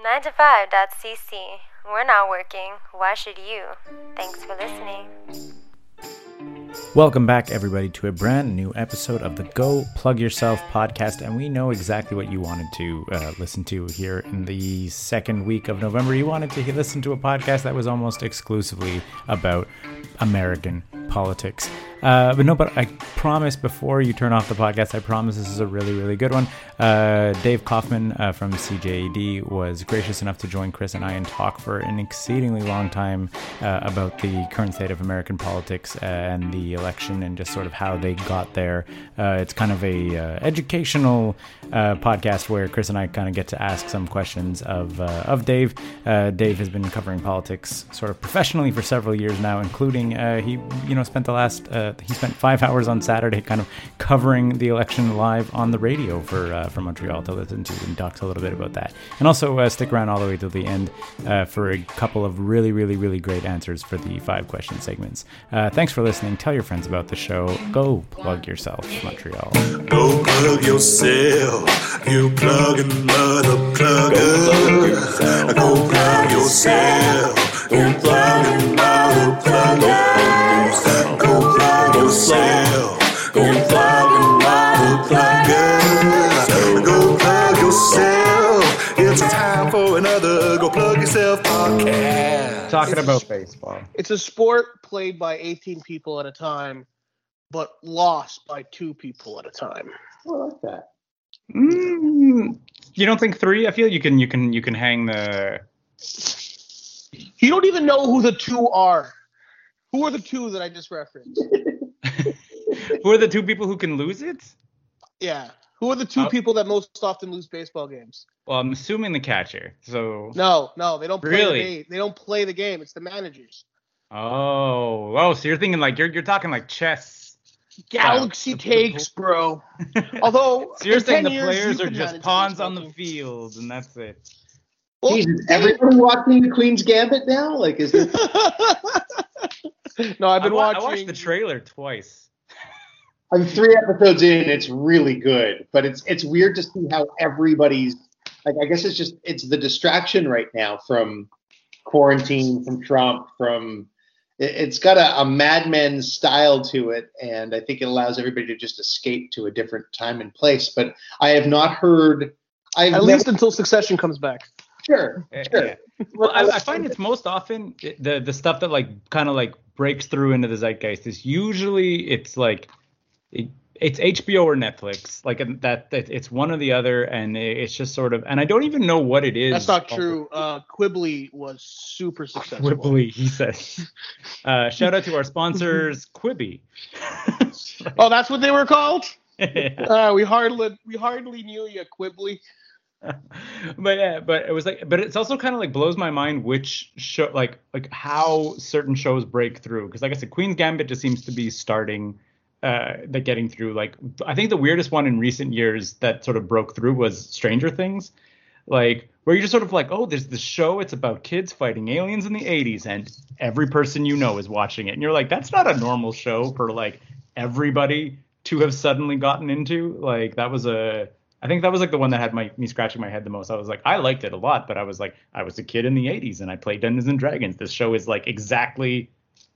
9to5.cc. We're not working. Why should you? Thanks for listening. Welcome back, everybody, to a brand new episode of the Go Plug Yourself podcast. And we know exactly what you wanted to uh, listen to here in the second week of November. You wanted to listen to a podcast that was almost exclusively about American politics. Uh, but no, but I promise before you turn off the podcast, I promise this is a really, really good one. Uh, Dave Kaufman uh, from CJAD was gracious enough to join Chris and I and talk for an exceedingly long time uh, about the current state of American politics and the election and just sort of how they got there. Uh, it's kind of a uh, educational podcast where Chris and I kind of get to ask some questions of of Dave. Dave has been covering politics sort of professionally for several years now, including he you know spent the last he spent five hours on Saturday kind of covering the election live on the radio for uh, for Montreal to listen to, and talks a little bit about that. And also uh, stick around all the way to the end uh, for a couple of really, really, really great answers for the five question segments. Uh, thanks for listening. Tell your friends about the show. Go plug yourself, Montreal. Go plug yourself, you plugging mother plugger. Go plug yourself, you plug mother plugger. Go plug yourself, you plugging mother plugger. Go plug yourself. It's time for another Go Plug Yourself podcast. Talking about baseball. It's a sport played by 18 people at a time, but lost by two people at a time. I like that. Mm, you don't think three? I feel you can you can you can hang the. You don't even know who the two are. Who are the two that I just referenced? Who are the two people who can lose it? Yeah. Who are the two Oh. people that most often lose baseball games? Well, I'm assuming the catcher. So. No, no, they don't play Really? the game. They don't play the game. It's the managers. Oh, oh, so you're thinking like you're you're talking like chess. Galaxy takes, bro. Although So you're in saying 10 the years, players are just pawns on the field, and that's it. Well, Jesus, they- everybody watching the Queen's Gambit now? Like, is it? no, I've I, been wa- I watching. watched the trailer twice. I'm three episodes in. It's really good, but it's it's weird to see how everybody's like. I guess it's just it's the distraction right now from quarantine, from Trump, from it, it's got a, a Mad Men style to it, and I think it allows everybody to just escape to a different time and place. But I have not heard. I've At never- least until Succession comes back. Sure, Yeah, sure. yeah. Well, I, I find it's most often the the stuff that like kind of like breaks through into the zeitgeist is usually it's like it, it's HBO or Netflix, like that, that it's one or the other, and it's just sort of, and I don't even know what it is. That's not true. Uh, Quibbly was super successful. Quibbly, he says. Uh, shout out to our sponsors, Quibi. Oh, that's what they were called. Yeah. Uh, we hardly we hardly knew you, Quibbly. but yeah, but it was like, but it's also kind of like blows my mind which show, like, like how certain shows break through. Because like I said, Queen's Gambit just seems to be starting, uh, like getting through. Like I think the weirdest one in recent years that sort of broke through was Stranger Things, like where you're just sort of like, oh, there's this show. It's about kids fighting aliens in the 80s, and every person you know is watching it, and you're like, that's not a normal show for like everybody to have suddenly gotten into. Like that was a I think that was like the one that had my me scratching my head the most. I was like, I liked it a lot, but I was like, I was a kid in the '80s and I played Dungeons and Dragons. This show is like exactly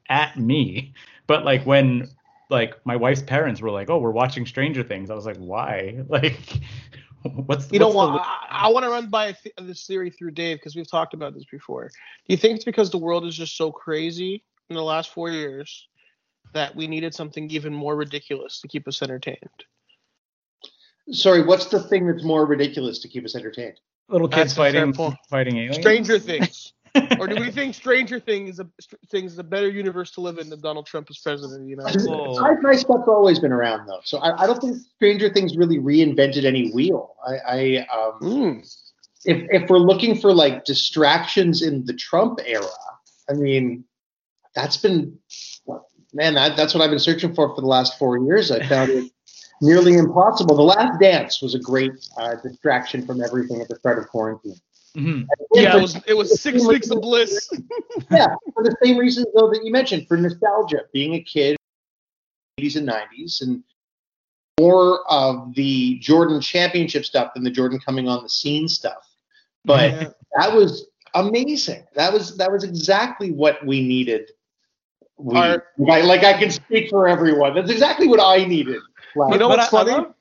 at me. But like when like my wife's parents were like, oh, we're watching Stranger Things, I was like, why? Like, what's You know what? the- I, I want to run by th- this theory through Dave because we've talked about this before. Do you think it's because the world is just so crazy in the last four years that we needed something even more ridiculous to keep us entertained? Sorry, what's the thing that's more ridiculous to keep us entertained? little kids That's fighting fighting aliens? Stranger Things. or do we think Stranger Things is a Things is a better universe to live in than Donald Trump as president of the United States? Well- Sci-fi stuff's always been around though, so I, I don't think Stranger Things really reinvented any wheel. I, I um, Mm. if if we're looking for like distractions in the Trump era, I mean, that's been man, that, that's what I've been searching for for the last four years. I found it nearly impossible. The Last Dance was a great uh, distraction from everything at the start of quarantine. Mhm. Yeah, it was it was six weeks of bliss. yeah, for the same reasons though that you mentioned, for nostalgia, being a kid, 80s and 90s, and more of the Jordan championship stuff than the Jordan coming on the scene stuff. But Yeah. That was amazing. That was that was exactly what we needed. We, Our- like, like I can speak for everyone. That's exactly what I needed. Like, You know But what's I- I funny? love-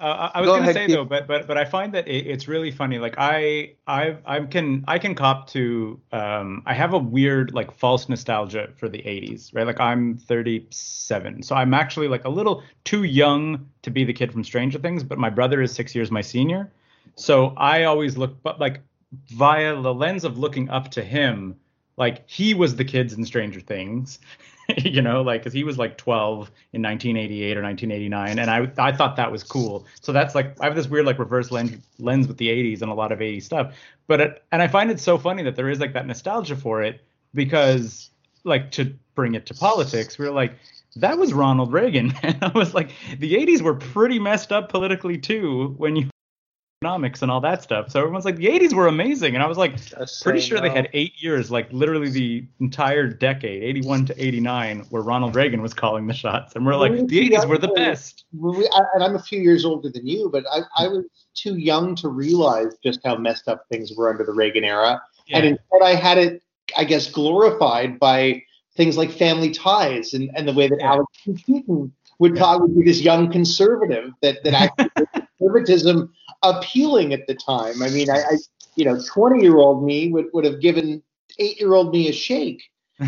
uh, I- I was Go gonna ahead, say Keith. though, but but but I find that it, it's really funny. Like I I I can I can cop to um I have a weird like false nostalgia for the 80s, right? Like I'm 37, so I'm actually like a little too young to be the kid from Stranger Things, but my brother is six years my senior, so I always look but like via the lens of looking up to him, like he was the kids in Stranger Things. you know, like because he was like 12 in 1988 or 1989, and I I thought that was cool. So that's like I have this weird like reverse lens lens with the 80s and a lot of 80s stuff. But it, and I find it so funny that there is like that nostalgia for it because like to bring it to politics, we are like that was Ronald Reagan, and I was like the 80s were pretty messed up politically too when you economics and all that stuff. So everyone's like the 80s were amazing, and I was like Just pretty sure they had eight years, like literally the entire decade, 81 to 89, where Ronald Reagan was calling the shots. And we're like, Really? the 80s were the best. we, I, and I'm a few years older than you, but I, I was too young to realize just how messed up things were under the Reagan era. And instead, I had it, I guess, glorified by things like family ties and, and the way that Yeah. Alex Keaton would Yeah. talk would be this young conservative that, that actually conservatism appealing at the time. I mean, I, I you know, 20 year old me would, would have given eight year old me a shake.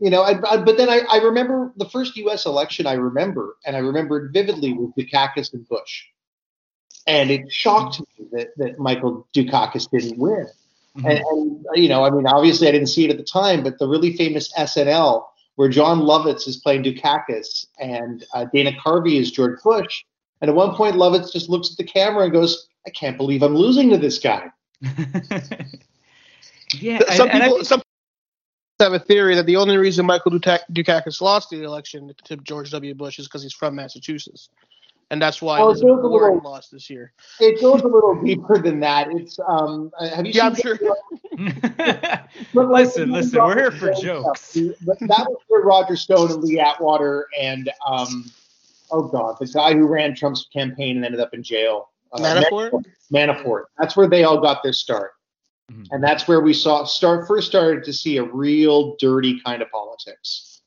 You know, I, I, but then I, I remember the first U.S. election I remember, and I remember it vividly was Dukakis and Bush. And it shocked me that, that Michael Dukakis didn't win. Mhm. And, and, you know, I mean, obviously I didn't see it at the time, but the really famous SNL where Jon Lovitz is playing Dukakis and uh, Dana Carvey is George Bush. And at one point, Lovitz just looks at the camera and goes, I can't believe I'm losing to this guy. yeah, some and- and I people, some have a theory that the only reason Michael Dukak- Dukakis lost the election to George W. Bush is because he's from Massachusetts, and that's why Well, Elizabeth there's a Warren little- lost this year. It goes a little deeper than that. It's um, uh, have you Yeah, I'm seen sure. But like, listen, listen, we're here for jokes. stuff, But that was where Roger Stone and Lee Atwater and um, oh god, the guy who ran Trump's campaign and ended up in jail, uh, Manafort? Manafort. That's where they all got their start, Mhm. and that's where we saw start first started to see a real dirty kind of politics.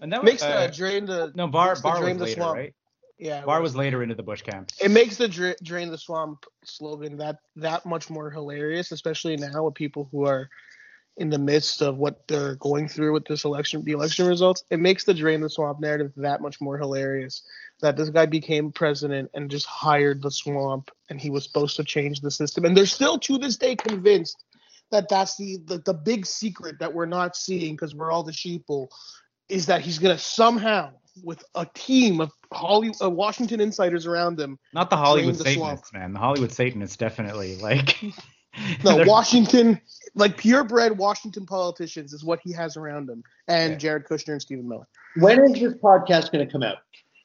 and that was, Makes uh, the drain the no, Barr, makes the was drain the later, swamp. right? Yeah, Barr was. was later into the Bush camp. It makes the dra- drain the swamp slogan that that much more hilarious, especially now with people who are in the midst of what they're going through with this election, the election results. It makes the drain the swamp narrative that much more hilarious. That this guy became president and just hired the swamp, and he was supposed to change the system, and they're still to this day convinced that that's the the, the big secret that we're not seeing because we're all the sheeple, is that he's gonna somehow with a team of Hollywood, uh, Washington insiders around him, Not the Hollywood the swamp. Satanists, man. The Hollywood Satanists definitely like. No, Washington, like purebred Washington politicians is what he has around him, and Yeah. Jared Kushner and Stephen Miller. When is this podcast going to come out?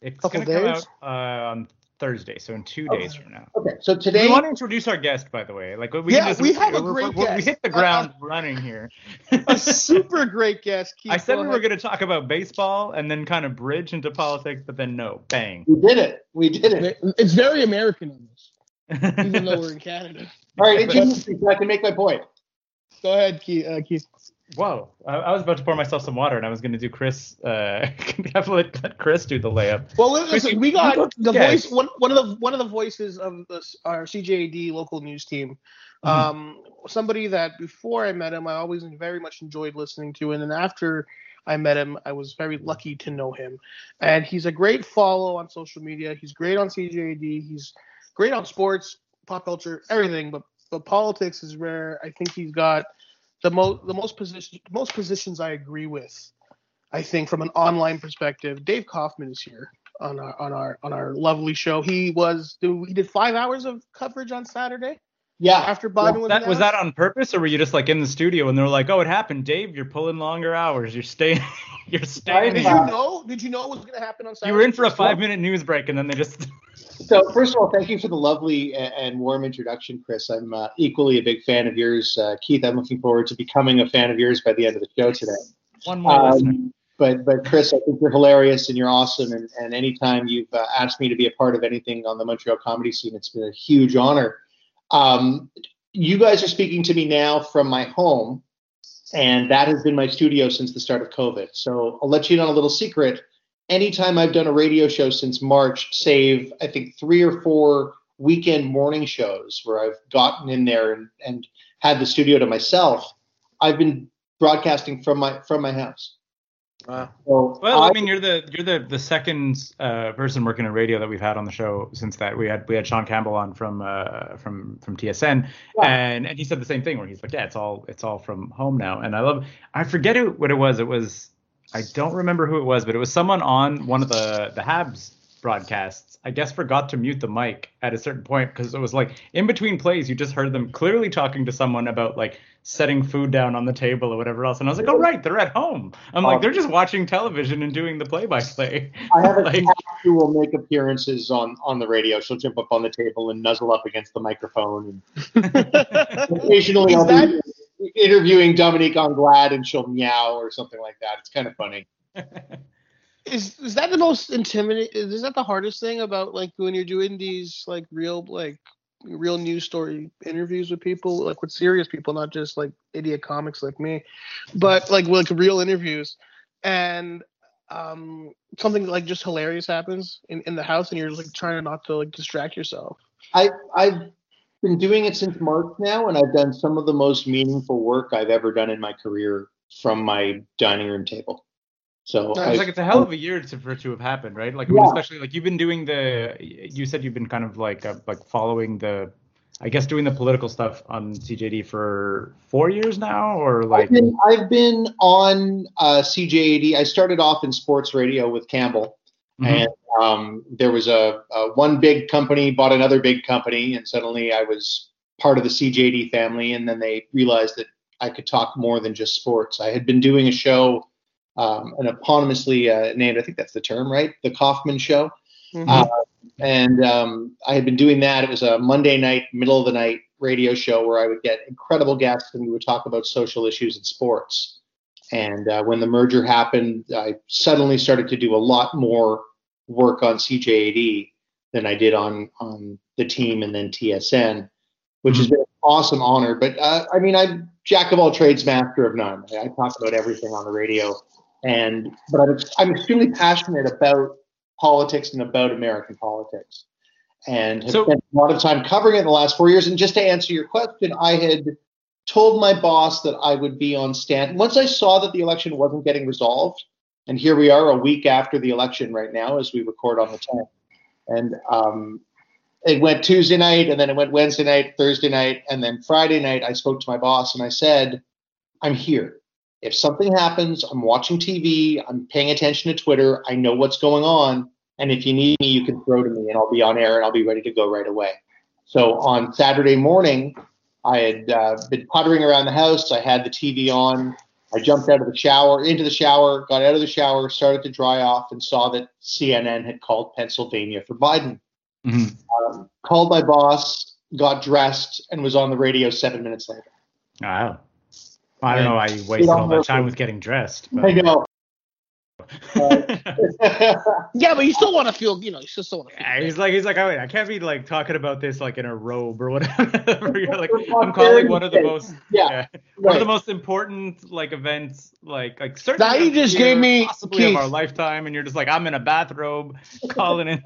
It's going to come out uh, on Thursday, so in two days from now. Okay, so today We want to introduce our guest, by the way. Like we Yeah, just, we have a great we're- We hit the ground running here. A super great guest. Keith, I said go we were going to talk about baseball and then kind of bridge into politics, but then no, bang. we did it. We did it. It's very American in this, even though we're in Canada. All right, introduce me so I can make my point. Go ahead, Keith. Uh, Keith. Whoa! I, I was about to pour myself some water, and I was going to do Chris. Uh, have let, let Chris do the layup. Well, listen, we got the Yes. voice. One, one of the one of the voices of this, our CJAD local news team. Mhm. Um, somebody that before I met him, I always very much enjoyed listening to, and then after I met him, I was very lucky to know him. And he's a great follow on social media. He's great on CJAD. He's great on sports, pop culture, everything. But but politics is where I think he's got the most the most position most positions I agree with. I think from an online perspective, Dave Kaufman is here on our on our on our lovely show. He was he did five hours of coverage on Saturday Yeah, after Biden was That, was that on purpose, or were you just like in the studio and they're like, "Oh, it happened, Dave. You're pulling longer hours. You're staying. you're staying." Did you know? Did you know it was going to happen on Saturday? You were in for a five-minute news break, and then they just. So first of all, thank you for the lovely and warm introduction, Chris. I'm uh, equally a big fan of yours, uh, Keith. I'm looking forward to becoming a fan of yours by the end of the show today. One more listener. Um, but but Chris, I think you're hilarious and you're awesome. And, and anytime you've uh, asked me to be a part of anything on the Montreal comedy scene, it's been a huge honor. Um, you guys are speaking to me now from my home, and that has been my studio since the start of COVID. So I'll let you in on a little secret. Anytime I've done a radio show since March, save I think three or four weekend morning shows where I've gotten in there and, and had the studio to myself, I've been broadcasting from my from my house. Wow. So Well, I I- mean, you're the you're the the second uh, person working in radio that we've had on the show since that. We had we had Sean Campbell on from uh, from from TSN, Yeah. and and he said the same thing where he's like, yeah, it's all it's all from home now. And I love I forget who, what it was. It was I don't remember who it was, but it was someone on one of the the Habs broadcasts. I guess forgot to mute the mic at a certain point because it was like in between plays, you just heard them clearly talking to someone about like setting food down on the table or whatever else. And I was like, oh right, they're at home. I'm like, uh, they're just watching television and doing the play-by-play. I have a like, cat who will make appearances on on the radio. She'll jump up on the table and nuzzle up against the microphone. And occasionally, Is I'll be interviewing Dominique Anglade, and she'll meow or something like that. It's kind of funny. is is that the most intimidating? Is that the hardest thing about like when you're doing these like real like real news story interviews with people, like with serious people, not just like idiot comics like me, but like like real interviews, and um something like just hilarious happens in, in the house, and you're like trying not to like distract yourself. I I've been doing it since March now, and I've done some of the most meaningful work I've ever done in my career from my dining room table. So. I, It's like it's a hell of a year to, for it to have happened, right? Like, I mean, especially like you've been doing the. You said you've been kind of like uh, like following the, I guess doing the political stuff on CJAD for four years now, or like. I've been I've been on uh, CJAD. I started off in sports radio with Campbell, Mhm. and um, there was a, a one big company bought another big company, and suddenly I was part of the CJAD family. And then they realized that I could talk more than just sports. I had been doing a show, um, an eponymously uh, named, I think that's the term, right? The Kaufman Show. Mhm. Uh, and um, I had been doing that. It was a Monday night, middle of the night radio show where I would get incredible guests and we would talk about social issues and sports. And uh, when the merger happened, I suddenly started to do a lot more work on CJAD than I did on on the team and then TSN, which has been an awesome honor. But uh, I mean, I'm jack of all trades, master of none. I talk about everything on the radio, and but I'm I'm extremely passionate about politics and about American politics, and have So- spent a lot of time covering it in the last four years. And just to answer your question, I had told my boss that I would be on stand once I saw that the election wasn't getting resolved. And here we are, a week after the election, right now, as we record on the 10th. And um, it went Tuesday night, and then it went Wednesday night, Thursday night, and then Friday night. I spoke to my boss and I said, "I'm here. If something happens, I'm watching TV. I'm paying attention to Twitter. I know what's going on. And if you need me, you can throw to me, and I'll be on air, and I'll be ready to go right away." So on Saturday morning, I had uh, been puttering around the house. I had the TV on. I jumped out of the shower, into the shower, got out of the shower, started to dry off, and saw that CNN had called Pennsylvania for Biden. Mhm. Um, called my boss, got dressed, and was on the radio seven minutes later. Wow. I don't know why you wasted all that time with getting dressed. I know. Yeah, but you still want to feel, you know, you still want to feel. Yeah, he's like he's like, oh wait, I can't be like talking about this like in a robe or whatever. You're like, I'm calling one of the most Yeah, one of the most important like events like like certainly Now you just year, gave me- possibly of our lifetime, and you're just like, I'm in a bathrobe calling it.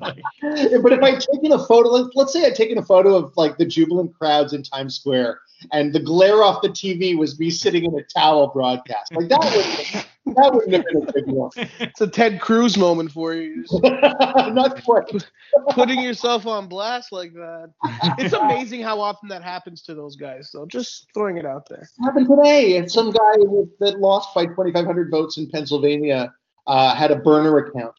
like, but if I'd taken a photo, let- let's say I'd taken a photo of like the jubilant crowds in Times Square, and the glare off the TV was me sitting in a towel broadcast, like that would that wouldn't have been a big deal. It's a Ted Cruz moment for you. Not quite. putting yourself on blast like that. It's amazing how often that happens to those guys, So Just throwing it out there. happened today. And some guy that lost by 2,500 votes in Pennsylvania uh, had a burner account.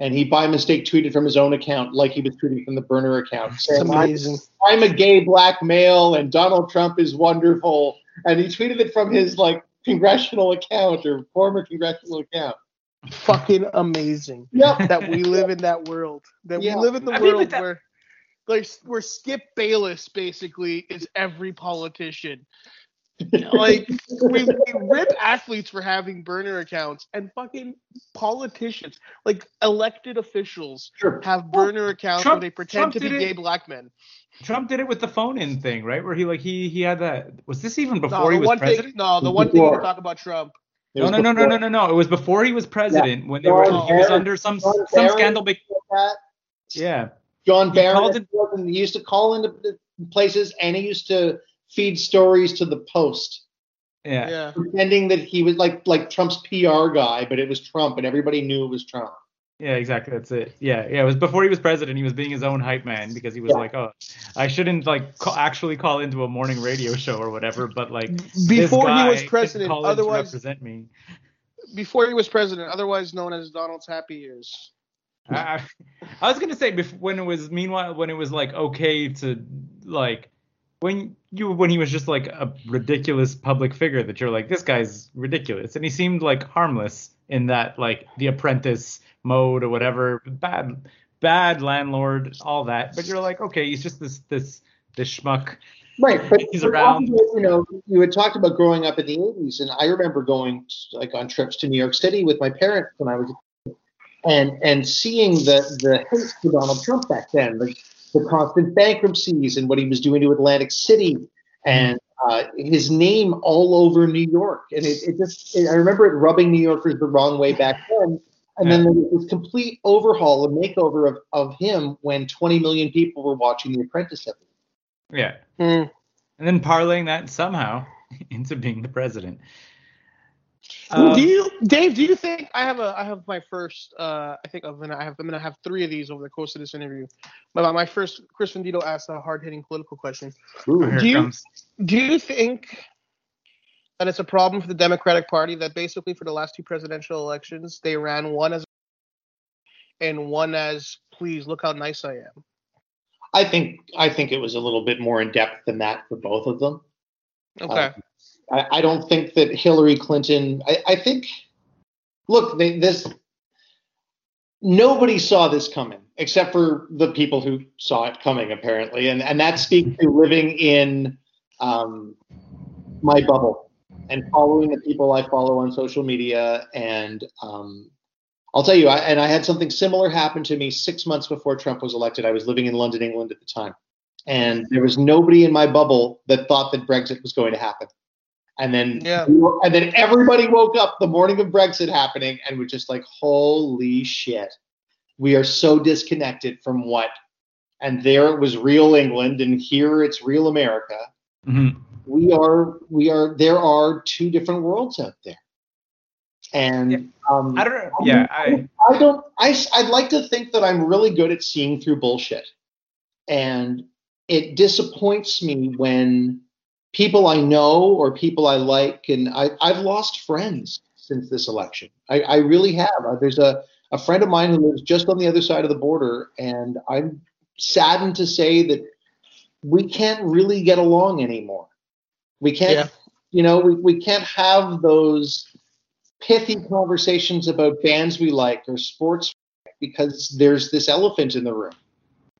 And he, by mistake, tweeted from his own account, like he was tweeting from the burner account. Saying, "I'm- amazing. I'm a gay black male and Donald Trump is wonderful. And he tweeted it from his like congressional account or former congressional account. Fucking amazing Yep. that we live in that world. That Yeah. we live in the I mean, world that- where, like, where Skip Bayless basically is every politician. Like we, we rip athletes for having burner accounts and fucking politicians like elected officials Sure. have burner accounts Trump- where they pretend Trump to be it. gay black men Trump did it with the phone in thing, right? Where he like he he had that. Was this even before the he was one president? thing no the one thing Before. to talk about trump No, no, no, no, no, no, no. It was before he was president when they were John he was under some John some Barron scandal. Be- that. yeah, John He Barron called it- and he used to call into places and he used to feed stories to the Post, yeah, yeah pretending that he was like like Trump's PR guy, but it was Trump and everybody knew it was Trump. yeah, exactly. That's it. Yeah, yeah. It was before he was president. He was being his own hype man because he was Yeah. like, oh, I shouldn't like ca- actually call into a morning radio show or whatever, but like before he was president call in to otherwise represent me. before he was president otherwise known as donald's happy years I, I I was gonna say bef- when it was meanwhile when it was like okay to like when you when he was just like a ridiculous public figure that you're like this guy's ridiculous. And he seemed like harmless in that like the apprentice mode or whatever bad bad landlord all that. But you're like okay he's just this this this schmuck. Right, but He's around. also, You know, you had talked about growing up in the '80s, and I remember going like on trips to New York City with my parents when I was, a kid, and and seeing the the hate for Donald Trump back then, the the constant bankruptcies and what he was doing to Atlantic City, and uh, his name all over New York, and it, it just it, I remember it rubbing New Yorkers the wrong way back then. And then there was this complete overhaul and makeover of, of him when 20 million people were watching The Apprentice every yeah Hmm. and then parlaying that somehow into being the president Um, do you, Dave? Do you think I have a? I have my first. Uh, I think I'm gonna. I have. I'm gonna have three of these over the course of this interview. But my first, Chris Vendito asked a hard-hitting political question. here it do you- comes. Do you think that it's a problem for the Democratic Party that basically for the last two presidential elections they ran one as and one as please look how nice I am. I think I think it was a little bit more in depth than that for both of them. Okay. I, I don't think that Hillary Clinton. I, I think. Look, they, this. Nobody saw this coming except for the people who saw it coming, apparently, and and that speaks to living in um, my bubble and following the people I follow on social media. And um, I'll tell you, I, and I had something similar happen to me six months before Trump was elected. I was living in London, England at the time, and there was nobody in my bubble that thought that Brexit was going to happen. And then, Yeah. and then everybody woke up the morning of Brexit happening and was just like, "Holy shit, we are so disconnected from what." And there it was real England, and here it's real America. Mhm. We are, we are. There are two different worlds out there, and Yeah. um, I don't know. Yeah, I I don't. I I, would like to think that I'm really good at seeing through bullshit, and it disappoints me when people I know or people I like, and I, I've lost friends since this election. I, I really have. Uh, There's a a friend of mine who lives just on the other side of the border, and I'm saddened to say that we can't really get along anymore. We can't. Yeah. You know, we, we can't have those pithy conversations about bands we like or sports because there's this elephant in the room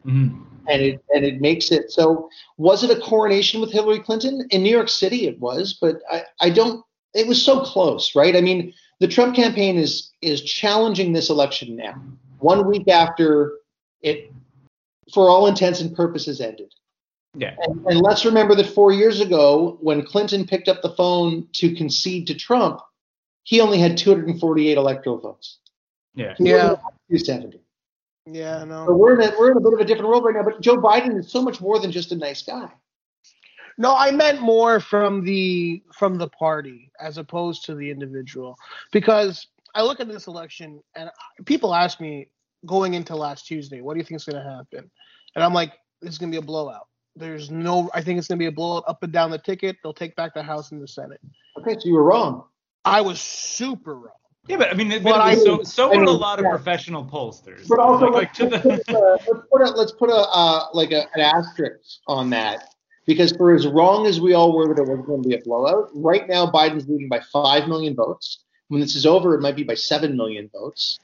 mhm. And it and it makes it so was it a coronation with Hillary Clinton in New York City it was but I, I don't it was so close right I mean the Trump campaign is is challenging this election now one week after it for all intents and purposes ended yeah, and, and let's remember that four years ago, when Clinton picked up the phone to concede to Trump, he only had 248 electoral votes. yeah. He Yeah. 270. Yeah, So no. we're in a we're in a bit of a different world right now. But Joe Biden is so much more than just a nice guy. No, I meant more from the from the party as opposed to the individual. Because I look at this election and people ask me going into last Tuesday, what do you think is going to happen? And I'm like, this is going to be a blowout. There's no, I think it's going to be a blowout up and down the ticket. They'll take back the House and the Senate. Okay, so you were wrong. I was super wrong. Yeah, but I mean, But I- so so I were a mean, lot of yeah. professional pollsters. But also, like, like let's, to let's the put, uh, let's put a let's put a uh, like a, an asterisk on that because for as wrong as we all were that it was going to be a blowout, right now Biden's leading by five million votes. When this is over, it might be by seven million votes.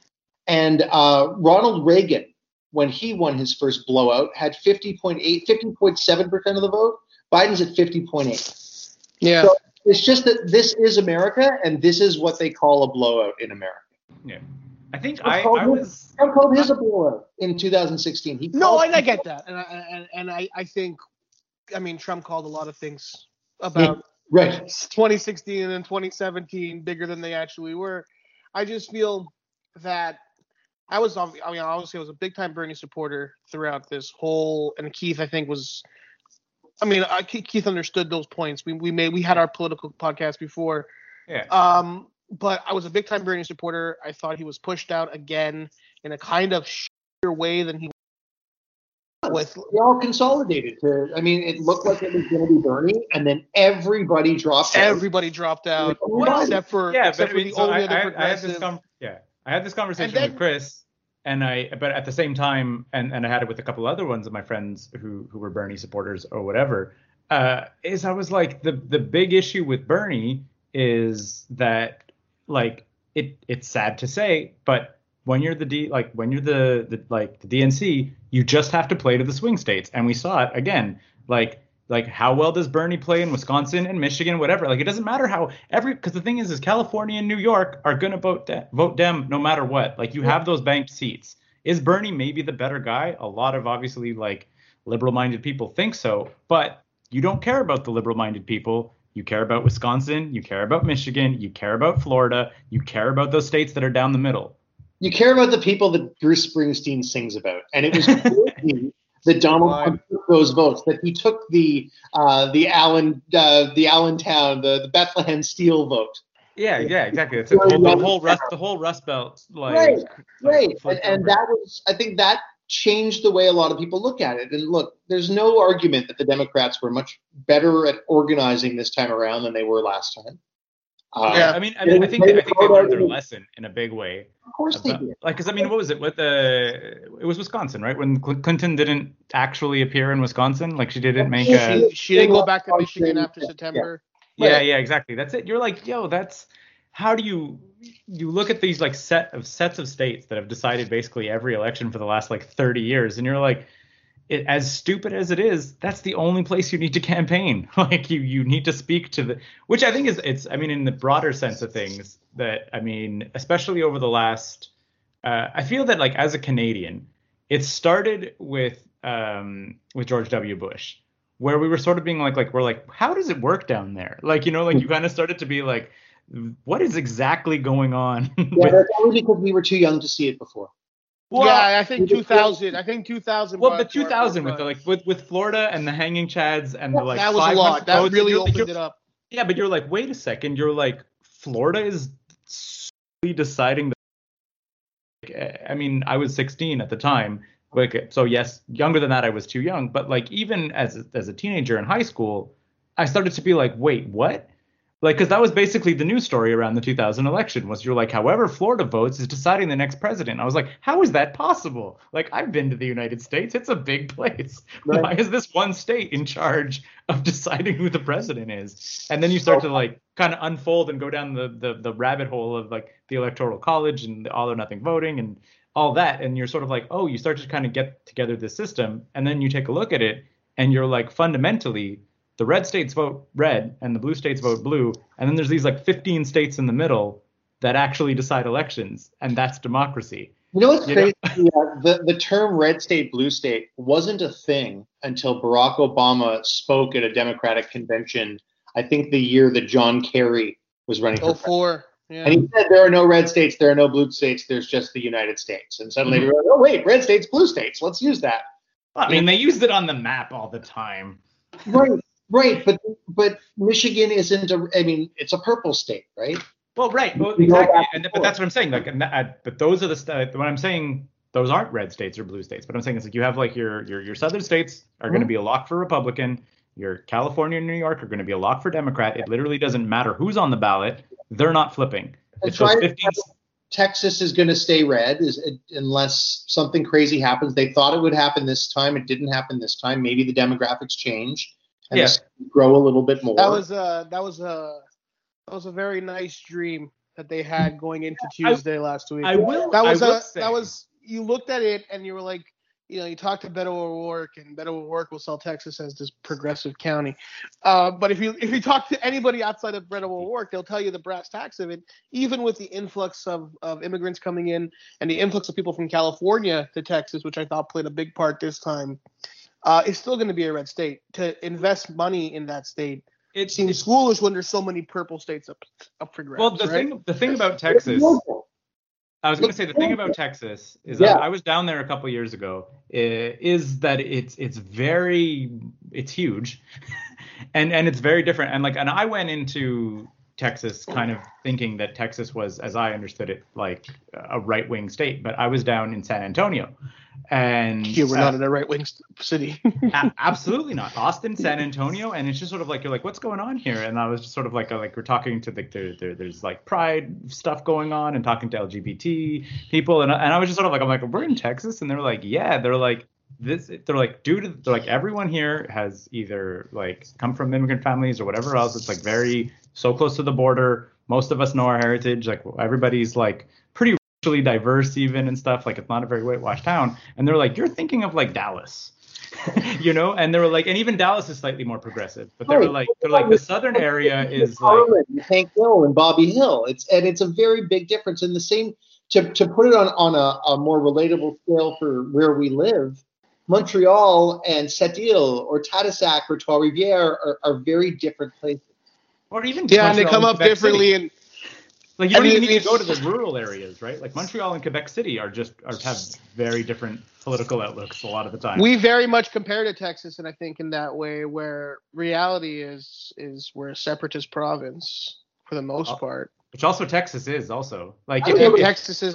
And uh, Ronald Reagan, when he won his first blowout, had 50.8, 50.7 percent of the vote. Biden's at 50.8. Yeah. So it's just that this is America, and this is what they call a blowout in America. Yeah. I think Trump I, called I his- was. Trump called his a blowout in 2016. He No, called- and I get that, and I, and and I, I think, I mean, Trump called a lot of things about right. 2016 and 2017 bigger than they actually were. I just feel that I was, obvi- I mean, obviously, I was a big time Bernie supporter throughout this whole, and Keith, I think, was. I mean, I, Keith Keith understood those points. We we made we had our political podcast before, Yeah. um, but I was a big time Bernie supporter. I thought he was pushed out again in a kind of shittier way than he was with They all consolidated to. I mean, it looked like it was going to be Bernie, and then everybody dropped out. everybody dropped out Well, except for yeah, except but I mean, the so only I, other I, I had this progressive. com- yeah, I had this conversation then- with Chris, and I, but at the same time, and, and I had it with a couple other ones of my friends who who were Bernie supporters or whatever. Uh, is I was like the the big issue with Bernie is that like it it's sad to say, but when you're the D like when you're the the like the DNC, you just have to play to the swing states, and we saw it again. Like like how well does Bernie play in Wisconsin and Michigan, whatever. Like it doesn't matter how every because the thing is is California and New York are gonna vote de- vote Dem no matter what. Like you have those banked seats. Is Bernie maybe the better guy? A lot of obviously like liberal-minded people think so, but you don't care about the liberal-minded people. You care about Wisconsin, you care about Michigan, you care about Florida, you care about those states that are down the middle. You care about the people that Bruce Springsteen sings about, and it was that Donald. Trump took those votes. That he took the uh, the Allen uh, the Allentown the, the Bethlehem Steel vote. Yeah, yeah, exactly. That's it. The whole, the whole Rust, the whole Rust Belt, like, Right, Right, and, and that was I think that changed the way a lot of people look at it. And look, there's no argument that the Democrats were much better at organizing this time around than they were last time. Uh, Yeah. I mean, I mean, I think they, I think they learned their lesson in a big way. of course they did. like, because I mean, what was it with the? It was Wisconsin, right? When Clinton didn't actually appear in Wisconsin, like she didn't make a. she, she didn't go back to Michigan after September. Yeah, Right. yeah, exactly. That's it. You're like, yo, that's how do you you look at these like set of sets of states that have decided basically every election for the last like 30 years, and you're like, it, as stupid as it is, that's the only place you need to campaign. like you you need to speak to the, which I think is it's. I mean, in the broader sense of things, that I mean, especially over the last, uh, I feel that like as a Canadian, it started with um with George W. Bush where we were sort of being like like we're like how does it work down there like you know like you kind of started to be like what is exactly going on Yeah, with, that's only because we were too young to see it before. Well, yeah, I think 2000. I think 2000. well but it to our 2000 with the, like with with Florida and the hanging chads and the like that was a lot. That votes, really opened it up. yeah but you're like wait a second you're like Florida is deciding the eh, I mean I was 16 at the time like so yes younger than that I was too young but like even as as a teenager in high school I started to be like wait what like because that was basically the news story around the 2000 election was you're like however Florida votes is deciding the next president. I was like how is that possible? Like I've been to the United States. It's a big place. Right. why is this one state in charge of deciding who the president is? And then you start to like kind of unfold and go down the, the the rabbit hole of like the electoral college and the all or nothing voting and all that. And you're sort of like oh you start to kind of get together this system. And then you take a look at it and you're like fundamentally the red states vote red and the blue states vote blue and then there's these like 15 states in the middle that actually decide elections and that's democracy You know what's You know? crazy? Yeah, the, the term red state, blue state wasn't a thing until Barack Obama spoke at a Democratic convention, I think the year that John Kerry was running for Oh president. four. Yeah. And he said there are no red states, there are no blue states, there's just the United States. And suddenly Mhm. everyone, oh wait, red states, blue states, let's use that. i mean they used it on the map all the time Right, right. But but Michigan isn't a I mean, it's a purple state, right? Well, right. Well, exactly. And, and but that's what I'm saying. Like, and that, uh, but those are the st- when I'm saying those aren't red states or blue states. But I'm saying it's like you have like your your your southern states are going to be a lock for Republican. Your California and New York are going to be a lock for Democrat. It literally doesn't matter who's on the ballot. They're not flipping. It's those right. 15. Texas is going to stay red is, unless something crazy happens. They thought it would happen this time. It didn't happen this time. Maybe the demographics change and Yeah. the grow a little bit more. That was uh that was a that was a very nice dream that they had going into I- Tuesday last week. I will. that was I will a say, that was you looked at it and you were like you know, you talk to Beto O'Rourke, and Beto O'Rourke will sell Texas as this progressive county. Uh, but if you if you talk to anybody outside of Beto O'Rourke, they'll tell you the brass tacks of it. Even with the influx of, of immigrants coming in and the influx of people from California to Texas, which I thought played a big part this time, uh, it's still going to be a red state. To invest money in that state It seems foolish when there's so many purple states up up for grabs. well, the right? thing the thing about Texas. I was going to say the thing about Texas is Yeah. I, I was down there a couple years ago. Is that it's it's very it's huge, and and it's very different. And like and I went into Texas kind of thinking that Texas was, as I understood it, like a right wing state. But I was down in San Antonio, and Here, we're uh, not in a right wing city. a- absolutely not. Austin, San Antonio, and it's just sort of like you're like, what's going on here? And I was just sort of like, uh, like we're talking to the there, there there's like pride stuff going on, and talking to LGBT people, and I- and I was just sort of like, I'm like, we're in Texas, and they're like, yeah, they're like. This, they're like, due to, they're like, everyone here has either like come from immigrant families or whatever else. It's like very so close to the border. Most of us know our heritage. Like everybody's like racially diverse even and stuff. Like it's not a very whitewashed town. And they're like, you're thinking of like Dallas, you know? And they were like, and even Dallas is slightly more progressive. But they were like, they're like the southern area is like, Hank Hill and Bobby Hill. It's and it's a very big difference. And the same to to put it on on a, a more relatable scale for where we live. Montreal and Sept-Îles or Tadoussac or Trois-Rivières are, are very different places. or even yeah, and they come up differently. City. And Like you don't mean, even need to go to the rural areas, right? Like Montreal and Quebec City are just are have very different political outlooks a lot of the time. we very much compare to Texas, and I think in that way, where reality is is we're a separatist province for the most Oh. part. which also Texas is also like I if, mean, if- Texas is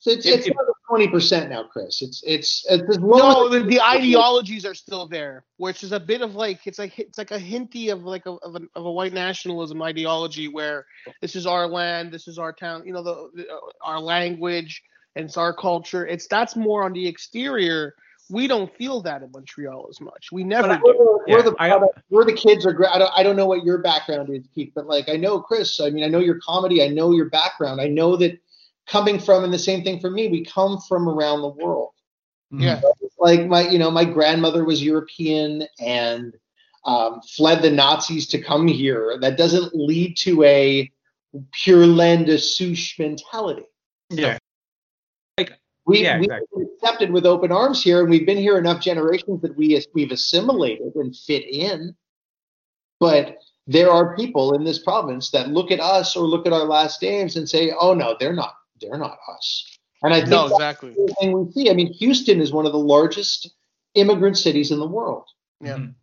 So it's, If- it's if- twenty percent now, Chris. It's it's it's as no, low the, the ideologies are still there, which is a bit of like it's like it's like a hinty of like a of a, of a white nationalism ideology where this is our land, this is our town, you know, the, the uh, our language and it's our culture. It's that's more on the exterior. We don't feel that in Montreal as much. We never I- do. we're, we're Yeah, the I- we're the kids are gra- I don't, I don't know what your background is Keith but like I know Chris I mean I know your comedy I know your background I know that coming from and the same thing for me we come from around the world Yeah. like my you know my grandmother was European and um, fled the Nazis to come here that doesn't lead to a pure land de souche mentality yeah, we, Yeah, we've exactly. been accepted with open arms here, and we've been here enough generations that we we've assimilated and fit in. But there are people in this province that look at us or look at our last names and say, "Oh no, they're not. They're not us." And I think No, that's exactly. the thing we see. I mean, Houston is one of the largest immigrant cities in the world, Yeah. Mhm.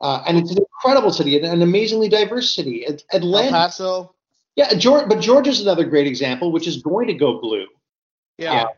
uh, and it's an incredible city, an, an amazingly diverse city. At- El Atlanta, Paso. yeah, Georgia, but Georgia's another great example, which is going to go blue. Yeah. Uh,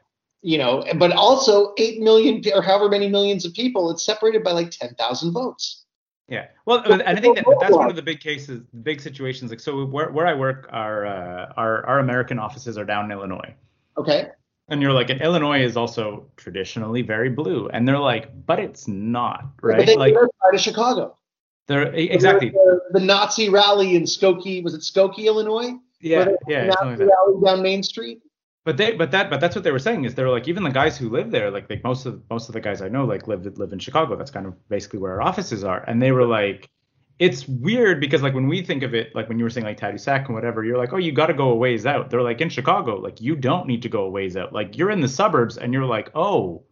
you know, but also eight million or however many millions of people. It's separated by like ten thousand votes. Yeah. Well, and I think that that's one of the big cases, big situations. Like, so where, where I work, our, uh, our our American offices are down in Illinois, Okay, and you're like, and Illinois is also traditionally very blue, and they're like, but it's not, but right? they Like, like, outside of Chicago. they're exactly, The, the Nazi rally in Skokie was it Skokie, Illinois? yeah, yeah, like Nazi rally down Main Street. But they, but that, but that's what they were saying is they're like even the guys who live there, like like most of most of the guys I know like live live in Chicago. That's kind of basically where our offices are, and they were like, it's weird because like when we think of it, like when you were saying like Tadoussac and whatever, you're like, oh, you got to go a ways out. They're like in Chicago, like you don't need to go a ways out. Like you're in the suburbs, and you're like, oh,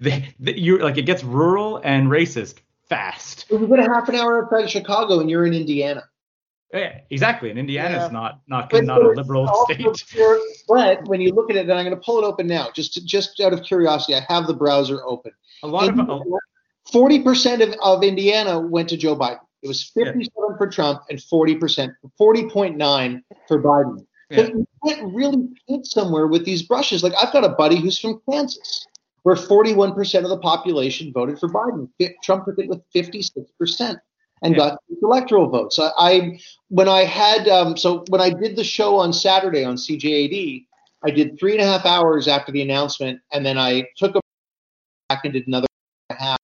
they, they, you're like it gets rural and racist fast. If you get a half an hour outside of Chicago and you're in Indiana. Yeah, exactly. And Indiana's Yeah. not not not a liberal state. pure- But when you look at it, and I'm going to pull it open now, just just out of curiosity, I have the browser open. A lot of oh. Forty percent of, of Indiana went to Joe Biden. It was Yeah. fifty-seven for Trump and forty percent, forty point nine for Biden. Yeah. But you can't really paint somewhere with these brushes. Like I've got a buddy who's from Kansas, where forty-one percent of the population voted for Biden. Trump took it with fifty-six percent and Yeah. got electoral votes. I, I when I had um, so when I did the show on Saturday on CJAD, I did three and a half hours after the announcement, and then I took a back and did another and a half.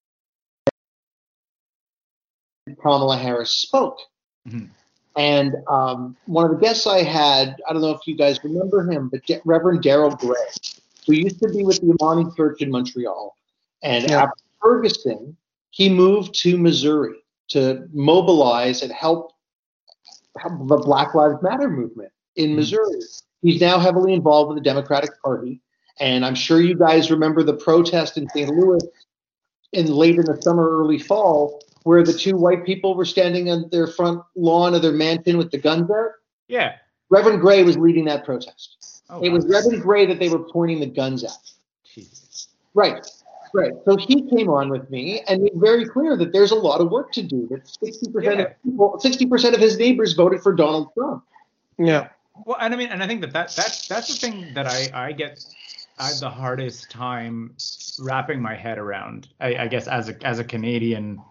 Kamala Harris spoke. Mhm. And um, one of the guests I had, I don't know if you guys remember him, but D- Reverend Daryl Gray. who used to be with the Amani Church in Montreal. And Yeah. after Ferguson, he moved to Missouri to mobilize and help help the Black Lives Matter movement in mm-hmm. Missouri. He's now heavily involved with the Democratic Party. And I'm sure you guys remember the protest in St. Louis in late in the summer, early fall, where the two white people were standing on their front lawn of their mansion with the guns out. Yeah. Reverend Gray was leading that protest. Oh, It was wow. Reverend Gray that they were pointing the guns at. Jesus. Right, right. So he came on with me and made very clear that there's a lot of work to do. That 60% Yeah. of people, 60% of his neighbors voted for Donald Trump. Yeah. Well, and I mean, and I think that, that that's that's the thing that I I get I have the hardest time wrapping my head around. I, I guess as a as a Canadian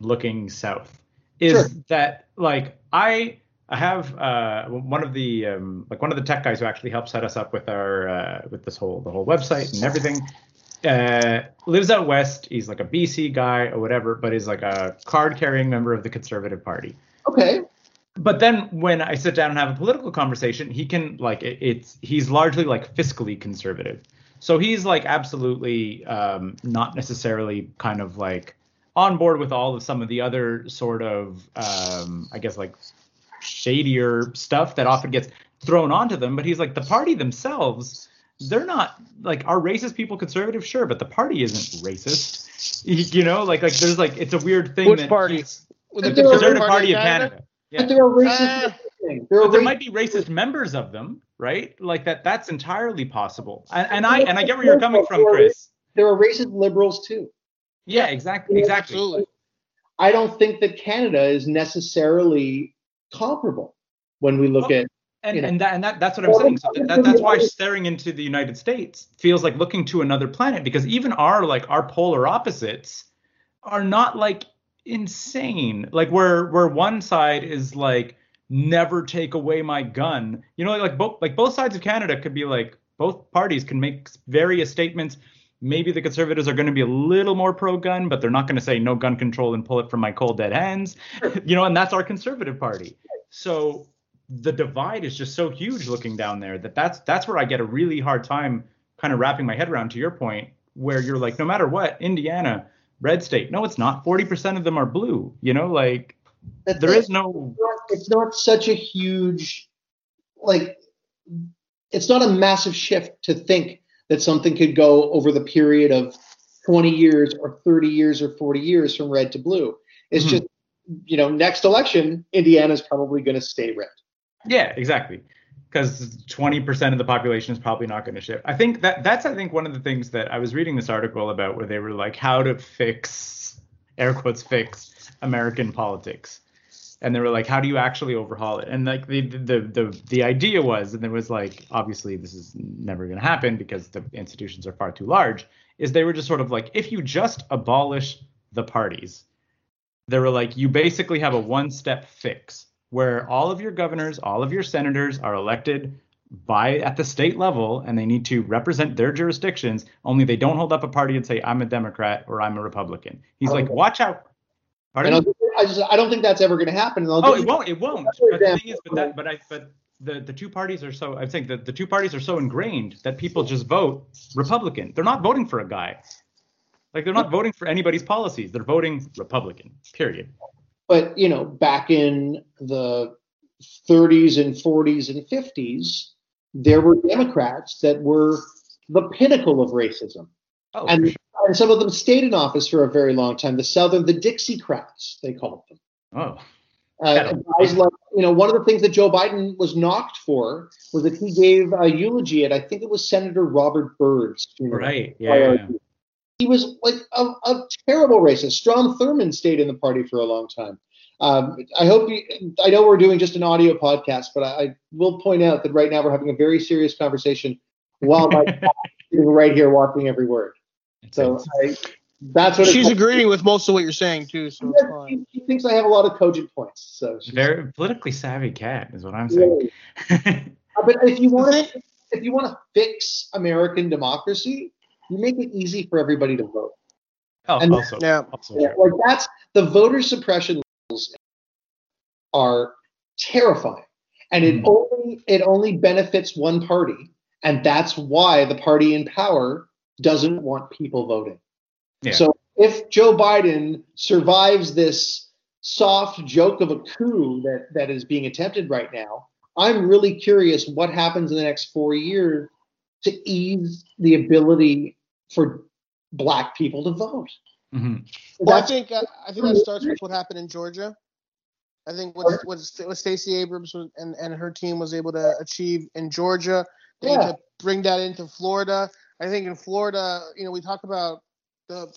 looking south is Sure. that like I I have uh, one of the um, like one of the tech guys who actually helped set us up with our uh, with this whole the whole website and everything. Uh, lives out west. He's like a BC guy or whatever, but he's like a card carrying member of the Conservative Party Okay. but then when I sit down and have a political conversation, he can like it, it's he's largely like fiscally conservative. So he's like absolutely um, not necessarily kind of like on board with all of some of the other sort of um, I guess like shadier stuff that often gets thrown onto them. But he's like the party themselves, they're not like are racist people conservative? Sure, but the party isn't racist. You, you know, like like there's like it's a weird thing. Which that party? he's- The But there are- Conservative Party of Canada. Yeah. But uh, there are racist. Things. there are there racist- might be racist members of them, right? Like that. That's entirely possible. And, and I and I get where you're coming from, Chris. there are racist liberals too. Yeah, exactly, exactly. Absolutely. I don't think that Canada is necessarily comparable when we look Well, at. And you know. and that and that, that's what I'm saying. So that, that, that's why staring into the United States feels like looking to another planet because even our like our polar opposites are not like insane. Like where where one side is like never take away my gun. You know, like both like both sides of Canada could be like both parties can make various statements. Maybe the conservatives are going to be a little more pro-gun, but they're not going to say no gun control and pull it from my cold dead hands. you know, and that's our conservative party. So the divide is just so huge looking down there that that's that's where I get a really hard time kind of wrapping my head around to your point where you're like no matter what Indiana red state no it's not 40% of them are blue you know like there the- no It's not such a huge, like, it's not a massive shift to think that something could go over the period of 20 years or 30 years or 40 years from red to blue. It's Mhm. just, you know, next election, Indiana's probably going to stay red. Yeah, exactly. Because 20% of the population is probably not going to shift. I think that that's I think one of the things that I was reading this article about where they were like how to fix air quotes fix American politics. And they were like, how do you actually overhaul it? And like the the the the idea was, and there was like, obviously this is never going to happen because the institutions are far too large. Is they were just sort of like, if you just abolish the parties, they were like, you basically have a one-step fix where all of your governors, all of your senators are elected by at the state level and they need to represent their jurisdictions only they don't hold up a party and say i'm a democrat or i'm a republican. He's like watch out. Pardon? I, just, I don't think that's ever going to happen. Oh it won't it won't. But the thing is but that but i but the, the two parties are so i think that the two parties are so ingrained that people just vote republican. They're not voting for a guy. Like they're not voting for anybody's policies. They're voting republican period but you know, back in the 30s and 40s and 50s, there were Democrats that were the pinnacle of racism, oh and, sure. and some of them stayed in office for a very long time. The Southern, the Dixiecrats, they called them. oh Uh, guys like, you know, one of the things that Joe Biden was knocked for was that he gave a eulogy at, I think it was Senator Robert Byrd's funeral. right yeah. He was like a, a terrible racist. Strom Thurmond stayed in the party for a long time. Um, I hope you, I know we're doing just an audio podcast, but I, I will point out that right now we're having a very serious conversation while my cat sitting right here watching every word. It's- So I, that's what She's agreeing with most of what you're saying too, so it's fine. She, she thinks I have a lot of cogent points. So she's very politically savvy cat is what I'm saying. really- Uh, But if you want to, if you want to fix American democracy, you make it easy for everybody to vote. oh, And- also, Yeah. also Yeah, like that's the voter suppression levels are terrifying, and it Mhm. only it only benefits one party, And that's why the party in power doesn't want people voting. Yeah. So if Joe Biden survives this soft joke of a coup that, that is being attempted right now, I'm really curious what happens in the next four years to ease the ability for black people to vote. Mhm. Well, I think uh, I think that starts with what happened in Georgia. I think what what, what Stacey Abrams was, and and her team was able to achieve in Georgia, they Yeah. to bring that into Florida. I think in Florida, you know, we talk about the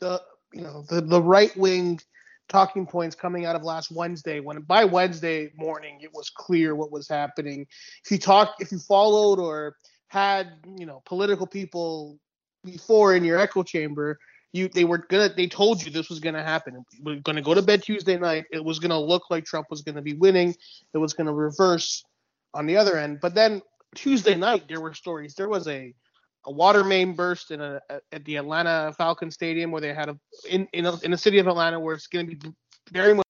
the you know the the right wing talking points coming out of last Wednesday. When by Wednesday morning, it was clear what was happening. If you talk, if you followed or had you know political people before in your echo chamber, you they were gonna they told you this was gonna happen. We're gonna go to bed Tuesday night. It was gonna look like Trump was gonna be winning. It was gonna reverse on the other end. But then Tuesday night there were stories. There was a a water main burst in a at the Atlanta Falcon Stadium where they had a in in a, in the city of Atlanta where it's gonna be very much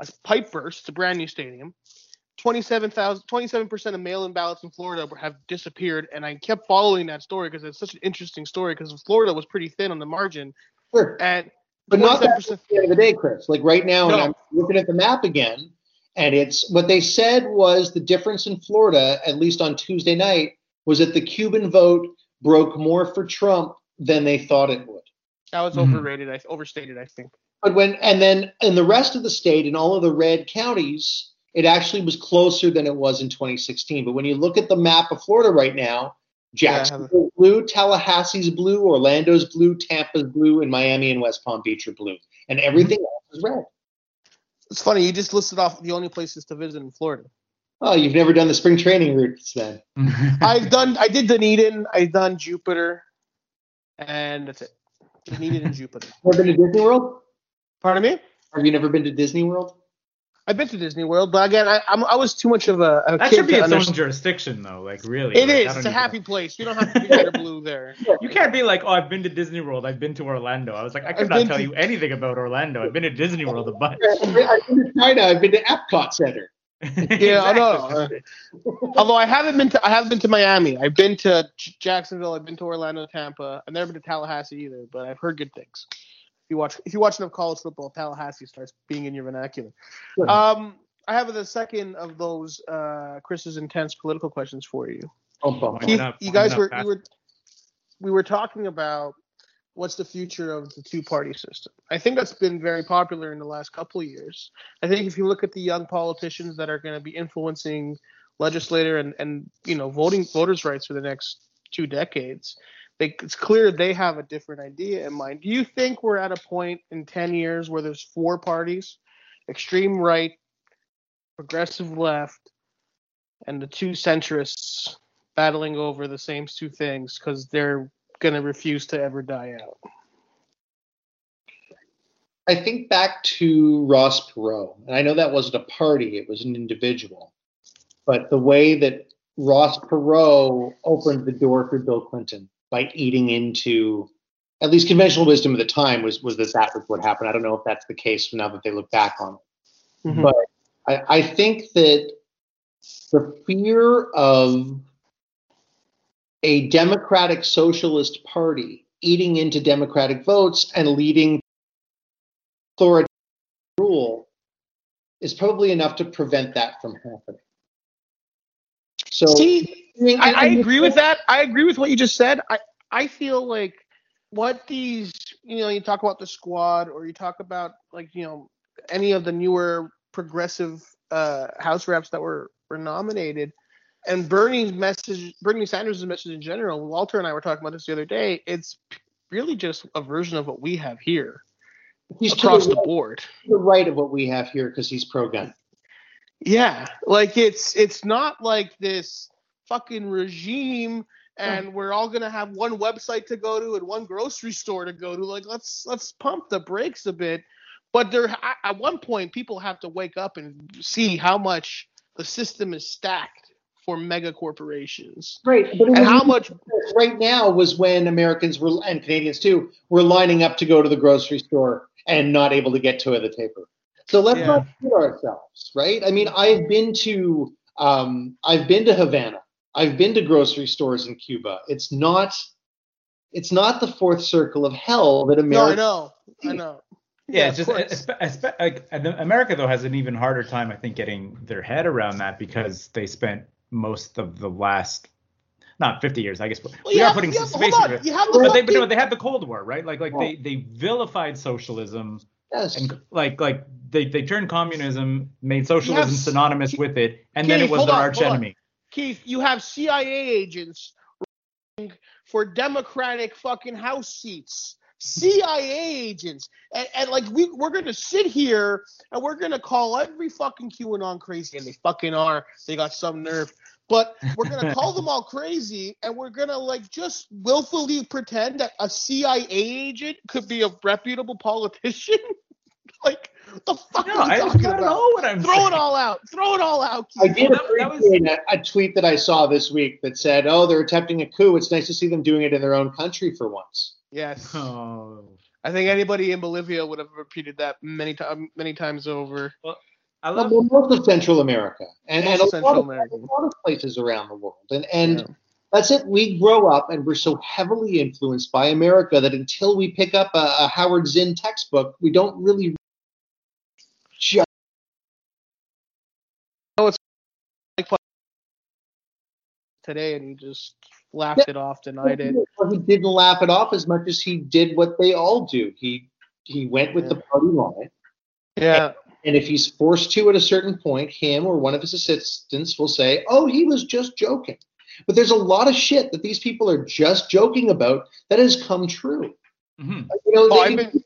a pipe burst. It's a brand new stadium. 27,000 27% of mail-in ballots in Florida have disappeared and I kept following that story because it's such an interesting story because Florida was pretty thin on the margin Sure. and But not that at the end of the day, Chris. Like right now, and No. I'm looking at the map again, and it's what they said was the difference in Florida, at least on Tuesday night, was that the Cuban vote broke more for Trump than they thought it would. that was Mhm. overrated I overstated I think But when and then in the rest of the state, in all of the red counties, it actually was closer than it was in 2016. But when you look at the map of Florida right now, Yeah, Jacksonville's blue, Tallahassee's blue, Orlando's blue, Tampa's blue, and Miami and West Palm Beach are blue, and mm-hmm. everything else is red. it's funny you just listed off the only places to visit in Florida Oh, you've never done the spring training routes then? I've done I did Dunedin I've done Jupiter and that's it Dunedin and Jupiter Ever been to Disney World? pardon me Have you never been to Disney World? I've been to Disney World but again I I'm, I was too much of a, a that kid should be to its own jurisdiction, though. Like, really. it like, is it's a even- happy place you don't have to be red or blue there You can't be like, oh, I've been to Disney World. I've been to Orlando. I was like, I could I've not tell to- you anything about Orlando. I've been to Disney World a bunch. I've been to China. I've been to Epcot Center. Yeah, I know. Although I haven't been to I haven't been to Miami. I've been to J- Jacksonville. I've been to Orlando, Tampa. I've never been to Tallahassee either, but I've heard good things. If you watch if you watch enough college football, Tallahassee starts being in your vernacular. Sure. Um, I have the second of those uh, Chris's intense political questions for you. Oh, bum. Keith, not? you guys were you were we were talking about what's the future of the two party system. I think that's been very popular in the last couple of years. I think if you look at the young politicians that are going to be influencing legislator and and you know voting voters rights for the next two decades, they, it's clear they have a different idea in mind. Do you think we're at a point in 10 years where there's four parties, extreme right, progressive left, and the two centrists battling over the same two things because they're going to refuse to ever die out. I think back to Ross Perot, and I know that wasn't a party; it was an individual. But the way that Ross Perot opened the door for Bill Clinton eating into, at least conventional wisdom at the time was was that that was what happened. I don't know if that's the case now that they look back on it. Mhm. But I, I think that the fear of a democratic socialist party eating into democratic votes and leading authoritarian rule is probably enough to prevent that from happening. So See, mean, I, I agree with that. I agree with what you just said. I, I feel like what these, you know, you talk about the squad or you talk about like, you know, any of the newer progressive uh, House reps that were, were nominated and Bernie's message, Bernie Sanders' message in general, Walter and I were talking about this the other day. It's really just a version of what we have here he's across the, the board. the right of what we have here because he's pro-gun. Yeah, like it's it's not like this fucking regime and oh. we're all gonna have one website to go to and one grocery store to go to. Like let's let's pump the brakes a bit. But there at- one point people have to wake up and see how much the system is stacked for mega corporations Right, and how much right now was when Americans were and Canadians too were lining up to go to the grocery store and not able to get toilet paper. So let's Yeah. not kid ourselves, right? I mean, I've been to um, I've been to Havana. I've been to grocery stores in Cuba. It's not it's not the fourth circle of hell that America. No, I know. I know. Yeah, of it's just course. espe- espe- like and America though has an even harder time, I think, getting their head around that because they spent most of the last not 50 years, I guess. But Well, we are have- putting some have- space hold into on, it. you have the But they, but no, they had the Cold War, right? Like, like Oh. they they vilified socialism yes. and like like they they turned communism, made socialism Yes. synonymous with it, and then it was their on, arch on. enemy. Keith, you have CIA agents running for Democratic fucking House seats. CIA agents, and, and like we we're gonna sit here and we're gonna call every fucking QAnon crazy, and they fucking are. They got some nerve, but we're gonna call them all crazy, and we're gonna like just willfully pretend that a CIA agent could be a reputable politician. like the fuck No, are we I, I talking don't about? know what I'm Throw saying. it all out. Throw it all out. I Keith. did Well, that- that was- a, a tweet that I saw this week that said, "Oh, they're attempting a coup. It's nice to see them doing it in their own country for once." Yes. Oh. I think anybody in Bolivia would have repeated that many times, many times over. I Well, most of Central America and, and a, Central lot of, America. a lot of places around the world, and and Yeah. that's it. We grow up and we're so heavily influenced by America that until we pick up a, a Howard Zinn textbook, we don't really. Ju- today, and he just laughed it off, denied it. He didn't laugh it off as much as he did what they all do. He he went with the party line. Yeah, And if he's forced to at a certain point, him or one of his assistants will say, "Oh, he was just joking." But there's a lot of shit that these people are just joking about that has come true. Mhm. You know, Oh, they- been-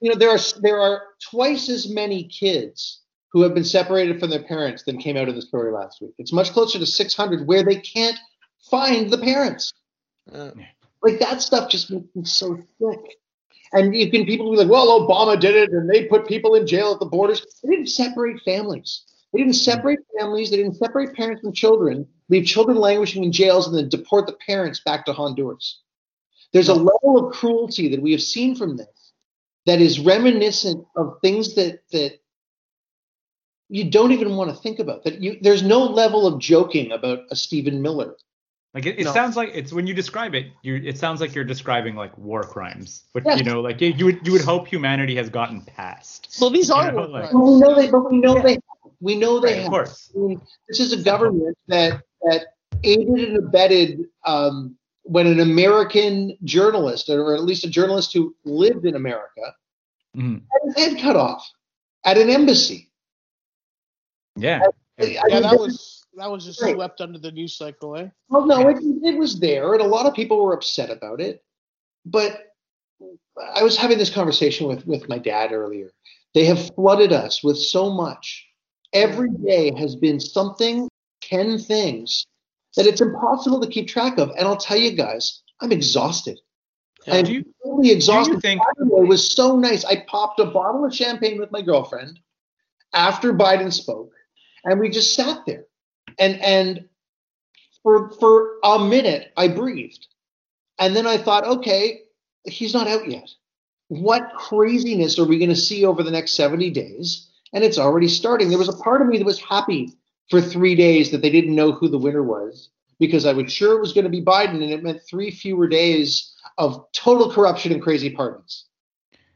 you know there are there are twice as many kids who have been separated from their parents than came out of the story last week. It's much closer to 600 where they can't find the parents. uh, Like that stuff just makes me so sick. And you can people be like, well, Obama did it and they put people in jail at the borders. They didn't separate families. They didn't separate families. They didn't separate parents from children, leave children languishing in jails, and then deport the parents back to Honduras. There's a level of cruelty that we have seen from this that is reminiscent of things that that you don't even want to think about. That you there's no level of joking about a Stephen Miller. Like it, it No. sounds like it's when you describe it, you it sounds like you're describing like war crimes, which Yes. you know, like you, you would you would hope humanity has gotten past. well, these are You know, war like- crimes. Well, we know they, but we know they have. We know they Right, have. of course. I mean, this is a government that that aided and abetted um, when an American journalist, or at least a journalist who lived in America, Mhm. had his head cut off at an embassy. Yeah. I Yeah, mean, that was that was just Right. swept under the news cycle, eh? Well, no, it, it was there, and a lot of people were upset about it. But I was having this conversation with, with my dad earlier. They have flooded us with so much. Every day has been something, 10 things, that it's impossible to keep track of. And I'll tell you guys, I'm exhausted. I'm Do you- totally exhausted. think- Saturday was so nice. I popped a bottle of champagne with my girlfriend after Biden spoke, and we just sat there. And and for for a minute I breathed. And then I thought, okay, he's not out yet. What craziness are we going to see over the next 70 days? And it's already starting. There was a part of me that was happy for three days that they didn't know who the winner was because I was sure it was going to be Biden, and it meant three fewer days of total corruption and crazy pardons.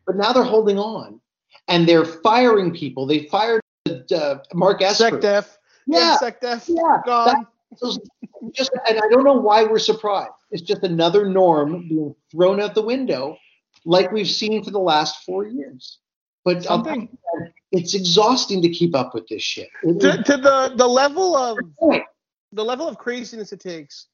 But now they're holding on, and they're firing people. They fired uh, Mark Esper. SecDef. Yeah, SecDef. yeah. Gone. Just, and I don't know why we're surprised. It's just another norm being thrown out the window, like we've seen for the last four years. But Something you, it's exhausting to keep up with this shit. It to, to the the level of the level of craziness it takes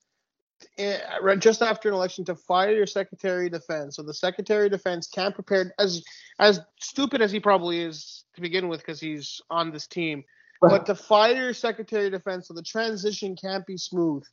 eh, just after an election to fire your secretary of defense. So the secretary of defense can't prepare as as stupid as he probably is to begin with because he's on this team. Right. But to fire your secretary of defense so the transition can't be smooth,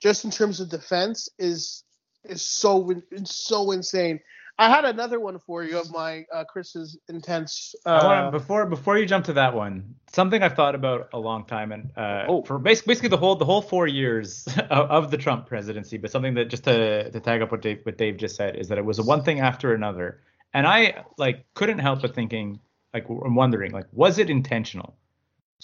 just in terms of defense, is is so it's so insane. I had another one for you of my uh, Chris's intense. Uh, I want to before before you jump to that one. Something I've thought about a long time, and uh, Oh. for basically, basically the whole the whole four years of, of the Trump presidency. But something that just to to tag up what Dave what Dave just said is that it was one thing after another, and I like couldn't help but thinking like I'm wondering like was it intentional?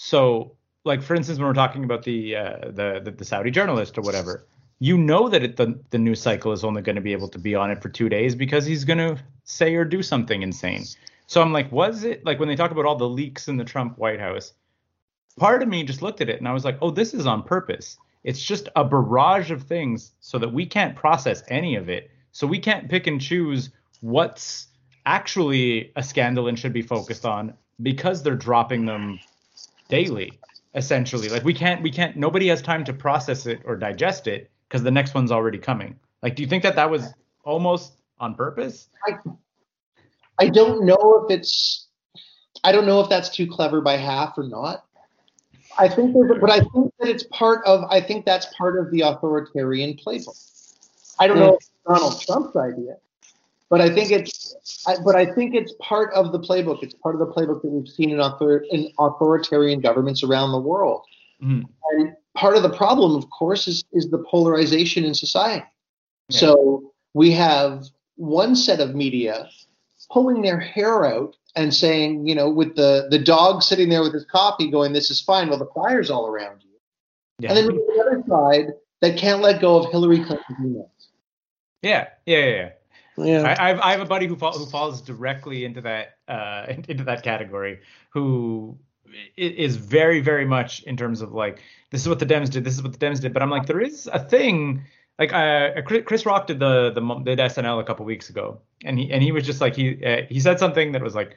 So like for instance, when we're talking about the uh, the, the the Saudi journalist or whatever, you know that it, the the news cycle is only going to be able to be on it for two days because he's going to say or do something insane. So I'm like, was it like when they talk about all the leaks in the Trump White House? Part of me just looked at it and I was like, oh, this is on purpose. It's just a barrage of things so that we can't process any of it. So we can't pick and choose what's actually a scandal and should be focused on because they're dropping them daily essentially like we can't we can't nobody has time to process it or digest it because the next one's already coming like do you think that that was almost on purpose I, I don't know if it's I don't know if that's too clever by half or not. I think there's, but I think that it's part of I think that's part of the authoritarian playbook. I don't know mm. if it's Donald Trump's idea, but I think it's I, but I think it's part of the playbook. It's part of the playbook that we've seen in, author, in authoritarian governments around the world. Mhm. And part of the problem, of course, is is the polarization in society. Yeah. So we have one set of media pulling their hair out and saying, you know, with the the dog sitting there with his coffee, going, "This is fine." Well, the fire's all around you. yeah And then the other side that can't let go of Hillary Clinton's emails. yeah yeah yeah, yeah. I, I have a buddy who fall, who falls directly into that uh into that category who is very very much in terms of like this is what the Dems did this is what the Dems did. But I'm like there is a thing like uh Chris- Chris Rock did the the did SNL a couple weeks ago. And he and he was just like he uh, he said something that was like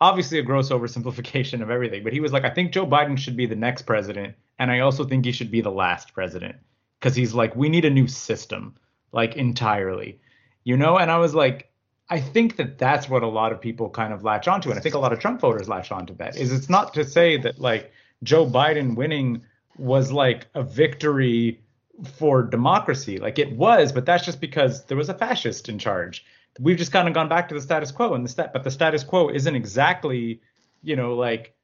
obviously a gross oversimplification of everything. But he was like I think Joe Biden should be the next president and I also think he should be the last president. Because he's like we need a new system like entirely you know? And i was like i think that that's what a lot of people kind of latch onto and i think a lot of trump voters latch onto that is it's not to say that like joe biden winning was like a victory for democracy. Like it was but that's just because there was a fascist in charge. We've just kind of gone back to the status quo and the stat but the status quo isn't exactly you know like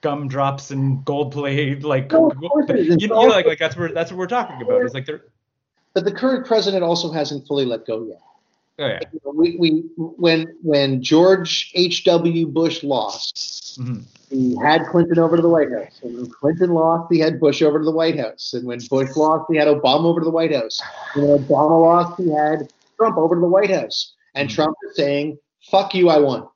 gumdrops and gold plate like No, of course it is. you, know like like that's what that's what we're talking about it's like they're But the current president also hasn't fully let go yet. oh yeah You know, We, we when when George H. W. Bush lost, Mhm. he had Clinton over to the White House. And when Clinton lost, he had Bush over to the White House. And when Bush lost, he had Obama over to the White House. And when Obama lost, he had Trump over to the White House. And Mhm. Trump is saying, "Fuck you, I won."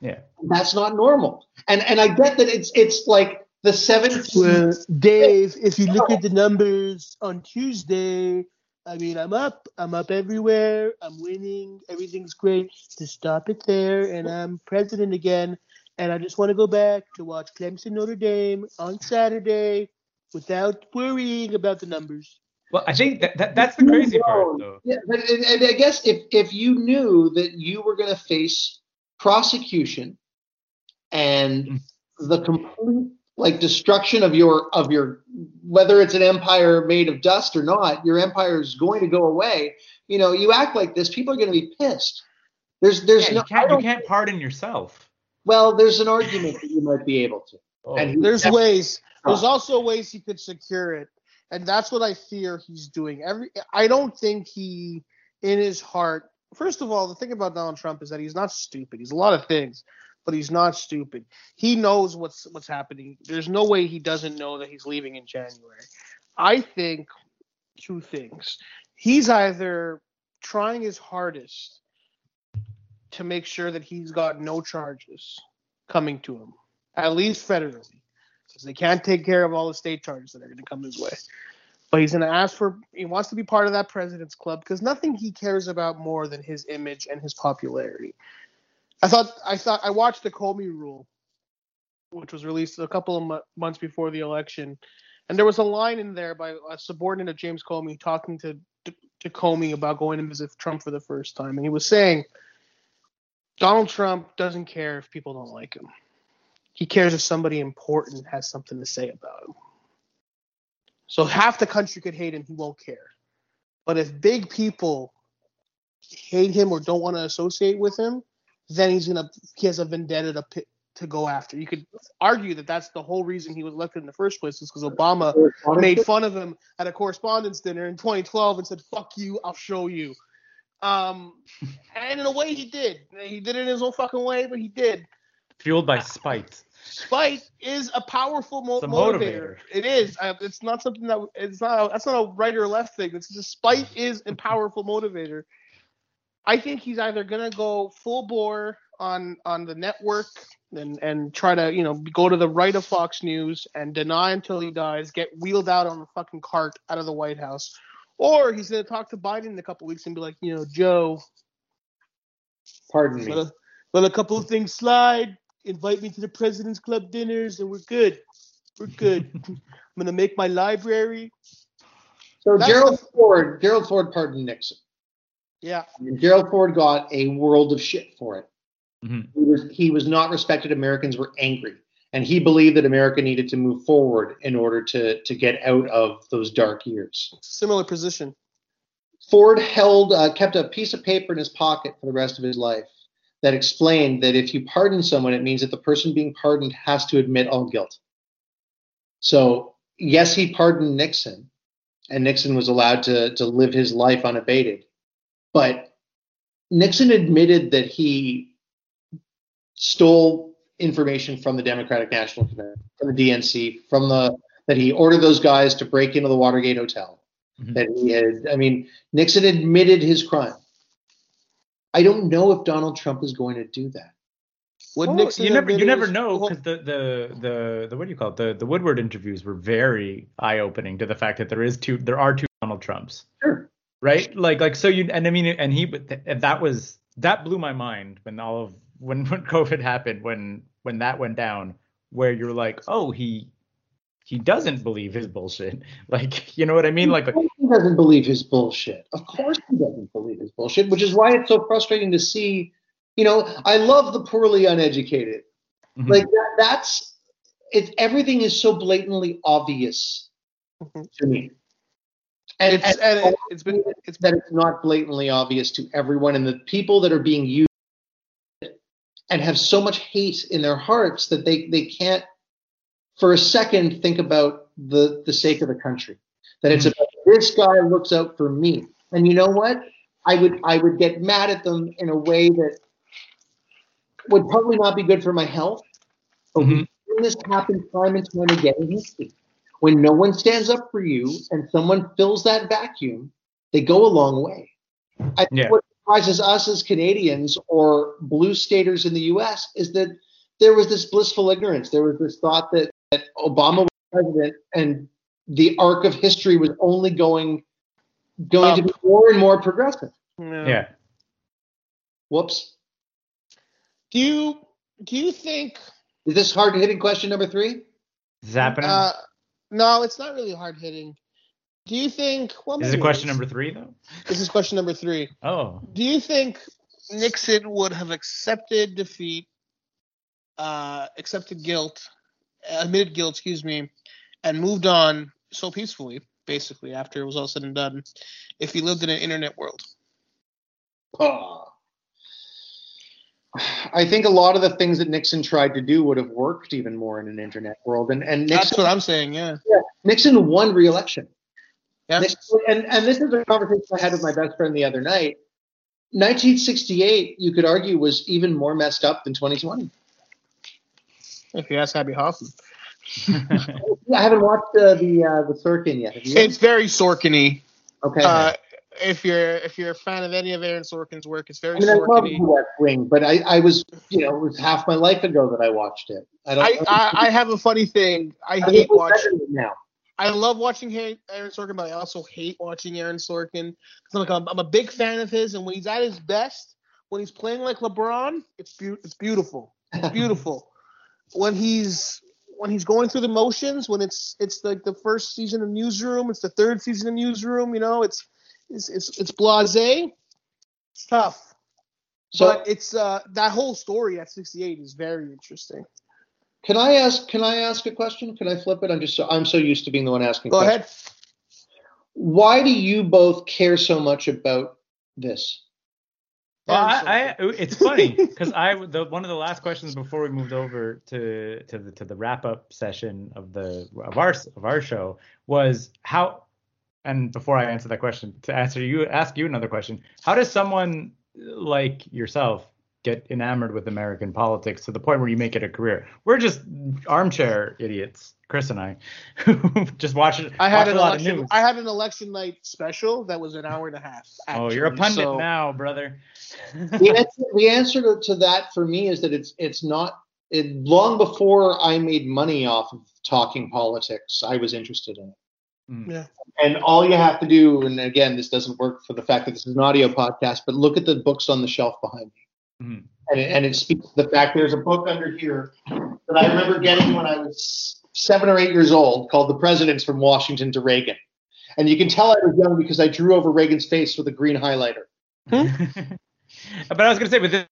yeah That's not normal. And and I get that it's it's like the 17th. Well, Dave, if you look at the numbers on Tuesday, I mean, I'm up. I'm up everywhere. I'm winning. Everything's great. To stop it there, and I'm president again. And I just want to go back to watch Clemson Notre Dame on Saturday without worrying about the numbers. Well, I think that, that that's the crazy part, though. Yeah, but and, and I guess if if you knew that you were going to face prosecution and mm. the complete like destruction of your of your whether it's an empire made of dust or not, your empire is going to go away. You know, you act like this, people are going to be pissed. There's there's Yeah, no you can't you can't pardon yourself. well, there's an argument that you might be able to. Oh, And There's Yeah. ways. There's also ways he could secure it, and that's what I fear he's doing. Every I don't think he, in his heart. First of all, the thing about Donald Trump is that he's not stupid. He's a lot of things, but he's not stupid. He knows what's what's happening. There's no way he doesn't know that he's leaving in January. I think two things. He's either trying his hardest to make sure that he's got no charges coming to him, at least federally, because they can't take care of all the state charges that are going to come his way. But he's going to ask for, he wants to be part of that president's club because nothing he cares about more than his image and his popularity. I thought, I thought, I watched the Comey rule, which was released a couple of mo- months before the election. And there was a line in there by a subordinate of James Comey talking to, to, to Comey about going to visit Trump for the first time. And he was saying, Donald Trump doesn't care if people don't like him. He cares if somebody important has something to say about him. So half the country could hate him, he won't care. But if big people hate him or don't want to associate with him, then he's gonna he has a vendetta to pi- to go after. You could argue that that's the whole reason he was elected in the first place, is because Obama made fun of him at a correspondence dinner in 2012 and said, "Fuck you, I'll show you." Um, and in a way, he did. He did it in his own fucking way, but he did. fueled by spite. spite is a powerful mo- a motivator. motivator. It is. It's not something that it's not. A, that's not a right or left thing. It's just spite is a powerful motivator. I think he's either gonna go full bore on on the network and and try to you know go to the right of Fox News and deny until he dies, get wheeled out on a fucking cart out of the White House, or he's gonna talk to Biden in a couple weeks and be like, you know, Joe, Pardon let me. a, let a couple of things slide. Invite me to the President's Club dinners, and we're good. We're good. I'm gonna make my library. So That's Gerald the- Ford, Gerald Ford pardoned Nixon. Yeah, And Gerald Ford got a world of shit for it. Mhm. He was he was not respected. Americans were angry, and he believed that America needed to move forward in order to to get out of those dark years. similar position. Ford held uh, kept a piece of paper in his pocket for the rest of his life that explained that if you pardon someone, it means that the person being pardoned has to admit all guilt. So yes, he pardoned Nixon, and Nixon was allowed to to live his life unabated. But Nixon admitted that he stole information from the Democratic National Convention, from the DNC, from the that he ordered those guys to break into the Watergate Hotel. Mhm. That he had, I mean, Nixon admitted his crime. I don't know if Donald Trump is going to do that. Would Well, Nixon you never you never know because the, the the the what do you call it the the Woodward interviews were very eye opening to the fact that there is two there are two Donald Trumps Sure. Right like like so you and I mean and he and that was that blew my mind when all of when when COVID happened when when that went down where you're like oh he he doesn't believe his bullshit like you know what I mean like, like He doesn't believe his bullshit. Of course he doesn't believe his bullshit, which is why it's so frustrating to see. You know, I love the poorly uneducated. mhm. Like that, that's it. Everything is so blatantly obvious Mhm. to me, and, It's, and and it, it's been it's that it's not blatantly obvious to everyone, and the people that are being used and have so much hate in their hearts that they they can't for a second think about the the sake of the country. That it's mm-hmm. about this guy looks out for me, and you know what? I would I would get mad at them in a way that would probably not be good for my health. But mm-hmm. we've this happen time and time again in history. When no one stands up for you and someone fills that vacuum, they go a long way. I think Yeah. what surprises us as Canadians or blue staters in the US is that there was this blissful ignorance. There was this thought that, that Obama was president and the arc of history was only going going to be more and more progressive. yeah. yeah Whoops. Do you do you think? Is this hard hitting question number three? is this happening Uh, no, it's not really hard hitting. Do you think? Well, is it question number three though This is question number three. oh Do you think Nixon would have accepted defeat, uh, accepted guilt, admitted guilt, excuse me, and moved on so peacefully, basically, after it was all said and done, if he lived in an internet world? Ah. I think a lot of the things that Nixon tried to do would have worked even more in an internet world. And, and That's what I'm saying. Yeah. Nixon won re-election. Yeah. Nixon- and, and this is a conversation I had with my best friend the other night. 1968, you could argue, was even more messed up than 2020. If you ask Abbie Hoffman, I haven't watched uh, the uh, the Sorkin yet. It's very Sorkin-y. okay. Uh, if you're if you're a fan of any of Aaron Sorkin's work, it's very I mean, I love Sorkin-y. the West Wing, but I, I was, you know, it was half my life ago that I watched it. I don't. I, I, I have a funny thing. I I hate watching. now. I love watching Aaron Sorkin, but I also hate watching Aaron Sorkin. 'Cause I'm, like, I'm, I'm a big fan of his, and when he's at his best, when he's playing like LeBron, it's beau- it's beautiful. It's beautiful. when he's when he's going through the motions, when it's it's like the first season of Newsroom, it's the third season of Newsroom. You know, it's it's it's, it's blasé. It's tough, So but it's uh that whole story at 68 is very interesting. can I ask? Can I ask a question? Can I flip it? I'm just so I'm so used to being the one asking. Go questions. ahead. Why do you both care so much about this? Well, I, I, it's funny because I the one of the last questions before we moved over to to the to the wrap up session of the of our of our show was how and before I answer that question to answer you ask you another question how does someone like yourself get enamored with American politics to the point where you make it a career. We're just armchair idiots, Chris and I, just watch it. I had an a lot of election. news. I had an election night special that was an hour and a half. oh, you're a pundit so- now, brother. the answer, the answer to, to that for me is that it's it's not it, long before I made money off of talking politics, I was interested in it. Mm. Yeah. And all you have to do, and again, this doesn't work for the fact that this is an audio podcast, but look at the books on the shelf behind me. Mhm. And, it, and it speaks to the fact there's a book under here that I remember getting when I was seven or eight years old called The Presidents from Washington to Reagan. And you can tell I was young because I drew over Reagan's face with a green highlighter. but I was gonna say, but this,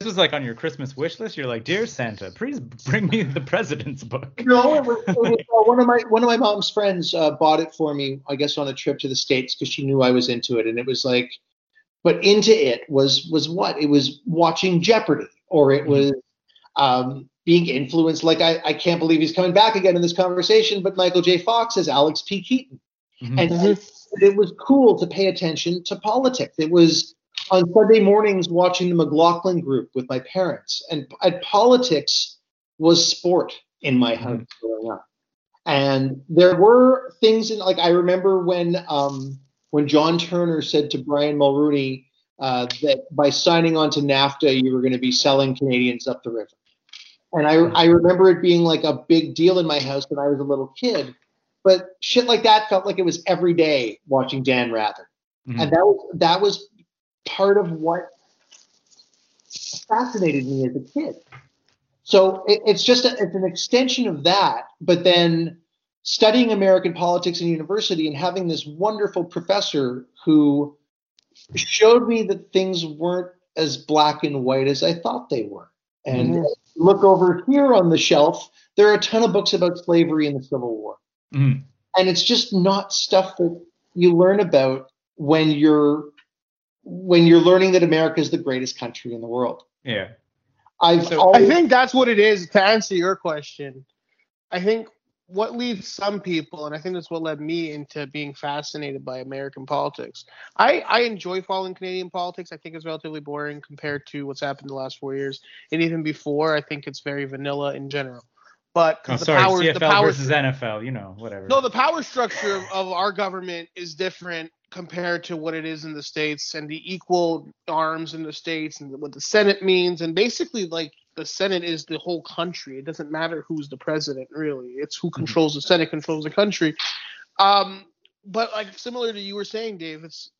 this was like on your Christmas wish list. You're like, dear Santa, please bring me the president's book. No, it was, it was uh, one of my one of my mom's friends uh, bought it for me. I guess on a trip to the states because she knew I was into it, and it was like, but into it was was what it was watching Jeopardy, or it was um, being influenced. Like I, I can't believe he's coming back again in this conversation, but Michael J. Fox as Alex P. Keaton, Mhm. and Mhm. it was cool to pay attention to politics. It was on Sunday mornings watching the McLaughlin Group with my parents, and, and politics was sport in my house growing up. And there were things in like I remember when um, when John Turner said to Brian Mulroney uh, that by signing on to NAFTA you were going to be selling Canadians up the river. And I, I remember it being like a big deal in my house when I was a little kid. But shit like that felt like it was every day watching Dan Rather. Mhm. And that was that was part of what fascinated me as a kid. So it, it's just a, it's an extension of that, but then studying American politics in university and having this wonderful professor who showed me that things weren't as black and white as I thought they were. And Mhm. look over here on the shelf, there are a ton of books about slavery and the Civil War Mhm. and it's just not stuff that you learn about when you're when you're learning that America is the greatest country in the world. Yeah. I've So- I think that's what it is. To answer your question, I think what leads some people, and I think that's what led me into being fascinated by American politics. I, I enjoy following Canadian politics. I think it's relatively boring compared to what's happened the last four years, and even before. I think it's very vanilla in general. But Oh, the sorry. powers, CFL the powers, versus NFL. You know, whatever. no, the power structure of, of our government is different compared to what it is in the states, and the equal arms in the states, and what the Senate means, and basically like the Senate is the whole country. It doesn't matter who's the president, really. It's who controls the Senate controls the country. Um, but like similar to you were saying, Dave, it's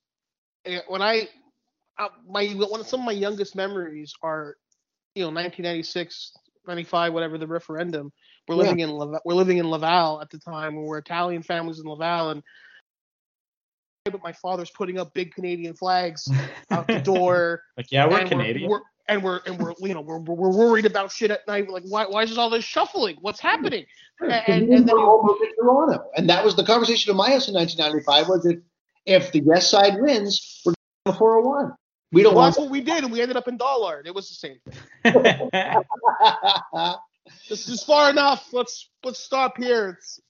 eh, when I uh, my one of some of my youngest memories are, you know, 1996, 95, whatever the referendum. We're Yeah. living in Laval, we're living in Laval at the time. We were Italian families in Laval, and but my father's putting up big Canadian flags out the door. like, yeah, we're and Canadian. We're, and we're and we're you know we're, we're worried about shit at night. Like why why is all this shuffling? What's happening? And, and, we and then were you, all moving to Toronto, and that was the conversation in my house in 1995. Was if if the yes side wins, we're going to 401. We don't well, want. that's what we did, and we ended up in Dollard. It was the same thing. This is far enough. Let's let's stop here. It's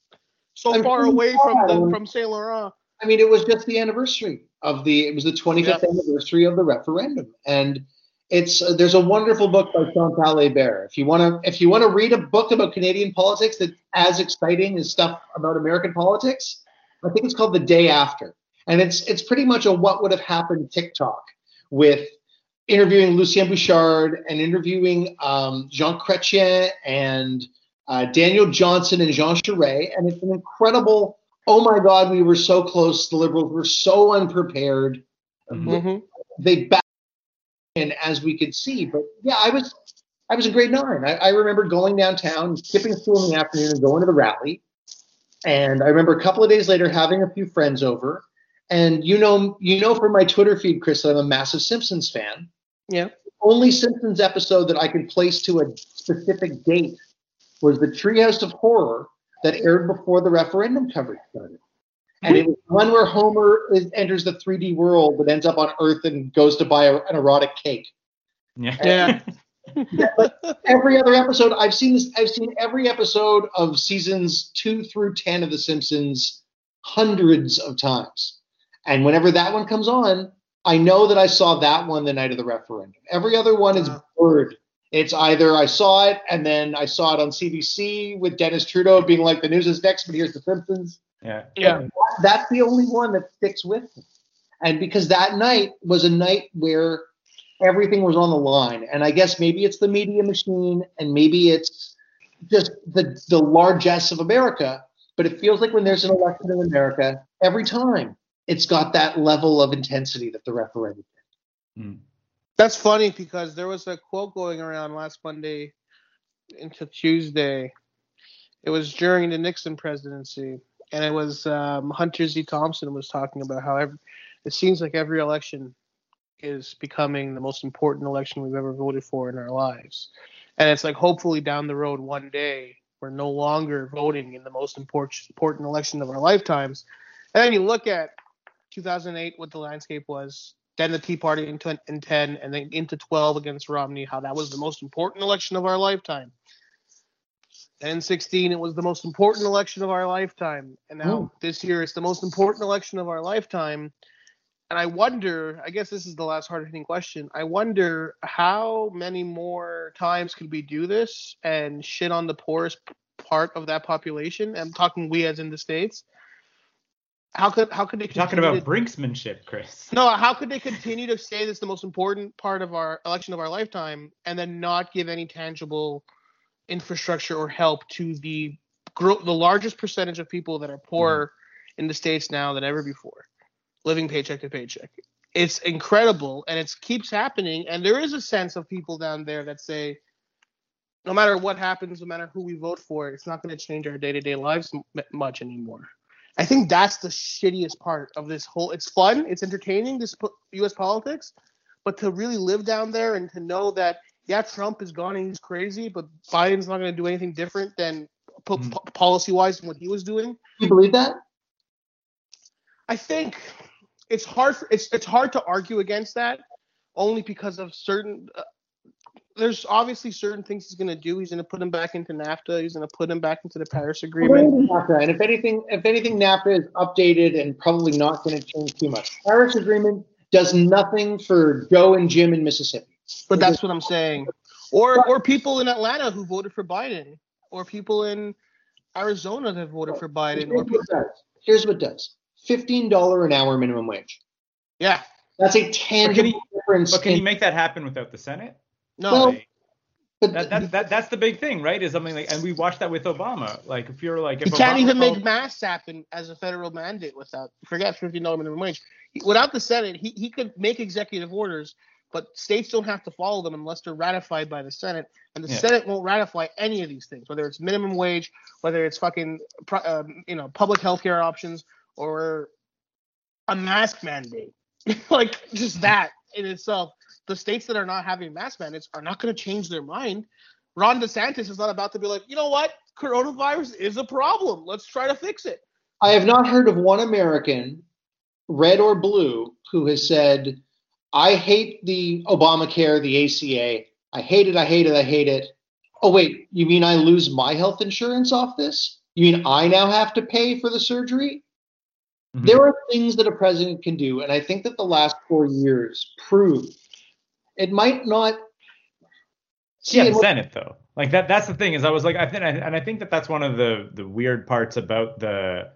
so I'm far away from the from Saint Laurent. I mean, it was just the anniversary of the. It was the 25th Yep. anniversary of the referendum, and it's uh, there's a wonderful book by Chantal Hébert. If you want to, if you want to read a book about Canadian politics that's as exciting as stuff about American politics, I think it's called The Day After, and it's it's pretty much a what would have happened TikTok with interviewing Lucien Bouchard and interviewing um, Jean Chrétien and uh, Daniel Johnson and Jean Charest, and it's an incredible. Oh my God, we were so close. The Liberals were so unprepared. Mhm. They backed in as we could see. But yeah, I was I was in grade nine. I, I remember going downtown, skipping school in the afternoon, and going to the rally. And I remember a couple of days later having a few friends over. And you know, you know from my Twitter feed, Chris, that I'm a massive Simpsons fan. Yeah. Only Simpsons episode that I can place to a specific date was the Treehouse of Horror that aired before the referendum coverage started. And it was one where Homer is, enters the 3D world but ends up on Earth and goes to buy a, an erotic cake. yeah. Yeah. Every other episode, I've seen this. I've seen every episode of seasons two through ten of The Simpsons hundreds of times. And whenever that one comes on, I know that I saw that one the night of the referendum. Every other one is blurred. It's either I saw it and then I saw it on CBC with Dennis Trudeau being like, the news is next, but here's the Simpsons. Yeah. Yeah. That's the only one that sticks with me. And because that night was a night where everything was on the line. And I guess maybe it's the media machine and maybe it's just the, the largesse of America. But it feels like when there's an election in America, every time it's got that level of intensity that the referendum did. Mm. That's funny because there was a quote going around last Monday into Tuesday. It was during the Nixon presidency, and it was um, Hunter Z. Thompson was talking about how every, it seems like every election is becoming the most important election we've ever voted for in our lives, and it's like hopefully down the road one day we're no longer voting in the most important important election of our lifetimes, and then you look at 2008 what the landscape was then the Tea Party in, tw- in 10, and then into 12 against Romney, how that was the most important election of our lifetime. Then in 16, it was the most important election of our lifetime. And now Ooh. this year, it's the most important election of our lifetime. And I wonder, I guess this is the last hard hitting question. I wonder how many more times could we do this and shit on the poorest part of that population? I'm talking we as in the States. How could how could they talking about to- brinksmanship, Chris. no, how could they continue to say this is the most important part of our election of our lifetime and then not give any tangible infrastructure or help to the gro- the largest percentage of people that are poor mm-hmm. in the states now than ever before, living paycheck to paycheck. It's incredible and it keeps happening and there is a sense of people down there that say no matter what happens, no matter who we vote for, it's not going to change our day-to-day lives m- much anymore. I think that's the shittiest part of this whole. It's fun, it's entertaining, this U.S. politics, but to really live down there and to know that yeah, Trump is gone and he's crazy, but Biden's not going to do anything different than po- Mhm. po- policy-wise than what he was doing. Do you believe that? I think it's hard. For, it's it's hard to argue against that, only because of certain. There's obviously certain things he's going to do. He's going to put him back into NAFTA. He's going to put him back into the Paris Agreement. And if anything, if anything, NAFTA is updated and probably not going to change too much. Paris Agreement does nothing for Joe and Jim in Mississippi. But that's what I'm saying. Or or people in Atlanta who voted for Biden, or people in Arizona that voted for Biden, or Here's people, what does. Here's what does. Fifteen dollar an hour minimum wage. yeah, That's a tangible he- difference. But can in- you make that happen without the Senate? No, Well, but that, that, that, that's the big thing, right? Is something like, and we watched that with Obama. Like, if you're like, if you can't even make masks happen as a federal mandate without forget fifteen dollar minimum wage. Without the Senate, he, he could make executive orders, but states don't have to follow them unless they're ratified by the Senate, and the Yeah. Senate won't ratify any of these things, whether it's minimum wage, whether it's fucking um, you know public health care options, or a mask mandate. like just that in itself, the states that are not having mask mandates are not going to change their mind. Ron DeSantis is not about to be like, you know what, coronavirus is a problem. Let's try to fix it. I have not heard of one American, red or blue, who has said, I hate the Obamacare, the ACA. I hate it, I hate it, I hate it. Oh, wait, you mean I lose my health insurance off this? You mean I now have to pay for the surgery? Mhm. There are things that a president can do, and I think that the last four years prove it might not. See, yeah, the Senate though. Like that. That's the thing is, I was like, I think, and I think that that's one of the the weird parts about the,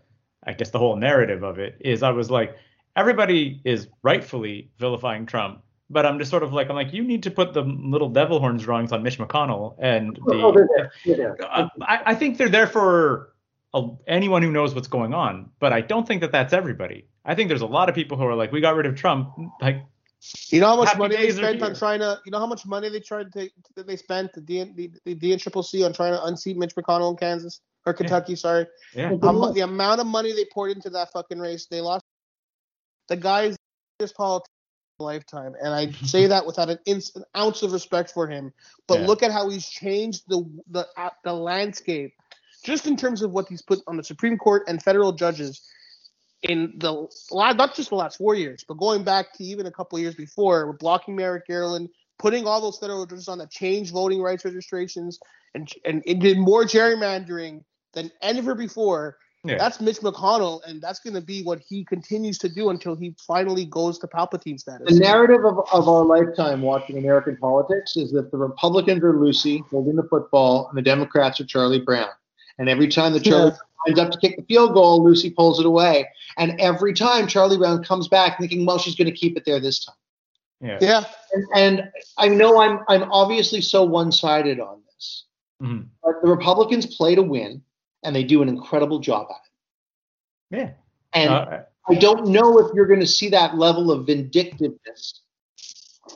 I guess the whole narrative of it is, I was like, everybody is rightfully vilifying Trump, but I'm just sort of like, I'm like, you need to put the little devil horns drawings on Mitch McConnell and Oh, they're there. They're there. Uh, I, I think they're there for a, anyone who knows what's going on, but I don't think that that's everybody. I think there's a lot of people who are like, we got rid of Trump. Like, You know how much money they spent on trying to. You know how much money they tried to. That they spent the D the, the DNCCC on trying to unseat Mitch McConnell in Kansas or Kentucky. Sorry, yeah, How mu- the amount of money they poured into that fucking race, they lost. The guy's this politics of a lifetime, and I say that without an, inch, an ounce of respect for him. But Yeah. look at how he's changed the the uh, the landscape, just in terms of what he's put on the Supreme Court and federal judges in the la- not just the last four years, but going back to even a couple of years before, with blocking Merrick Garland, putting all those federal judges on that change voting rights registrations, and and it did more gerrymandering than ever before. Yeah. That's Mitch McConnell, and that's going to be what he continues to do until he finally goes to Palpatine status. The narrative of, of our lifetime watching American politics is that the Republicans are Lucy holding the football and the Democrats are Charlie Brown. And every time the Charlie Yeah. lines up to kick the field goal, Lucy pulls it away. And every time Charlie Brown comes back thinking, well, she's going to keep it there this time. Yeah. yeah, And, and I know I'm I'm obviously so one-sided on this, Mhm. but the Republicans play to win, and they do an incredible job at it. Yeah. And Uh, I don't know if you're going to see that level of vindictiveness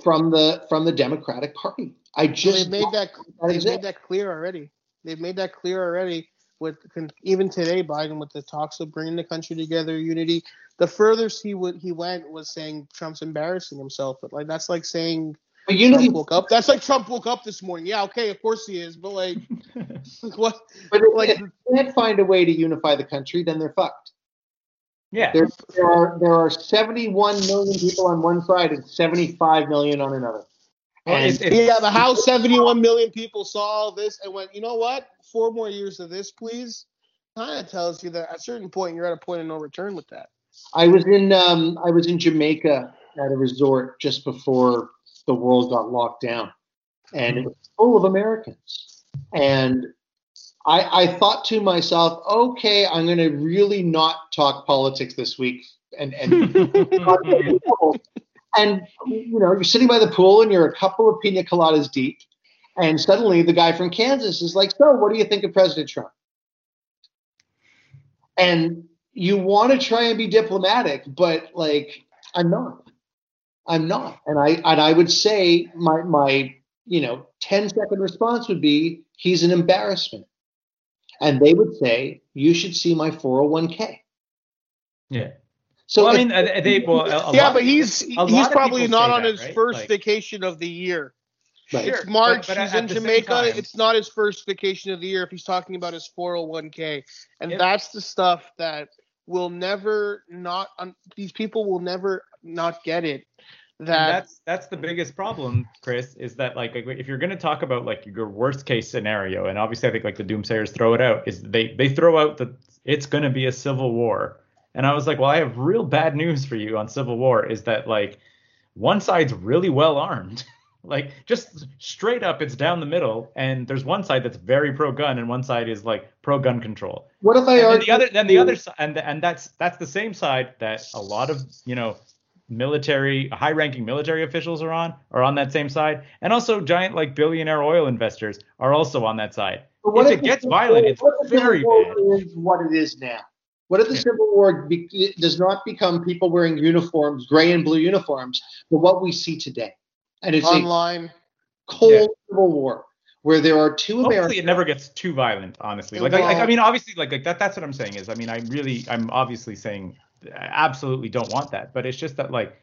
from the from the Democratic Party. I So just they've made that that they've made it. that clear already. They've made that clear already with even today Biden with the talks of bringing the country together, unity. The furthest he would he went was saying Trump's embarrassing himself, but like that's like saying But unity, Trump woke up. That's like Trump woke up this morning. Yeah, okay, of course he is, but like, like what? but if, like- if they can't find a way to unify the country, then they're fucked. yeah. There, there are there are 71 million people on one side and 75 million on another. Well, And it's- it's- Yeah, the House, 71 million people saw all this and went, you know what? Four more years of this, please. Kind of tells you that at a certain point you're at a point of no return with that. I was in um, I was in Jamaica at a resort just before the world got locked down, and it was full of Americans. And I, I thought to myself, okay, I'm going to really not talk politics this week, and and and you know you're sitting by the pool and you're a couple of pina coladas deep, and suddenly the guy from Kansas is like, so what do you think of President Trump? And you want to try and be diplomatic, but like I'm not. I'm not. And I and I would say my my you know 10 second response would be he's an embarrassment. And they would say you should see my 401k. yeah. So Well, I mean, they well, a, a yeah, lot but he's he's probably not on that, his right? first Like- vacation of the year. Right. It's March. but- but he's at in the Jamaica. time- It's not his first vacation of the year if he's talking about his 401k, and Yep. that's the stuff that will never not. Un- these people will never not get it. That that's that's the biggest problem, Chris, is that like like, if you're going to talk about like your worst case scenario, and obviously I think like the doomsayers throw it out, is they they throw out that it's going to be a civil war, and I was like, well, I have real bad news for you on civil war, is that like one side's really well armed. Like just straight up, it's down the middle, and there's one side that's very pro-gun, and one side is like pro-gun control. what if I And argue the other, then the other side, and and that's that's the same side that a lot of you know military, high-ranking military officials are on, are on that same side, and also giant like billionaire oil investors are also on that side. But what if if it gets violent, it's what if the very bad. Is what it is now? What if the Yeah. Civil War be, does not become people wearing uniforms, gray and blue uniforms, but what we see today? And it's a online. cold Yeah. Civil War where there are two Hopefully, Americans. it never gets too violent. Honestly, like, like, like, I mean, obviously, like, like that. That's what I'm saying is, I mean, I really, I'm obviously saying, I absolutely don't want that. But it's just that, like,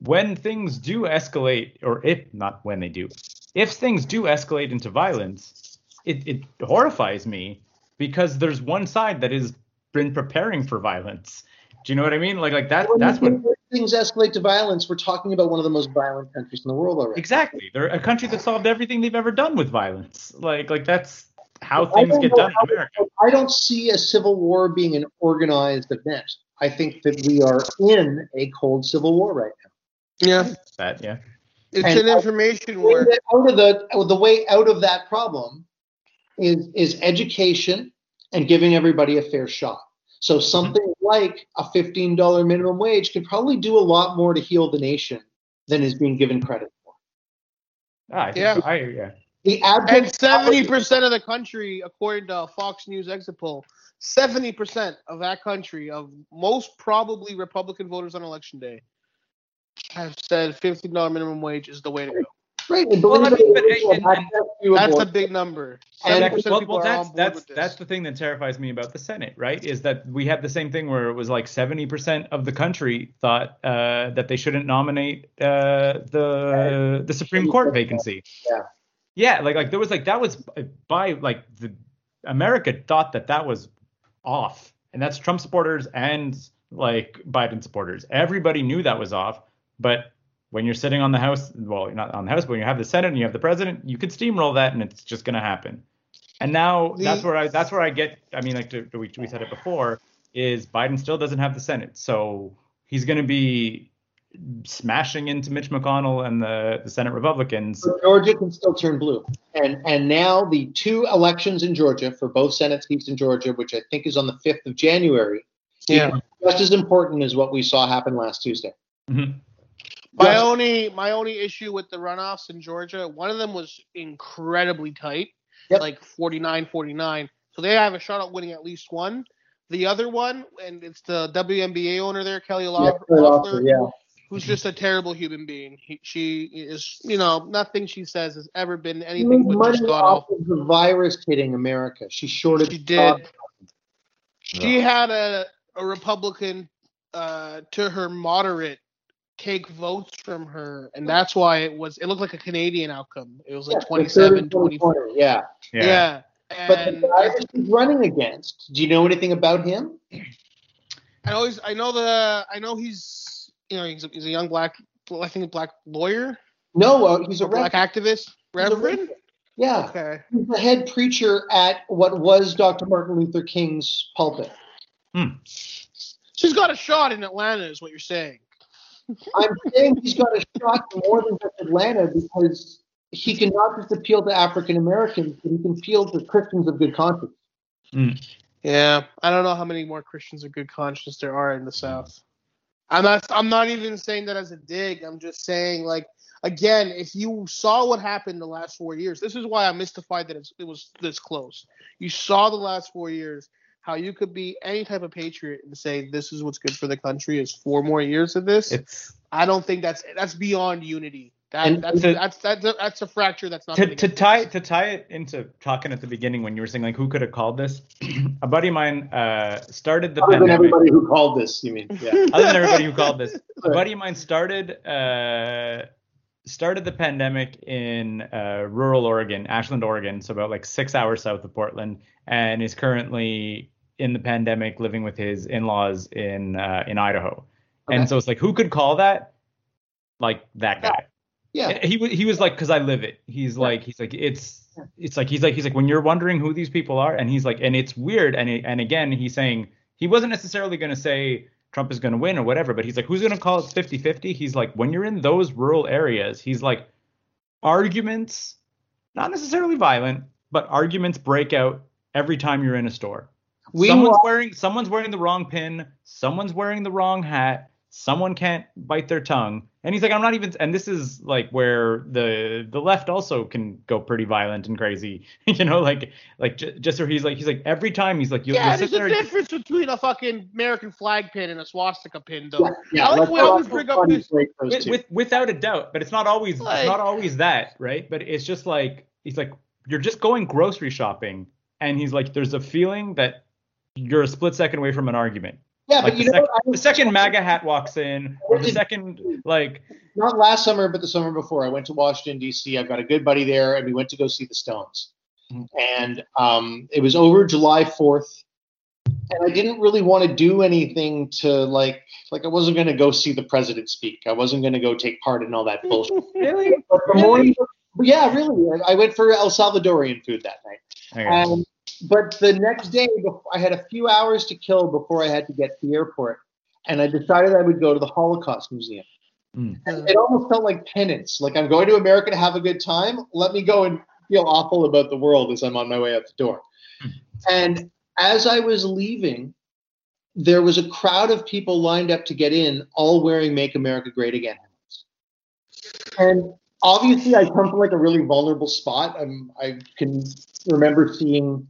when things do escalate, or if not when they do, if things do escalate into violence, it, it horrifies me because there's one side that has been preparing for violence. Do you know what I mean? Like, like that. When That's what things escalate to violence. We're talking about one of the most violent countries in the world already. exactly. They're a country that solved everything they've ever done with violence. Like, like that's how I things get know done how- in America. I don't see a civil war being an organized event. I think that we are in a cold civil war right now. Yeah, That, yeah. it's And an information war. out of the the way out of that problem is is education and giving everybody a fair shot. So something like a fifteen dollar minimum wage could probably do a lot more to heal the nation than is being given credit for. Ah, I Yeah. I, yeah. The And abject seventy percent of the country, according to Fox News exit poll, seventy percent of that country, of most probably Republican voters on election day, have said fifteen dollar minimum wage is the way to go. Right. Well, I mean, but- or not, and- That's a big number. And- well, well, that's that's that's the thing that terrifies me about the Senate, right? Is that we had the same thing where it was like 70% of the country thought uh, that they shouldn't nominate uh, the the Supreme Court vacancy. Yeah. Yeah, like like there was like that was by like the America thought that that was off, and that's Trump supporters and like Biden supporters. Everybody knew that was off, but when you're sitting on the House, well, you're not on the House, but when you have the Senate and you have the president, you could steamroll that, and it's just going to happen. And now The- that's where I that's where I get. I mean, like to, we we said it before, is Biden still doesn't have the Senate, so he's going to be smashing into Mitch McConnell and the the Senate Republicans. Georgia can still turn blue. And and now the two elections in Georgia for both Senate seats in Georgia, which I think is on the 5th of January, Yeah. just as important as what we saw happen last Tuesday. Mhm. My Yes. only my only issue with the runoffs in Georgia, one of them was incredibly tight, Yep. like 49-49. So they have a shot at winning at least one. The other one, and it's the WNBA owner there, Kelly Yeah, Loeffler, Loeffler, yeah. who's just a terrible human being. He, she is, you know, nothing she says has ever been anything but money just gone off off. of the virus hitting America. She shorted. She did. She had a, a Republican uh, to her moderate take votes from her, and that's why it was. It looked like a Canadian outcome. It was like Yeah, 27, 24. Yeah. Yeah. Yeah. But the guy that she's running against, do you know anything about him? I always, I know the, I know he's, you know, he's a, he's a young black, I think a black lawyer, No, uh, he's a a black activist, reverend. Yeah. Okay. He's the head preacher at what was Dr. Martin Luther King's pulpit. Hmm. She's got a shot in Atlanta, is what you're saying. I'm saying he's got a shot more than just Atlanta because he can not just appeal to African Americans, but he can appeal to Christians of good conscience. Hmm. Yeah, I don't know how many more Christians of good conscience there are in the South. I'm not. I'm not even saying that as a dig. I'm just saying, like, again, if you saw what happened the last four years, this is why I'm mystified that it's, it was this close. You saw the last four years, how you could be any type of patriot and say this is what's good for the country is four more years of this. It's I don't think that's that's beyond unity. That, that's, to- that's that's a, that's a fracture that's not to, gonna tie fixed. to tie it into talking at the beginning when you were saying like who could have called this a buddy of mine uh started the Other than everybody who called this, you mean? Yeah. other than everybody who called this a buddy of mine started uh started the pandemic in uh, rural oregon ashland oregon so about like six hours south of portland and is currently in the pandemic living with his in-laws in uh, in idaho Okay. and so it's like who could call that like that guy Yeah. he was he was like because I live it. He's like he's like it's it's like he's like he's like when you're wondering who these people are, and he's like and it's weird. And it, and again he's saying he wasn't necessarily going to say Trump is going to win or whatever, but he's like who's going to call it 50-50? He's like when you're in those rural areas, he's like arguments, not necessarily violent, but arguments break out every time you're in a store. We someone's wearing someone's wearing the wrong pin, someone's wearing the wrong hat, someone can't bite their tongue. And he's like, I'm not even and this is like where the the left also can go pretty violent and crazy. you know, like like j- just where he's like he's like every time he's like you'll, Yeah, you'll there's sit a there difference between a fucking American flag pin and a swastika pin, though. Yeah, yeah, I like we always bring up funny this- with, with without a doubt, but it's not always Like- it's not always that, right? But it's just like he's like you're just going grocery shopping and he's like there's a feeling that you're a split second away from an argument. Yeah, Like but the, you know, sec- the second MAGA hat walks in, or the second like not last summer, but the summer before, I went to Washington D.C. I've got a good buddy there, and we went to go see the Stones. Mhm. And um, it was over July Fourth, and I didn't really want to do anything to like, like I wasn't going to go see the president speak. I wasn't going to go take part in all that bullshit. really. But the morning, but yeah, really, I I went for El Salvadorian food that night. Okay. Um, but the next day, I had a few hours to kill before I had to get to the airport, and I decided I would go to the Holocaust Museum. Mm. And it almost felt like penance. Like I'm going to America to have a good time. Let me go and feel awful about the world as I'm on my way out the door. And as I was leaving, there was a crowd of people lined up to get in, all wearing "Make America Great Again" hats. And obviously, I come from like a really vulnerable spot. I'm, I can remember seeing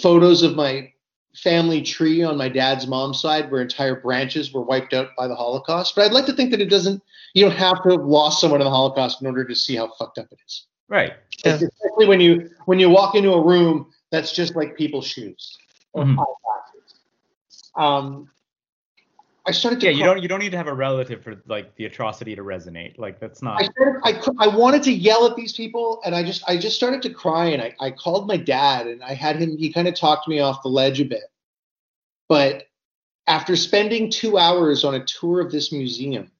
photos of my family tree on my dad's mom's side where entire branches were wiped out by the Holocaust. But I'd like to think that it doesn't, you don't have to have lost someone in the Holocaust in order to see how fucked up it is. Right. Yeah. Especially when you when you walk into a room that's just like people's shoes or Mhm. eyeglasses. Um, I started to Yeah, you don't you don't need to have a relative for like the atrocity to resonate. Like that's not. I started, I, I wanted to yell at these people, and I just I just started to cry, and I, I called my dad, and I had him. He kind of talked me off the ledge a bit, but after spending two hours on a tour of this museum,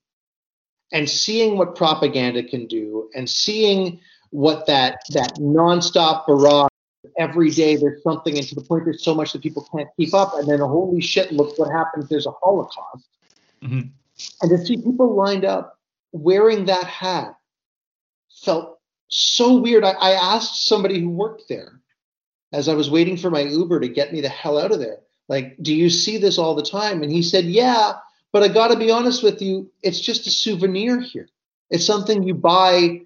and seeing what propaganda can do, and seeing what that that nonstop barrage every day there's something, and to the point there's so much that people can't keep up. And then holy shit, look what happens. There's a Holocaust. Mhm. And to see people lined up wearing that hat felt so weird. I, I asked somebody who worked there as I was waiting for my Uber to get me the hell out of there, like, do you see this all the time? And he said, yeah, but I got to be honest with you, it's just a souvenir here. It's something you buy,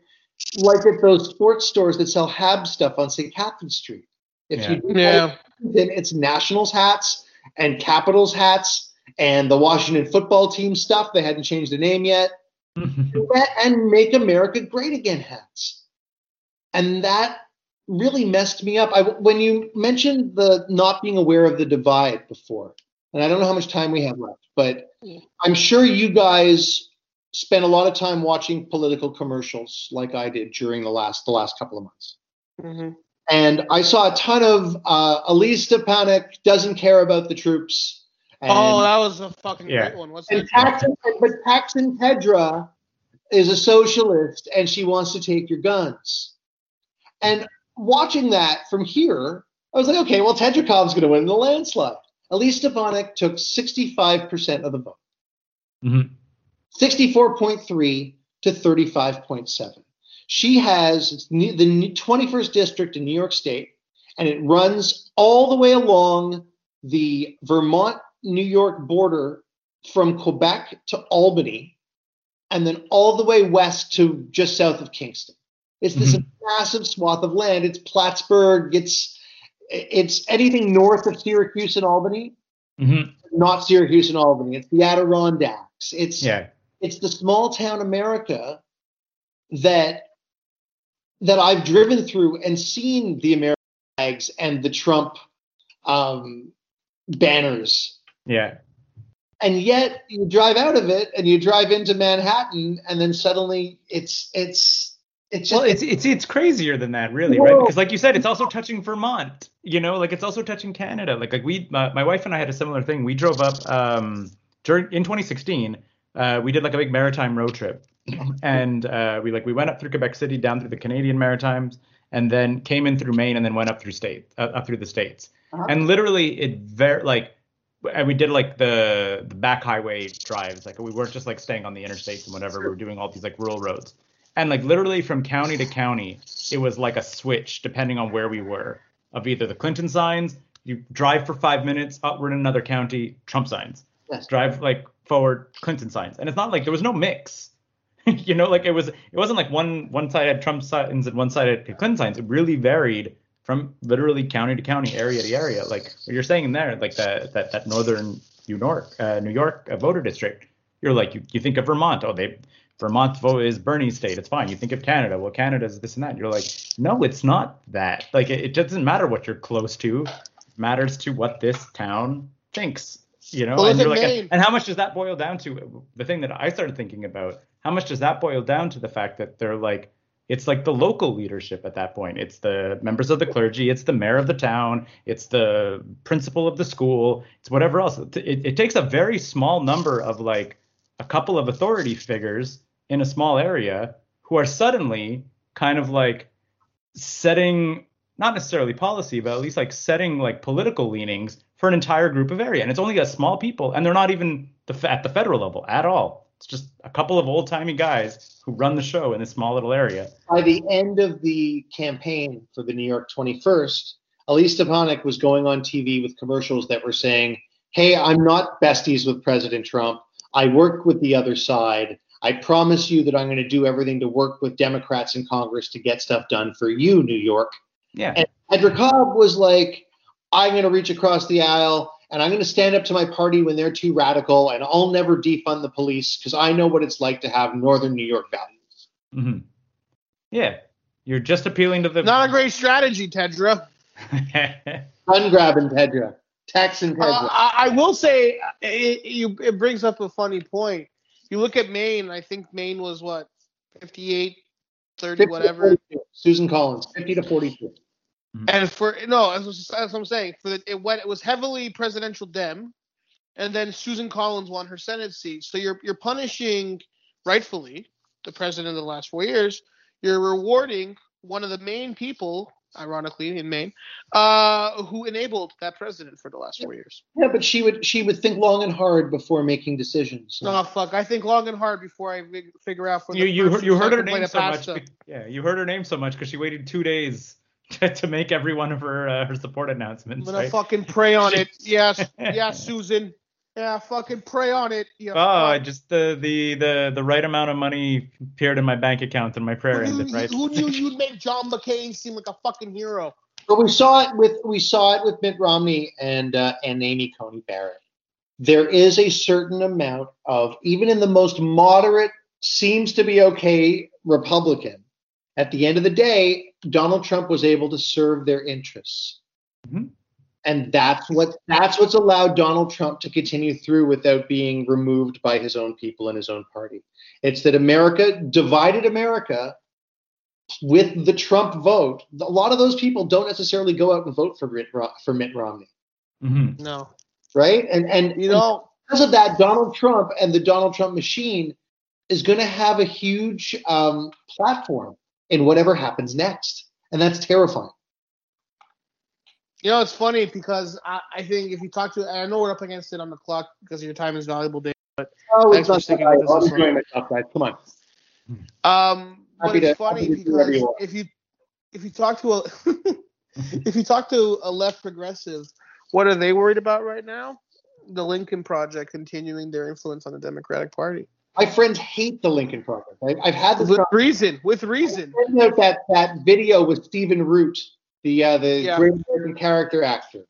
like at those sports stores that sell Hab stuff on St. Catherine Street. If Yeah. you do Yeah. then it's Nationals hats and Capitals hats and the Washington football team stuff. They hadn't changed the name yet. And Make America Great Again hats. And that really messed me up. I, when you mentioned the not being aware of the divide before, and I don't know how much time we have left, but I'm sure you guys spent a lot of time watching political commercials like I did during the last the last couple of months. hmm And I saw a ton of uh, Elise Stefanik doesn't care about the troops. And, Oh, that was a fucking Yeah. great one. What's and that? Paxton, but Paxton Pedra is a socialist and she wants to take your guns. And watching that from here, I was like, okay, well, Tedra Cobb's going to win the landslide. Elise Stefanik took 65% of the vote, Mhm. 64.3 to 35.7. She has the 21st district in New York State, and it runs all the way along the Vermont New York border from Quebec to Albany, and then all the way west to just south of Kingston. It's this massive swath of land. It's Plattsburgh. It's it's anything north of Syracuse and Albany, Mhm. not Syracuse and Albany. It's the Adirondacks. It's Yeah. It's the small town America that that I've driven through and seen the American flags and the Trump um, banners. Yeah. And yet you drive out of it and you drive into Manhattan and then suddenly it's it's it's just Well, it's it's it's crazier than that, really, right? Because like you said, it's also touching Vermont. You know, like it's also touching Canada. Like like we, my, my wife and I had a similar thing. We drove up um during in 2016. Uh, we did like a big maritime road trip, and uh, we like we went up through Quebec City, down through the Canadian Maritimes, and then came in through Maine, and then went up through state uh, up through the states. Uh-huh. And literally, it very like. And we did like the the back highway drives. Like we weren't just like staying on the interstates and whatever. We were doing all these like rural roads and like literally from county to county it was like a switch depending on where we were of either the clinton signs you drive for five minutes up we're in another county trump signs Yes. drive like forward clinton signs and it's not like there was no mix you know like it was it wasn't like one one side had trump signs and one side had clinton signs it really varied from literally county to county area to area like what you're saying in there like that that that northern new york uh, new york uh, voter district you're like you, you think of vermont oh they Vermont vote is Bernie's state. It's fine. You think of Canada. Well, Canada's this and that. You're like, no, it's not that. Like, it, it doesn't matter what you're close to. It matters to what this town thinks. You know, and you're like, and how much does that boil down to? The thing that I started thinking about, how much does that boil down to the fact that they're like, it's like the local leadership at that point. It's the members of the clergy. It's the mayor of the town. It's the principal of the school. It's whatever else. It, it takes a very small number of like a couple of authority figures in a small area who are suddenly kind of like setting not necessarily policy but at least like setting like political leanings for an entire group of area and it's only a small people and they're not even the, at the federal level at all it's just a couple of old-timey guys who run the show in this small little area by the end of the campaign for the New York 21st, Elise Stefanik was going on TV with commercials that were saying, Hey, I'm not besties with President Trump. I work with the other side. I promise you that I'm going to do everything to work with Democrats in Congress to get stuff done for you, New York. yeah And Tedra Cobb was like, I'm going to reach across the aisle and I'm going to stand up to my party when they're too radical and I'll never defund the police because I know what it's like to have Northern New York values. hmm yeah you're just appealing to the Not a great strategy, Tedra. Gun grabbing Tedra. Texan Tedra. Uh, I, I will say it, you, it brings up a funny point. You look at Maine. I think Maine was what 58, 30, 50 whatever. 42. Susan Collins, 50 to 42. And for no, that's what, that's what I'm saying. For the, it went, it was heavily presidential Dem, and then Susan Collins won her Senate seat. So you're you're punishing rightfully the president of the last four years. You're rewarding one of the main people ironically in Maine, uh, who enabled that president for the last four years. Yeah, but she would she would think long and hard before making decisions. No, fuck. I think long and hard before I figure out for the You you heard, you heard her name so much. pasta. be- Yeah, you heard her name so much because she waited two days to, to make every one of her uh, her support announcements. I'm gonna right? fucking pray on it. Yes, yes, Susan. Yeah, fucking pray on it. Yeah, Oh, fuck. just the the the the right amount of money appeared in my bank account and my prayer who, ended. knew, Right. who knew you'd make John McCain seem like a fucking hero? But we saw it with we saw it with Mitt Romney and uh, and Amy Coney Barrett. There is a certain amount of even in the most moderate, seems to be okay Republican. At the end of the day, Donald Trump was able to serve their interests, Mhm. and that's what that's what's allowed Donald Trump to continue through without being removed by his own people and his own party. It's that America divided America with the Trump vote, a lot of those people don't necessarily go out and vote for Mitt, for Mitt Romney, Mhm. No, right? And and you know, because of that, Donald Trump and the Donald Trump machine is going to have a huge um, platform in whatever happens next, and that's terrifying. you know, it's funny because I, I think if you talk to, I know we're up against it on the clock because your time is valuable, Dave. But Oh, Thanks for sticking with us I'll be doing my stuff, guys. Come on. Um, but Happy it's to- funny happy to do because you if you if you talk to a if you talk to a left progressive, what are they worried about right now? The Lincoln Project continuing their influence on the Democratic Party. My friends hate the Lincoln Project. I, I've had this With reason, with reason. That that video with Stephen Root, the uh, the Yeah. great American character actor,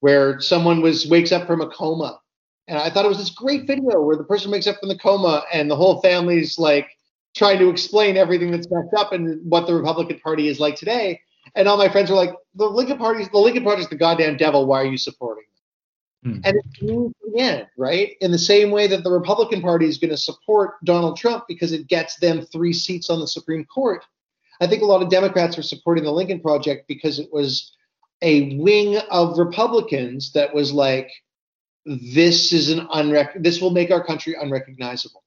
where someone was wakes up from a coma, and I thought it was this great video where the person wakes up from the coma and the whole family's like trying to explain everything that's messed up and what the Republican Party is like today. And all my friends were like, "The Lincoln Party, the Lincoln is the goddamn devil. Why are you supporting?" Them?" Hmm. And it's means to the end, right? In the same way that the Republican Party is going to support Donald Trump because it gets them three seats on the Supreme Court. I think a lot of Democrats are supporting the Lincoln Project because it was a wing of Republicans that was like, this is an unrec- this will make our country unrecognizable.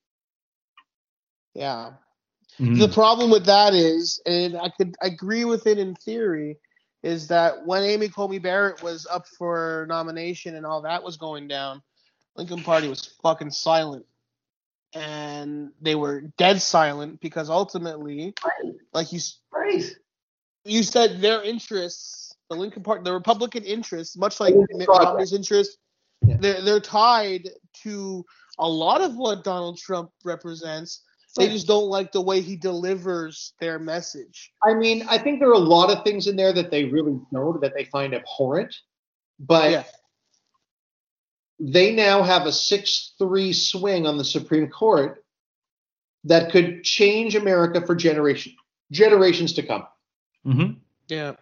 Yeah. Mhm. The problem with that is, and I could agree with it in theory, is that when Amy Coney Barrett was up for nomination and all that was going down, Lincoln Party was fucking silent. And they were dead silent because ultimately, like you Right. you said, their interests, the Lincoln Party, the Republican interests, much like Mitt Romney's interests, Yeah. they're, they're tied to a lot of what Donald Trump represents. They just don't like the way he delivers their message. I mean, I think there are a lot of things in there that they really don't that they find abhorrent, but Yeah. they now have a 6-3 swing on the Supreme Court that could change America for generation generations to come. Mhm. Yeah.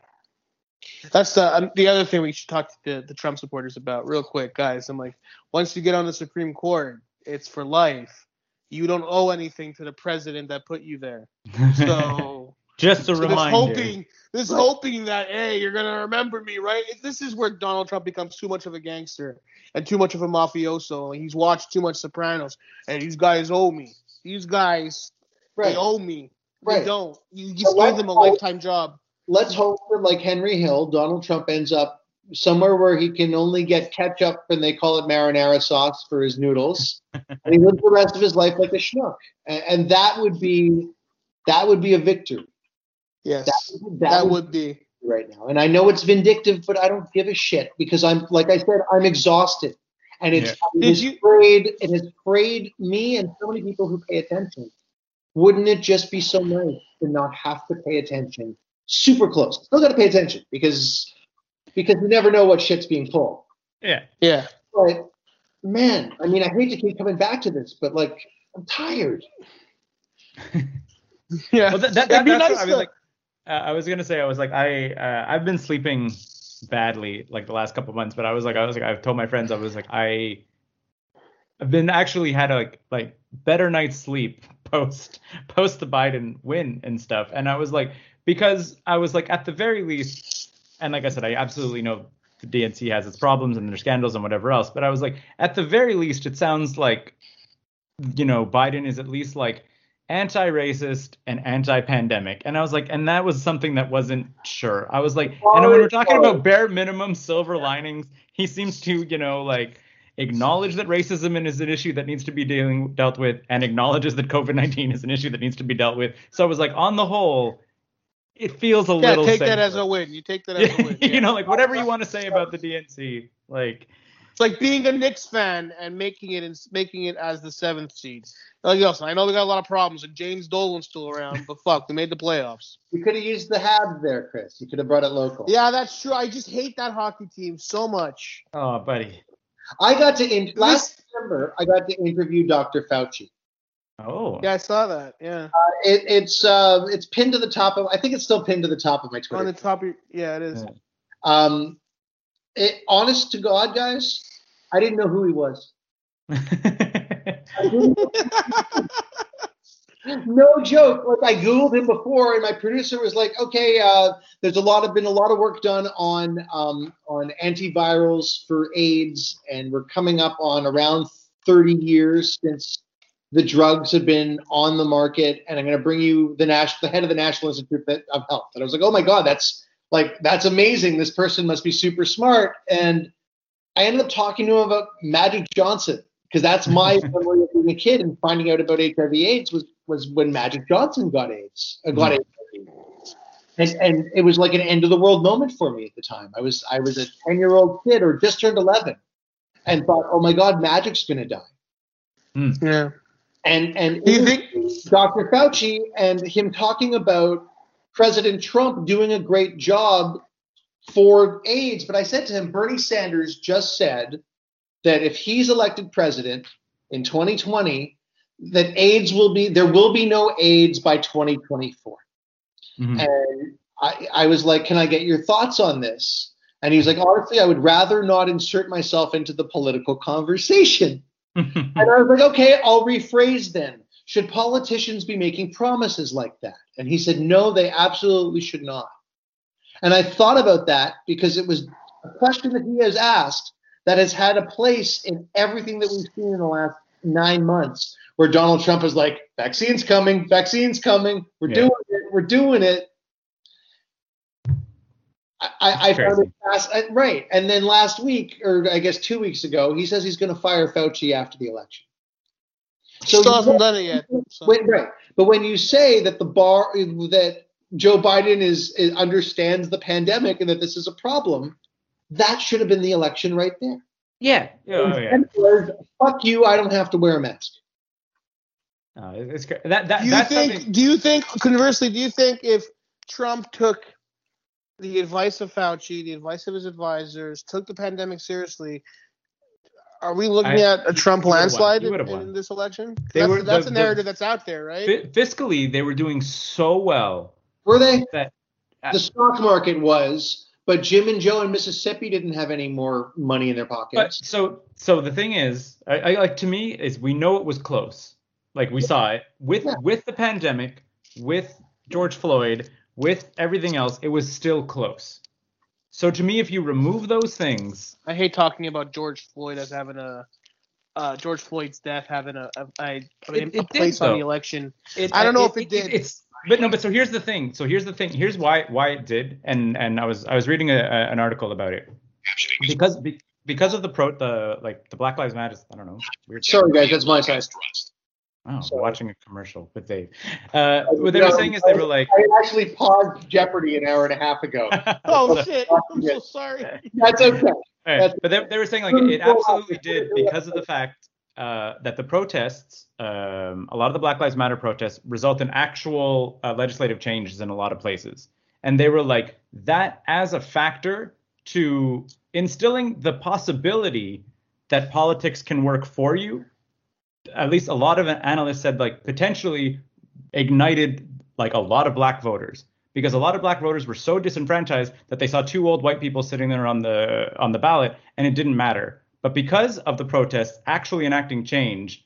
That's the um, the other thing we should talk to the, the Trump supporters about real quick, guys. I'm like, once you get on the Supreme Court, it's for life. You don't owe anything to the president that put you there. So, just a so this hoping, this hoping that hey, you're gonna remember me, right? This is where Donald Trump becomes too much of a gangster and too much of a mafioso. He's watched too much Sopranos, and these guys owe me. These guys, they owe me. They don't. You So just let's gave them a hope- lifetime job. Let's hope that, like Henry Hill, Donald Trump ends up somewhere where he can only get ketchup and they call it marinara sauce for his noodles, and he lives the rest of his life like a schnook. And, and that would be that would be a victory. Yes, That, that would would be. right now. And I know it's vindictive, but I don't give a shit because I'm, like I said, I'm exhausted. And it's, Yeah. it has you- frayed, it has frayed me and so many people who pay attention. Wouldn't it just be so nice to not have to pay attention? Super close. Still got to pay attention because because you never know what shit's being pulled. Yeah. Yeah. But man, I mean, I hate to keep coming back to this, but like, I'm tired. Yeah. Well, that, that, It'd be that's nice what I was to- like. Uh, I was gonna say I was like I uh, I've been sleeping badly like the last couple months, but I was like I was like I've told my friends I was like I I've been actually had a like like better night's sleep post post the Biden win and stuff, and I was like because I was like at the very least, and like I said, I absolutely know the DNC has its problems and their scandals and whatever else, but I was like at the very least, it sounds like you know Biden is at least like anti-racist and anti-pandemic. And i was like and that was something that wasn't sure. I was like and when we're talking about bare minimum silver linings he seems to you know like acknowledge that racism is an issue that needs to be dealing dealt with and acknowledges that covid-19 is an issue that needs to be dealt with. So i was like on the whole it feels a Yeah, little take that as a win. You take that as a win. you know like whatever you want to say about the dnc like It's like being a Knicks fan and making it and making it as the seventh seed. Like, listen, I know we got a lot of problems, and James Dolan's still around, but fuck, we made the playoffs. You could have used the Habs there, Chris. You could have brought it local. Yeah, that's true. I just hate that hockey team so much. oh buddy I got to in, last December. I got to interview Dr. Fauci. Oh Yeah, I saw that. Yeah, It, it's uh, it's pinned to the top of. I think it's still pinned to the top of my Twitter. on the top of your, yeah, it is. Yeah. Um, it, honest to God, guys, I didn't know who he was. No joke. Like I googled him before, and my producer was like, "Okay, uh, there's a lot of been a lot of work done on um, on antivirals for AIDS, and we're coming up on around 30 years since the drugs have been on the market. And I'm going to bring you the national, the head of the National Institute of Health." And I was like, "Oh my God, that's like that's amazing. This person must be super smart." And I ended up talking to him about Magic Johnson because that's my memory of being a kid and finding out about HIV/AIDS was was when Magic Johnson got AIDS, uh, got HIV. And, and it was like an end of the world moment for me at the time. I was I was a ten year old kid or just turned eleven, and thought, oh my God, Magic's gonna die. Yeah. And and Do you think- Dr. Fauci and him talking about President Trump doing a great job for AIDS. But I said to him, Bernie Sanders just said that if he's elected president in 2020, that AIDS will be there will be no AIDS by 2024. Mhm. And I, I was like, Can I get your thoughts on this? And he was like, Honestly, I would rather not insert myself into the political conversation. And I was like, okay, I'll rephrase then. Should politicians be making promises like that? And he said, no, they absolutely should not. And I thought about that because it was a question that he has asked that has had a place in everything that we've seen in the last nine months, where Donald Trump is like, vaccines coming, vaccines coming, we're Yeah. doing it, we're doing it. I, I I found it fast, I- right. And then last week, or I guess two weeks ago, he says he's going to fire Fauci after the election. Still you- hasn't done it yet. So. Wait, right. But when you say that the bar that Joe Biden is, is understands the pandemic and that this is a problem, that should have been the election right there. yeah oh yeah And it was, fuck you, I don't have to wear a mask. No, it's great. That that Do you that's think? something. Do you think? Conversely, do you think if Trump took the advice of Fauci, the advice of his advisors, took the pandemic seriously, are we looking I- at a Trump he would've won. landslide in, in this election? They that's were- that's the- a the- narrative that's out there, right? Fi- fiscally, they were doing so well Were they? that The stock market was, but Jim and Joe in Mississippi didn't have any more money in their But pockets. so so the thing is, I, I like to me is we know it was close. Like we saw it with Yeah. with the pandemic, with George Floyd, with everything else, it was still close. So to me, if you remove those things, I hate talking about George Floyd as having a uh, George Floyd's death having a a, a, a, It- a it did, place on the election. it, I don't know if it did. It's but no, but so here's the thing. So here's the thing. Here's why why it did. And and I was I was reading a, a, an article about it because be, because of the pro the like the Black Lives Matter. I don't know. Weird. Sorry, guys, that's my side. Oh, Sorry. watching a commercial with Dave. Uh, what they were saying is they were like, I actually paused Jeopardy an hour and a half ago. Oh shit! I'm so sorry. That's okay. Right. That's- But they, they were saying like it absolutely did because of the fact uh, that the protests, um, a lot of the Black Lives Matter protests, result in actual uh, legislative changes in a lot of places, and they were like that as a factor to instilling the possibility that politics can work for you. At least a lot of analysts said like potentially ignited like a lot of black voters because a lot of black voters were so disenfranchised that they saw two old white people sitting there on the on the ballot and it didn't matter. But because of the protests actually enacting change,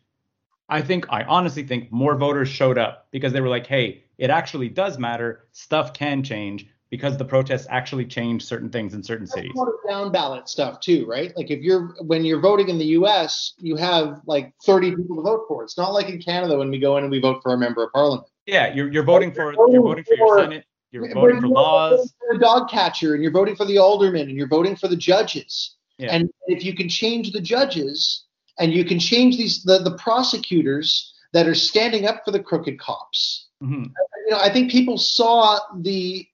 I think I honestly think more voters showed up because they were like, "Hey, it actually does matter. Stuff can change. Because the protests actually changed certain things in certain cities. That's watered down ballot stuff too, right? Like if you're when you're voting in the U.S., you have like 30 people to vote for. It's not like in Canada when we go in and we vote for a member of parliament. Yeah, you're you're voting for you're voting for your senate, you're voting for laws. the dog catcher, and you're voting for the alderman, and you're voting for the judges. Yeah. And if you can change the judges, and you can change these the, the prosecutors that are standing up for the crooked cops, Mhm. you know, I think people saw the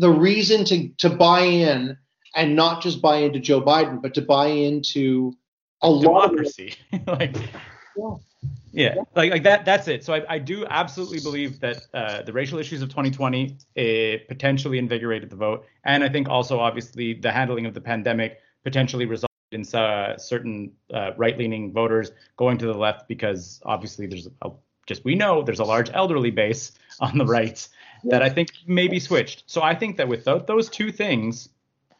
the reason to to buy in and not just buy into Joe Biden, but to buy into a lot of democracy. like, Yeah. yeah, like like that. That's it. So I, I do absolutely believe that uh, the racial issues of 2020 it potentially invigorated the vote, and I think also obviously the handling of the pandemic potentially resulted in uh, certain uh, right-leaning voters going to the left because obviously there's a, just we know there's a large elderly base on the right that I think maybe switched. So I think that without those two things,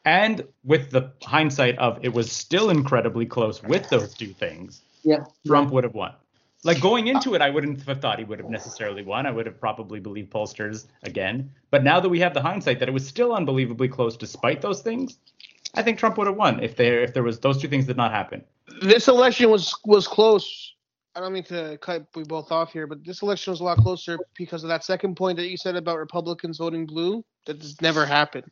and with the hindsight of it was still incredibly close with those two things, yeah. Trump would have won. Like going into it, I wouldn't have thought he would have necessarily won. I would have probably believed pollsters again. But now that we have the hindsight that it was still unbelievably close despite those things, I think Trump would have won if there if there was those two things did not happen. This election was was close. I don't mean to cut we both off here, but this election was a lot closer because of that second point that you said about Republicans voting blue. That just never happened.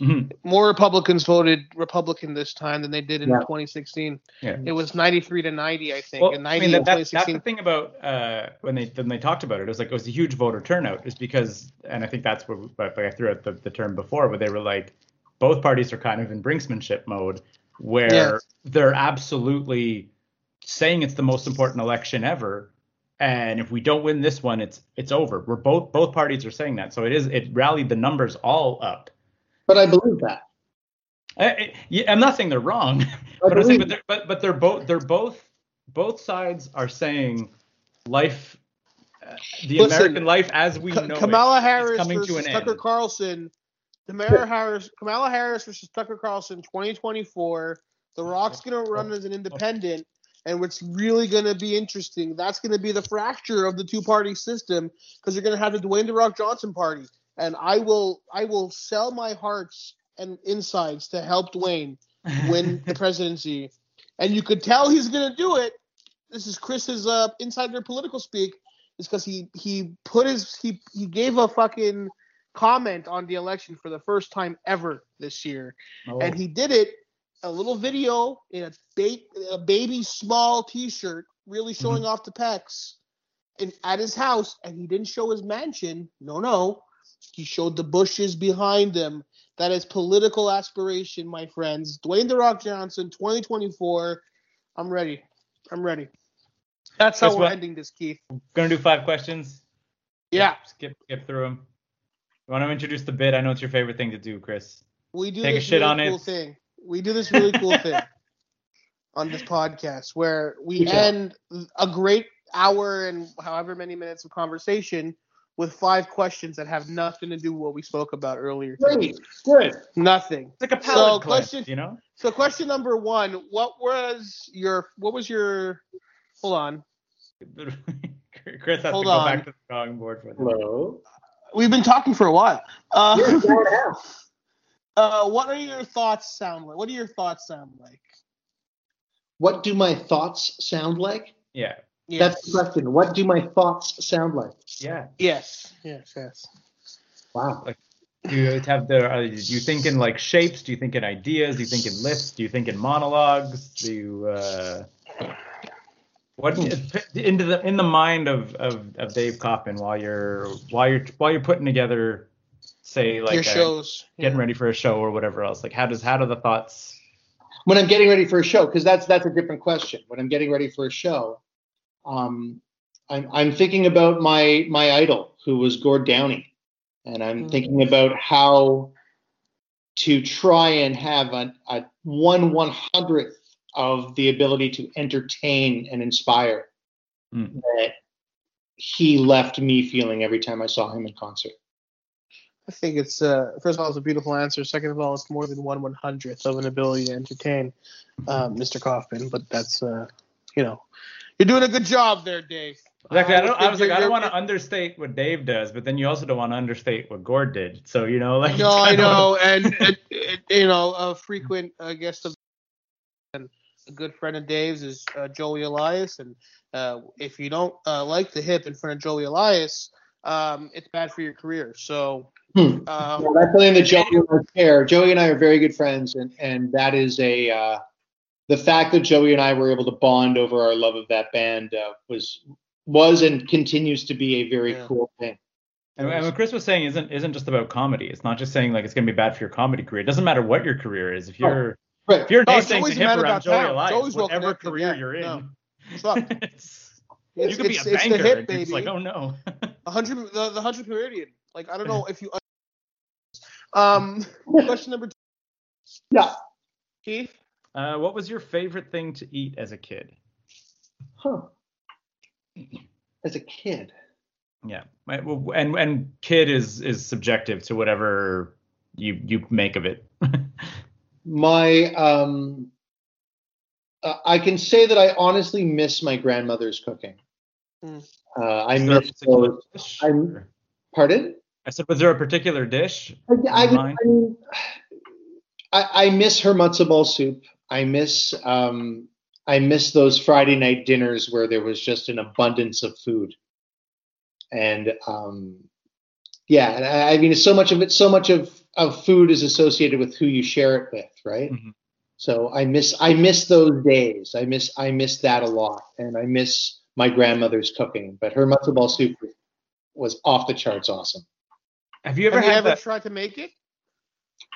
Mhm. More Republicans voted Republican this time than they did in Yeah. 2016. Yeah. It was 93 to 90, I think, Well, and I 90 mean, that, in that, that's the thing about uh, when they when they talked about it. It was like it was a huge voter turnout. Is because, and I think that's what but I threw out the, the term before, where they were like, both parties are kind of in brinksmanship mode, where Yeah. they're absolutely saying it's the most important election ever, and if we don't win this one, it's it's over. We're both both parties are saying that, so it is it rallied the numbers all up. But I believe that. I, I'm not saying they're wrong, but I'm saying, but they're, but but they're both they're both both sides are saying life, uh, the Listen, American life as we Ka- know Kamala it, Harris is coming versus to an Tucker end. Carlson. Kamala Harris, Kamala Harris versus Tucker Carlson, 2024. The Rock's gonna run as an independent, and what's really gonna be interesting, that's gonna be the fracture of the two-party system, because you're gonna have the Dwayne the Rock Johnson party, and I will, I will sell my hearts and insides to help Dwayne win the presidency, and you could tell he's gonna do it. This is Chris's uh, insider political speak. Is because he he put his he he gave a fucking comment on the election for the first time ever this year, Oh, and he did it a little video in a, ba- a baby small T-shirt, really mm-hmm. showing off the pecs, and at his house, and he didn't show his mansion. No, no, he showed the bushes behind him. That is political aspiration, my friends. Dwayne the Rock Johnson, 2024. I'm ready. I'm ready. That's how Guess we're what? ending this, Keith. gonna do five questions. Yeah, Skip skip through them. You want to introduce the bit? I know it's your favorite thing to do, Chris. we do Take a shit really on cool it. thing. We do this really cool thing on this podcast where we Good job. end a great hour and however many minutes of conversation with five questions that have nothing to do with what we spoke about earlier. today. Great. Good. Nothing. It's like a So, palate cleanse, question- you know. So question number one, what was your what was your hold on. Chris has Hold to go on. back to the drawing board for this. Hello. We've been talking for a while. Uh, uh, what are your thoughts sound like? What do your thoughts sound like? What do my thoughts sound like? Yeah, That's the question. What do my thoughts sound like? yeah. Yes. Yes. Yes. Wow. Like, Do you have the? Uh, do you think in like shapes? Do you think in ideas? Do you think in lists? Do you think in monologues? Do you? Uh, what into the in the mind of, of, of Dave Kaufman while you're while you're while you're putting together, say like your a- shows. getting Yeah. ready for a show or whatever else? Like how does how do the thoughts? When I'm getting ready for a show, because that's that's a different question. When I'm getting ready for a show, um, I'm I'm thinking about my my idol who was Gord Downie, and I'm Mhm. thinking about how to try and have a, a one one hundredth of the ability to entertain and inspire Mm. that he left me feeling every time I saw him in concert. I think it's uh, first of all, it's a beautiful answer. Second of all, it's more than one one hundredth of an ability to entertain, um, Mr. Kaufman. But that's uh, you know, you're doing a good job there, Dave. Exactly. I, don't, I was like, I don't want to understate what Dave does, but then you also don't want to understate what Gord did. So you know, like. No, I know, and it, it, you know, a frequent uh, guest of and a good friend of Dave's is uh, Joey Elias, and uh, if you don't uh, like the hip in front of Joey Elias, um, it's bad for your career. So, Hmm. um, Well, that's something that Joey and I share. Joey and I are very good friends, and and that is a uh, the fact that Joey and I were able to bond over our love of that band uh, was was and continues to be a very Yeah. cool thing. And, and what Chris was saying isn't isn't just about comedy. It's not just saying like it's gonna be bad for your comedy career. It doesn't matter what your career is. If you're Right. if you're No, naysaying Joey's to a man hip around about Joey town. Elias, Joey's well whatever connected, career yeah, you're in, no. fuck, it's, you it's, could be it's, a it's the banker. hip, baby. it's like, oh no. A hundred, the, the hundred Meridian. Like I don't know if you. Um, question number two, Yeah. Keith. Uh, what was your favorite thing to eat as a kid? Huh. As a kid. Yeah, My- well, and and kid is is subjective to whatever you you make of it. My um uh, I can say that I honestly miss my grandmother's cooking. Mm. Uh, I Is there miss those. I'm- Pardon? I said, was there a particular dish? I, I? I, I, miss her matzo ball soup. I miss um, I miss those Friday night dinners where there was just an abundance of food. And um, yeah, and I, I mean, so much of it, so much of, of food is associated with who you share it with, right? Mhm. So I miss I miss those days. I miss I miss that a lot, and I miss my grandmother's cooking. But her matzo ball soup was off the charts awesome. Have you ever Have you ever that? tried to make it?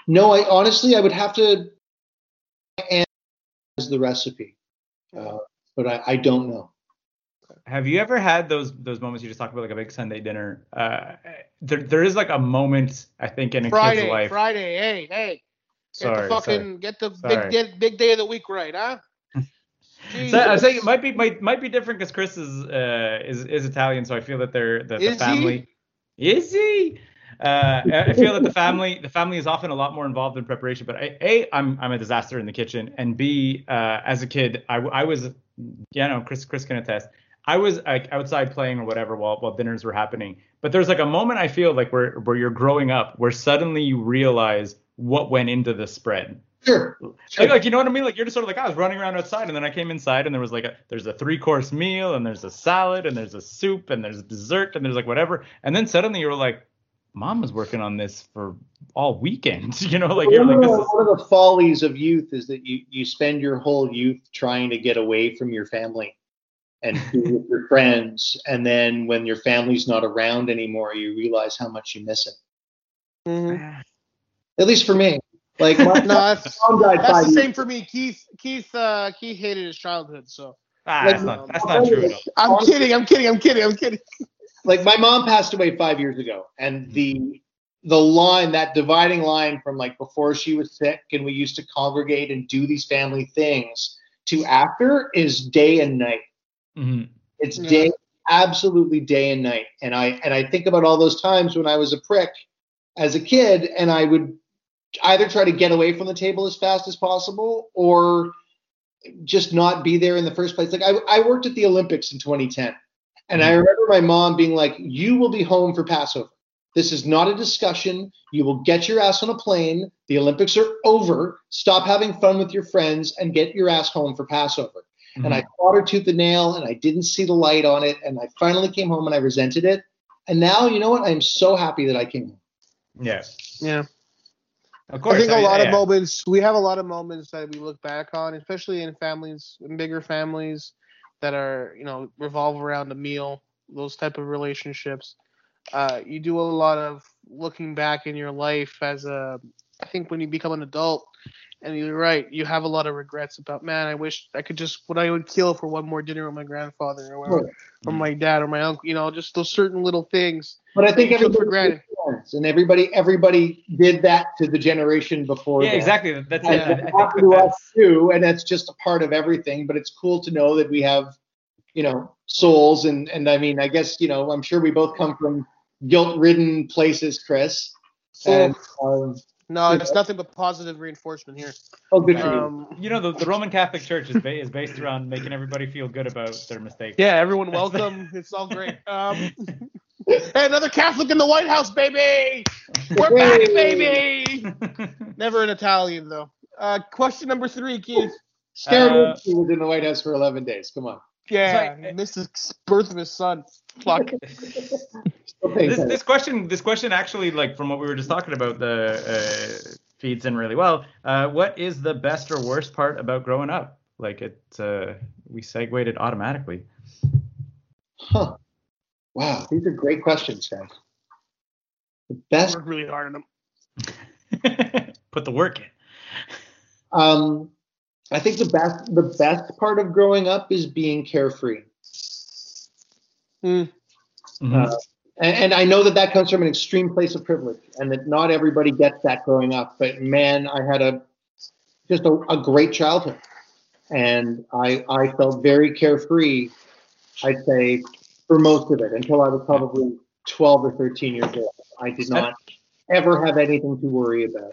No, I honestly I would have to analyze the recipe, uh, but I, I don't know. Have you ever had those those moments you just talked about, like a big Sunday dinner? Uh, there there is like a moment I think in a Friday, kid's life. Friday. Hey, hey. sorry, Get the fucking sorry. get the Sorry. big get big day of the week right, huh? So I'm Jesus. saying it might be might might be different because Chris is uh is is Italian, so I feel that they're the, the Is he? family. Is he? Uh, I feel that the family the family is often a lot more involved in preparation. But I, a I'm I'm a disaster in the kitchen, and b uh, as a kid I, I was you know Chris Chris can attest. I was like outside playing or whatever while while dinners were happening. But there's like a moment I feel like where where you're growing up where suddenly you realize what went into the spread. Sure. Like, like you know what I mean? Like you're just sort of like I was running around outside, and then I came inside, and there was like a there's a three course meal, and there's a salad, and there's a soup, and there's dessert, and there's like whatever, and then suddenly you were like, Mom was working on this for all weekend, you know? Like you're one, like of this the, is one of the follies of youth is that you you spend your whole youth trying to get away from your family and be with your friends, and then when your family's not around anymore, you realize how much you miss it. Mhm. At least for me. Like my, No, that's mom died that's the same for me. Keith Keith uh Keith hated his childhood, so ah, Like, that's not that's not true at all. I'm kidding, I'm kidding, I'm kidding, I'm kidding. Like my mom passed away five years ago and the the line that dividing line from like before she was sick and we used to congregate and do these family things to after is day and night. Mhm. it's Yeah. day absolutely day and night. And i and i think about all those times when i was a prick as a kid and i would either try to get away from the table as fast as possible or just not be there in the first place. Like i, I worked at the olympics in 2010 and i remember my mom being like you will be home for passover this is not a discussion you will get your ass on a plane the olympics are over stop having fun with your friends and get your ass home for passover and I mm-hmm. fought her tooth and nail, and I didn't see the light on it, and I finally came home and I resented it. And now, you know what? I'm so happy that I came home. Yeah, Yeah. of course. I think a mean, lot yeah. of moments we have a lot of moments that we look back on, especially in families, in bigger families that are you know revolve around a meal, those type of relationships. Uh, you do a lot of looking back in your life as a. I think when you become an adult, and you're right, you have a lot of regrets about man. I wish I could just what I would kill for one more dinner with my grandfather or whatever, or my dad or my uncle. You know, just those certain little things. But I think took for granted. Makes sense, and everybody everybody did that to the generation before. Yeah, them. exactly. That's And it. I- I it think happened to that's- us too, and that's just a part of everything. But it's cool to know that we have, you know, souls, and and I mean, I guess you know, I'm sure we both come from guilt-ridden places, Chris. And um, No, it's nothing but positive reinforcement here. Oh, good for you. Um, You know, the, the Roman Catholic Church is, ba- is based around making everybody feel good about their mistakes. yeah, everyone welcome. it's all great. Um, hey, another Catholic in the White House, baby. We're back, baby. Never an Italian though. Uh, question number three, Keith. Scary uh, he was in the White House for 11 days. Come on. Yeah, It's like- missed the birth of his son. Fuck. Still this this question this question actually like from what we were just talking about the uh, feeds in really well. Uh, what is the best or worst part about growing up? Like it, uh, we segued it automatically. Huh. Wow, these are great questions, guys. The best Worked really hard on them. Put the work in. Um, I think the best the best part of growing up is being carefree, Mm. Mhm. Uh, and, and I know that that comes from an extreme place of privilege, and that not everybody gets that growing up. But man, I had a just a, a great childhood, and I I felt very carefree. I'd say for most of it until I was probably 12 or 13 years old. I did not ever have anything to worry about.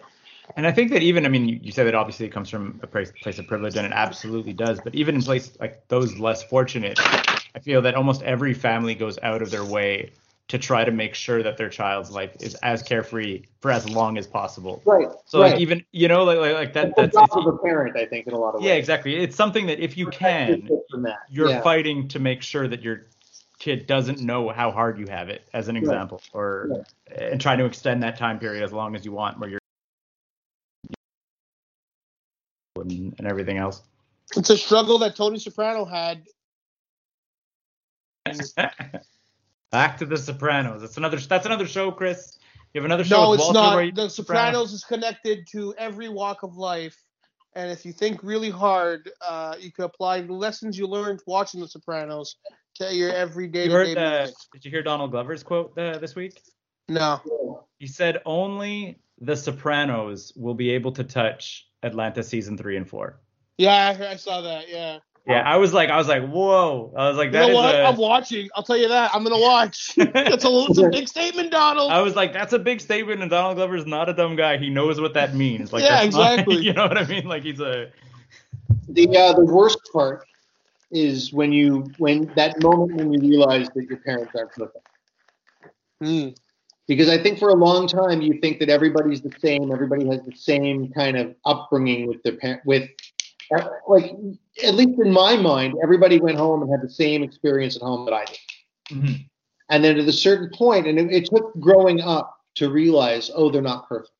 And I think that even, I mean, you, you said that obviously it comes from a place, place of privilege, and it absolutely does. But even in places like those less fortunate, I feel that almost every family goes out of their way to try to make sure that their child's life is as carefree for as long as possible. Right. So right. like even you know like like, that It's that's it's, of a parent, I think, in a lot of ways. yeah exactly. It's something that if you can, you're yeah. fighting to make sure that your kid doesn't know how hard you have it as an example or and trying to extend that time period as long as you want where you're and, and everything else. It's a struggle that Tony Soprano had. back to the sopranos. That's another that's another show chris. You have another show No, with it's Walter not. you- The Sopranos is connected to every walk of life, and if you think really hard, uh, you can apply the lessons you learned watching The Sopranos to your everyday you heard to day uh, did you hear donald glover's quote uh, this week No. he said only the sopranos will be able to touch atlanta season three and four Yeah, I, I saw that. Yeah. Yeah, I was like, I was like, whoa. I was like, you know is. What? A... I'm watching. I'll tell you that. I'm gonna watch. That's a, it's a big statement, Donald. I was like, that's a big statement, and Donald Glover's not a dumb guy. He knows what that means. Like, Yeah, that's not- exactly. you know what I mean? Like, he's a. The uh, the worst part is when you when that moment when you realize that your parents aren't perfect. Hmm. Because I think for a long time you think that everybody's the same, everybody has the same kind of upbringing with their parent with like at least in my mind, everybody went home and had the same experience at home that I did. Mhm. And then at a certain point, and it, it took growing up to realize, oh, they're not perfect.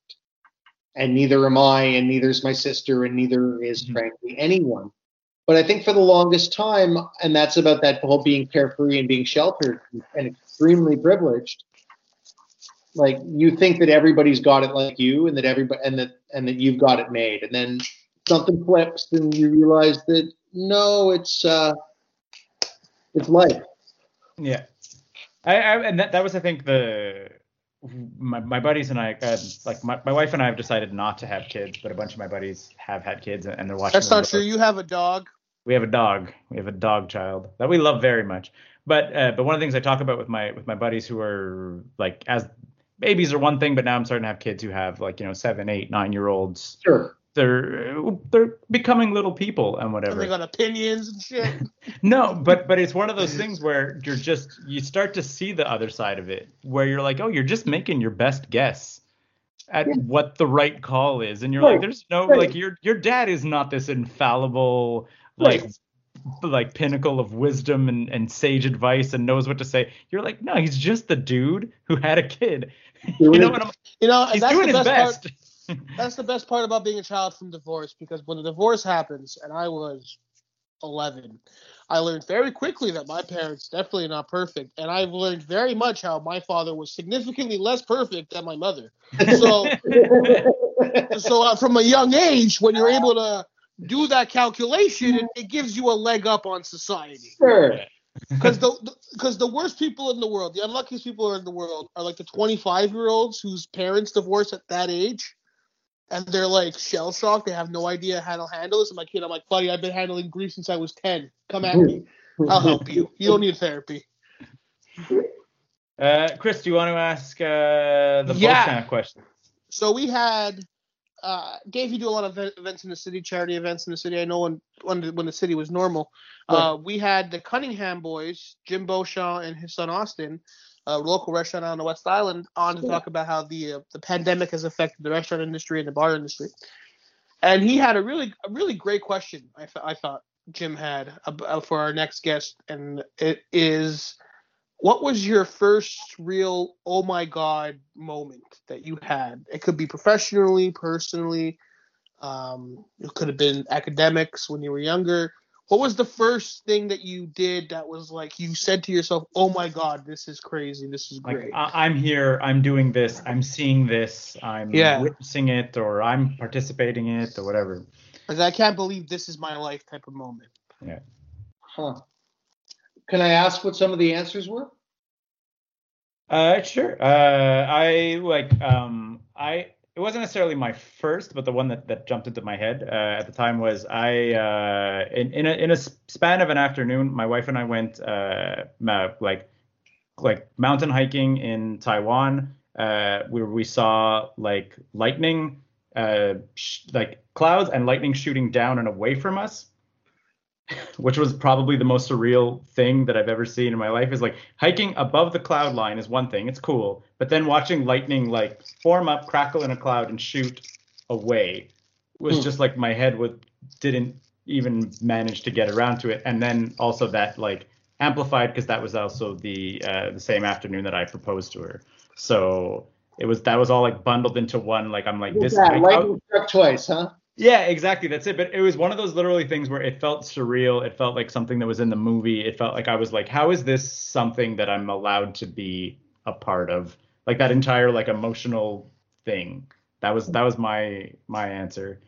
And neither am I, and neither is my sister, and neither is, Mhm. frankly, anyone. But I think for the longest time, and that's about that whole being carefree and being sheltered and extremely privileged. Like you think that everybody's got it like you, and that everybody, and that, and that you've got it made, and then something flips, and you realize that no, it's, uh, it's life. Yeah. I, I and that, that was I think the my, my buddies and I uh, like my, my wife and I have decided not to have kids, but a bunch of my buddies have had kids and they're watching. That's them not true. grow. You have a dog. We have a dog. We have a dog child that we love very much. But uh, but one of the things I talk about with my with my buddies who are like as babies are one thing, but now I'm starting to have kids who have like you know seven, eight, nine year olds. Sure. They're they're becoming little people and And whatever. they got opinions and shit. No, but but it's one of those things where you're just you start to see the other side of it, where you're like, oh, you're just making your best guess at Yeah. what the right call is, and you're like, there's no right. like your your dad is not this infallible like like pinnacle of wisdom and, and sage advice and knows what to say. You're like, no, he's just the dude who had a kid. you know what I'm You know, he's that's doing the his best, best. part. That's the best part about being a child from divorce because when the divorce happens, and I was 11, I learned very quickly that my parents definitely not perfect, and I've learned very much how my father was significantly less perfect than my mother. So, so uh, from a young age, when you're able to do that calculation, it, it gives you a leg up on society. sure. Because the because the worst people in the world, the unluckiest people in the world, are like the 25 year olds whose parents divorce at that age, and they're like shell shocked. They have no idea how to handle this. And my kid, I'm like, buddy, I've been handling grief since I was 10. Come at me. I'll help you. You don't need therapy. Uh, Chris, do you want to ask uh, the Yeah. Volcano question? So we had uh, Dave. You do a lot of events in the city, charity events in the city. I know when when the, when the city was normal. Uh, we had the Cunningham boys, Jim Beauchamp and his son Austin, a local restaurant on the West Island, on to Yeah. talk about how the uh, the pandemic has affected the restaurant industry and the bar industry. And he had a really a really great question. I, th- I thought Jim had uh, for our next guest, and it is, what was your first real oh my god moment that you had? It could be professionally, personally. Um, it could have been academics when you were younger. What was the first thing that you did that was like you said to yourself, "Oh my god, this is crazy. This is great." I- I'm here, I'm doing this, I'm seeing this, I'm Yeah. witnessing it, or I'm participating in it, or whatever. Like, I can't believe this is my life type of moment. Yeah huh. Can I ask what some of the answers were? Uh, sure. Uh, I like um, I it wasn't necessarily my first, but the one that, that jumped into my head uh, at the time was I uh, in in a in a span of an afternoon, my wife and I went uh, like like mountain hiking in Taiwan, uh, where we saw like lightning, uh, sh- like clouds and lightning shooting down and away from us which was probably the most surreal thing that I've ever seen in my life is like hiking above the cloud line is one thing, it's cool, but then watching lightning like form up, crackle in a cloud and shoot away was Hmm. just like my head would didn't even manage to get around to it and then also that like amplified because that was also the uh, the same afternoon that I proposed to her. So it was that was all like bundled into one like I'm like this yeah, lightning struck twice, huh? Yeah, exactly. That's it. But it was one of those literally things where it felt surreal. It felt like something that was in the movie. It felt like I was like, how is this something that I'm allowed to be a part of? Like that entire like emotional thing. That was that was my my answer.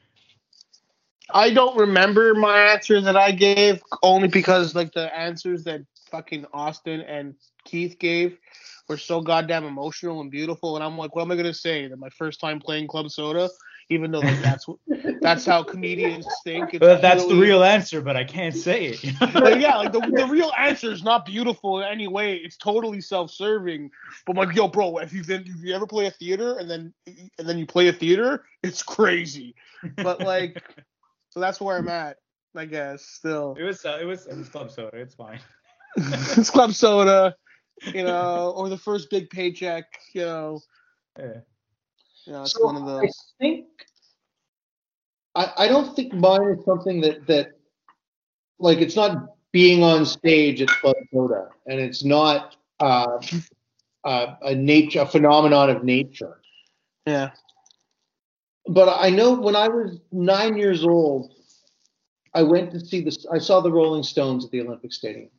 I don't remember my answer that I gave only because like the answers that fucking Austin and Keith gave were so goddamn emotional and beautiful, and I'm like, what am I gonna say? That my first time playing club soda, even though like that's that's how comedians think. It's But that's the real answer, but I can't say it. Like, yeah, like the, the real answer is not beautiful in any way. It's totally self-serving. But like, yo, bro, if you've been, if you ever play a theater and then and then you play a theater, it's crazy. But like, so that's where I'm at, I guess. Still, it was uh, it was it was club soda. It's fine. it's club soda, you know, or the first big paycheck, you know. Yeah. It's So one of I think I, I don't think mine is something that that like it's not being on stage at Club Soda, and it's not uh, uh, a nature a phenomenon of nature. Yeah. But I know when I was nine years old, I went to see this. I saw the Rolling Stones at the Olympic Stadium,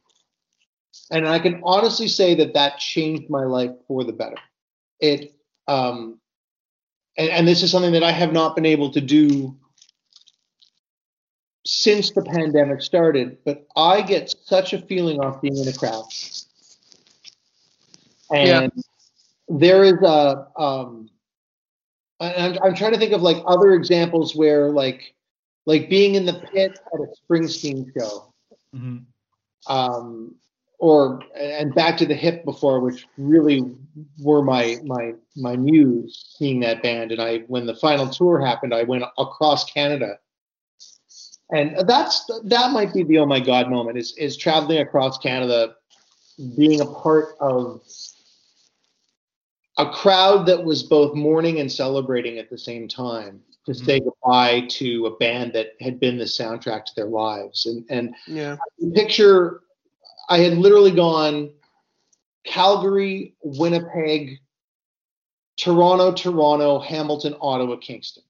and I can honestly say that that changed my life for the better. It, um, and, and this is something that I have not been able to do since the pandemic started. But I get such a feeling off being in a crowd, and there is a. Um, and I'm, I'm trying to think of like other examples where like like being in the pit at a Springsteen show, Mhm. um, or and back to the hip before, which really were my my my muse seeing that band. And I when the final tour happened, I went across Canada, and that's that might be the oh my god moment is is traveling across Canada, being a part of a crowd that was both mourning and celebrating at the same time to Mhm. say goodbye to a band that had been the soundtrack to their lives. And and Yeah. picture I had literally gone Calgary, Winnipeg, Toronto, Toronto, Hamilton, Ottawa, Kingston.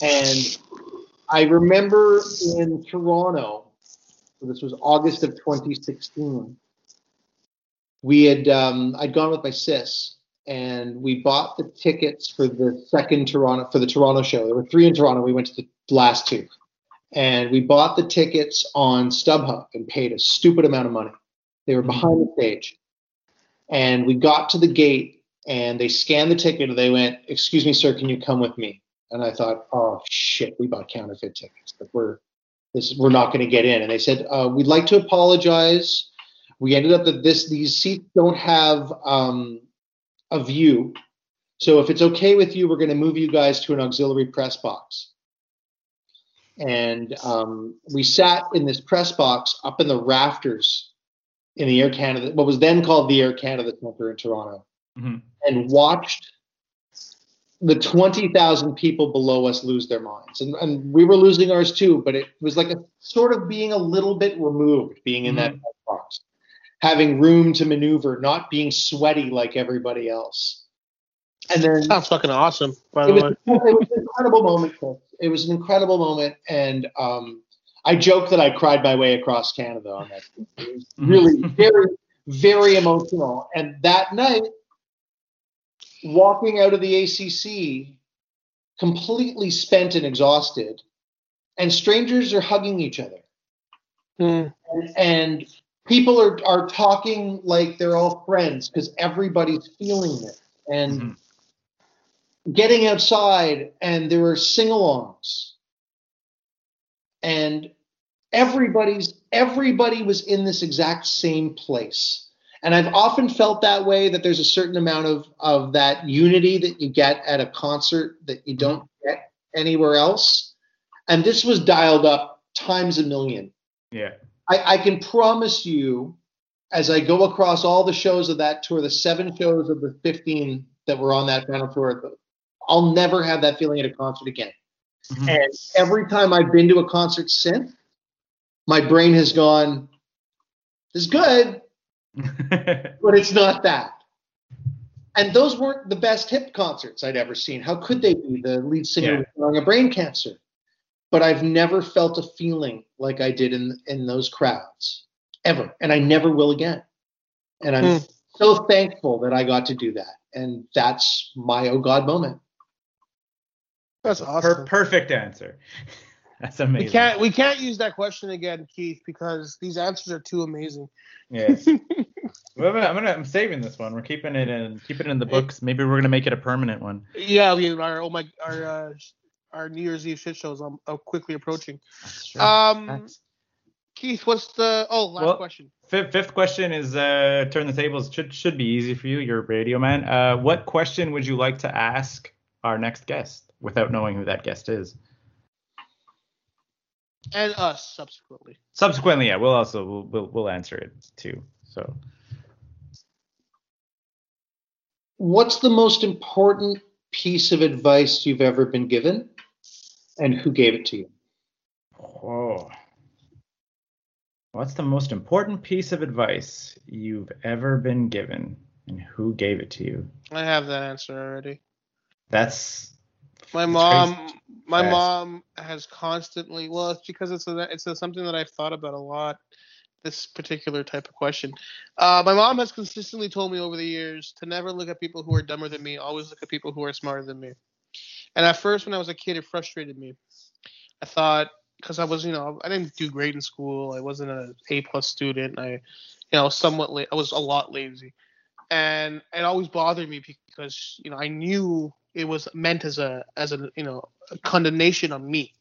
And I remember in Toronto, so this was August of 2016, we had um, I'd gone with my sis and we bought the tickets for the second Toronto for the Toronto show. There were three in Toronto. We went to the last two, and we bought the tickets on StubHub and paid a stupid amount of money. They were behind the stage, and we got to the gate and they scanned the ticket and they went, "Excuse me, sir, can you come with me?" And I thought, "Oh shit, we bought counterfeit tickets. Like we're this we're not going to get in." And they said, uh, "We'd like to apologize. We ended up that this these seats don't have um, a view, So if it's okay with you, we're going to move you guys to an auxiliary press box. And um, we sat in this press box up in the rafters in the Air Canada, what was then called the Air Canada Center in Toronto, Mhm. and watched the 20,000 people below us lose their minds. And, and we were losing ours too, but it was like a sort of being a little bit removed, being in that press box, having room to maneuver, not being sweaty like everybody else. And then Sounds fucking awesome. By it the was, way, it was an incredible moment. It was an incredible moment, and um, I joke that I cried my way across Canada on that. It was really very, very emotional. And that night, walking out of the ACC, completely spent and exhausted, and strangers are hugging each other Hmm. and, and people are are talking like they're all friends because everybody's feeling it and Mhm. Getting outside and there were sing-alongs. And everybody's everybody was in this exact same place. And i've often felt that way that there's a certain amount of of that unity that you get at a concert that you don't get anywhere else. And this was dialed up times a million. Yeah. I, I can promise you, as I go across all the shows of that tour, the seven shows of the 15 that were on that final tour, I'll never have that feeling at a concert again. Mhm. And every time I've been to a concert since, my brain has gone, it's good, but it's not that. And those weren't the best hip concerts I'd ever seen. How could they be? The lead singer Yeah. was of brain cancer. But I've never felt a feeling like I did in in those crowds ever, and I never will again. And I'm Hmm. so thankful that I got to do that, and that's my oh god moment. That's Per- awesome. perfect answer. That's amazing. we can't we can't use that question again, Keith, because these answers are too amazing. Yes. well, I'm gonna. I'm saving this one. We're keeping it in. Keeping it in the books. Maybe we're gonna make it a permanent one. Yeah, we our oh my our uh, our New Year's Eve shit shows um, are quickly approaching. That's true. Um, That's- Keith, what's the oh last Well- question? Fifth, fifth question is uh, turn the tables. Should should be easy for you. You're a radio man. Uh, what question would you like to ask our next guest without knowing who that guest is? And us subsequently. Subsequently, yeah, we'll also we'll we'll, we'll answer it too. So What's the most important piece of advice you've ever been given, and who gave it to you? Oh. What's the most important piece of advice you've ever been given and who gave it to you? I have that answer already. That's My It's mom, crazy. my Fast. mom has constantly. Well, it's because it's a, it's a, something that I've thought about a lot. This particular type of question. Uh, my mom has consistently told me over the years to never look at people who are dumber than me. Always look at people who are smarter than me. And at first, when I was a kid, it frustrated me. I thought because I was, you know, I didn't do great in school. I wasn't an A plus student. I, you know, somewhat la- I was a lot lazy, and it always bothered me because you know I knew it was meant as a as a you know a condemnation on me,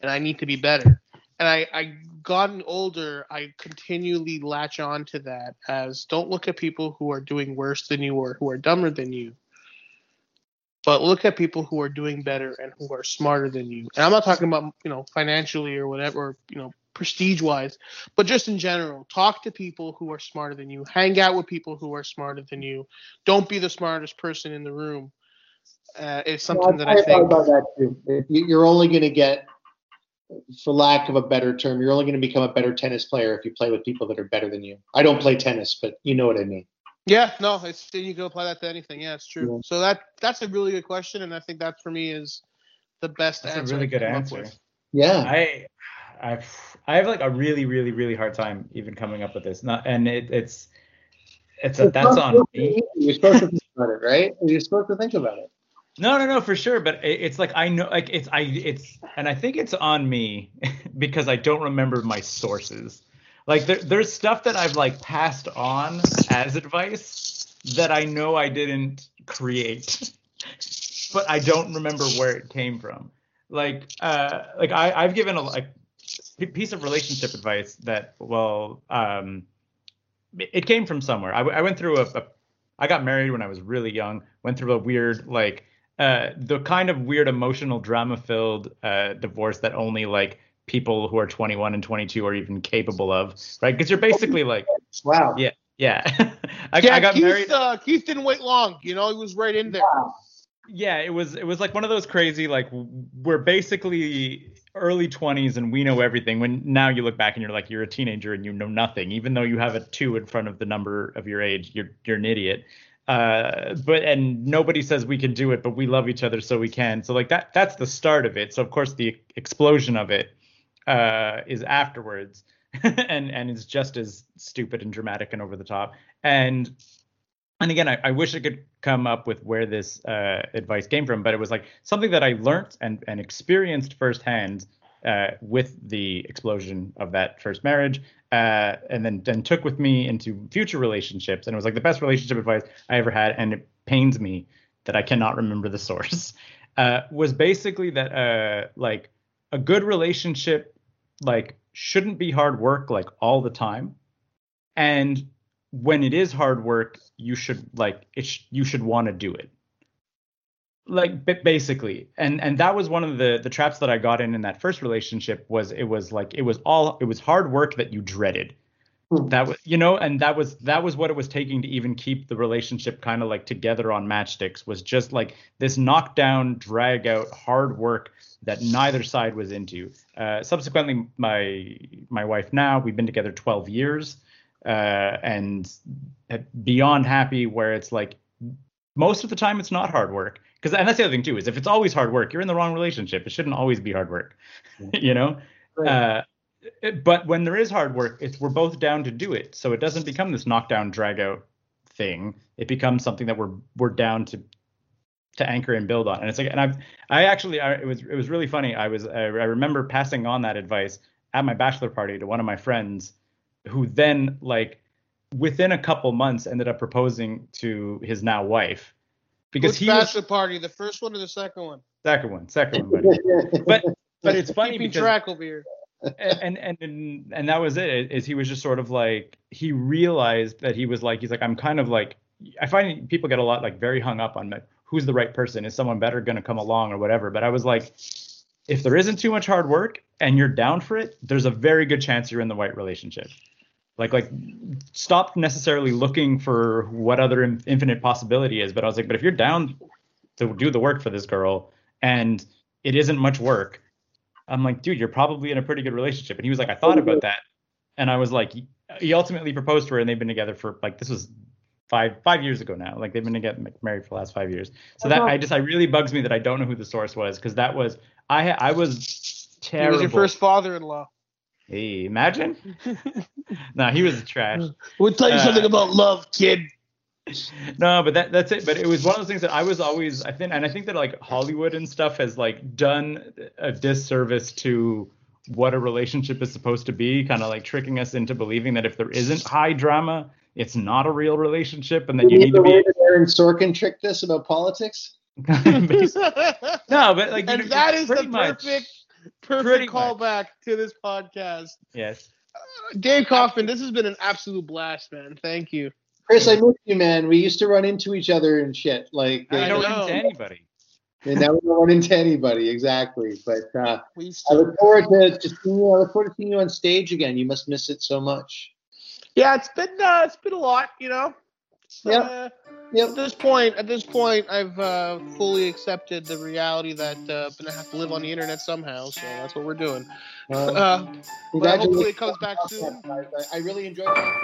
and I need to be better. And I I gotten older, I continually latch on to that as don't look at people who are doing worse than you or who are dumber than you, but look at people who are doing better and who are smarter than you. And I'm not talking about you know financially or whatever, you know prestige wise, but just in general, talk to people who are smarter than you. Hang out with people who are smarter than you. Don't be the smartest person in the room. Uh, it's something that I thought think. about that too. You- You're only going to get, for lack of a better term, you're only going to become a better tennis player if you play with people that are better than you. I don't play tennis, but you know what I mean. Yeah, no, it's you can apply that to anything. Yeah, it's true. Yeah. So that that's a really good question, and I think that for me is the best That's a answer. really good can come up answer. Yeah. I I've I have like a really really really hard time even coming up with this. Not and it, it's it's a, It's that's on me. You're supposed to think about it, right? You're supposed to think about it. No, no, no, for sure. But it, it's like I know, like it's I, it's, and I think it's on me because I don't remember my sources. Like there, there's stuff that I've like passed on as advice that I know I didn't create, but I don't remember where it came from. Like, uh, like I, I've given a like piece of relationship advice that, well, um, it came from somewhere. I went through a, a I got married when I was really young. Went through a weird like uh, the kind of weird emotional drama filled uh, divorce that only like people who are 21 and 22 are even capable of, right? Because you're basically like, Wow. yeah, yeah. I, yeah, I got Keith, married. Uh, Keith didn't wait long. You know, he was right in there. yeah it was it was like one of those crazy like we're basically early 20s and we know everything when now you look back and you're like you're a teenager and you know nothing even though you have a two in front of the number of your age you're you're an idiot uh but and nobody says we can do it but we love each other so we can. So like that that's the start of it. So of course the explosion of it uh is afterwards and and is just as stupid and dramatic and over the top. And and again, I, I wish I could come up with where this uh, advice came from, but it was like something that I learned and, and experienced firsthand uh, with the explosion of that first marriage, uh, and then then took with me into future relationships. And it was like the best relationship advice I ever had, and it pains me that I cannot remember the source. Uh, was basically that uh, like a good relationship like shouldn't be hard work like all the time, and when it is hard work, you should like it. Sh- you should want to do it. Like basically, and and that was one of the the traps that I got in in that first relationship. Was it was like it was all it was hard work that you dreaded. Hmm. That was you know, and that was that was what it was taking to even keep the relationship kind of like together on matchsticks. Was just like this knockdown, drag out, hard work that neither side was into. Uh, subsequently, my my wife now we've been together 12 years uh, and beyond happy where it's like most of the time it's not hard work because and that's the other thing too is if it's always hard work you're in the wrong relationship. It shouldn't always be hard work you know? Uh, but when there is hard work it's we're both down to do it. So it doesn't become this knockdown drag out thing. It becomes something that we're we're down to to anchor and build on. And it's like and i've i actually I, it was it was really funny. I was I, I remember passing on that advice at my bachelor party to one of my friends who then like within a couple months ended up proposing to his now wife because Which he was bachelor party? The first one or the second one? second one second one buddy. but but it's funny Keeping because track over here. and, and and and that was it is he was just sort of like he realized that he was like he's like i'm kind of like i find people get a lot like very hung up on like, who's the right person is someone better going to come along or whatever but i was like if there isn't too much hard work and you're down for it there's a very good chance you're in the right relationship like like stop necessarily looking for what other in- infinite possibility is but i was like but if you're down to do the work for this girl and it isn't much work i'm like dude you're probably in a pretty good relationship. And he was like i thought about that. And i was like he ultimately proposed to her and they've been together for like this was five five years ago now. Like they've been together married for the last five years. So that uh-huh. i just i really bugs me that i don't know who the source was because that was i ha- i was terrible He terrible was your first father-in-law. Hey imagine no he was trash We'll tell you Uh, something about love, kid. No, but that that's it. But it was one of those things that I was always I think and I think that like Hollywood and stuff has like done a disservice to what a relationship is supposed to be, kind of like tricking us into believing that if there isn't high drama, it's not a real relationship and that you need to the way be that Aaron Sorkin tricked us about politics. No, but like you and know, that is the much. perfect, Pretty perfect much. callback to this podcast. Yes. Dave Kaufman, this has been an absolute blast, man. Thank you. Chris, I miss you, man. We used to run into each other and shit. Like, I I don't know. into anybody. and now we don't run into anybody. Exactly. But uh, We used I look forward to, to seeing you. I look forward to seeing you on stage again. You must miss it so much. yeah, it's been uh, it's been a lot, you know. It's, Yep. uh, Yep. At this point, at this point, I've uh, fully accepted the reality that uh, I'm gonna have to live on the internet somehow. So that's what we're doing. Um, Uh, but hopefully congratulations. it comes back soon. I, I really enjoyed that.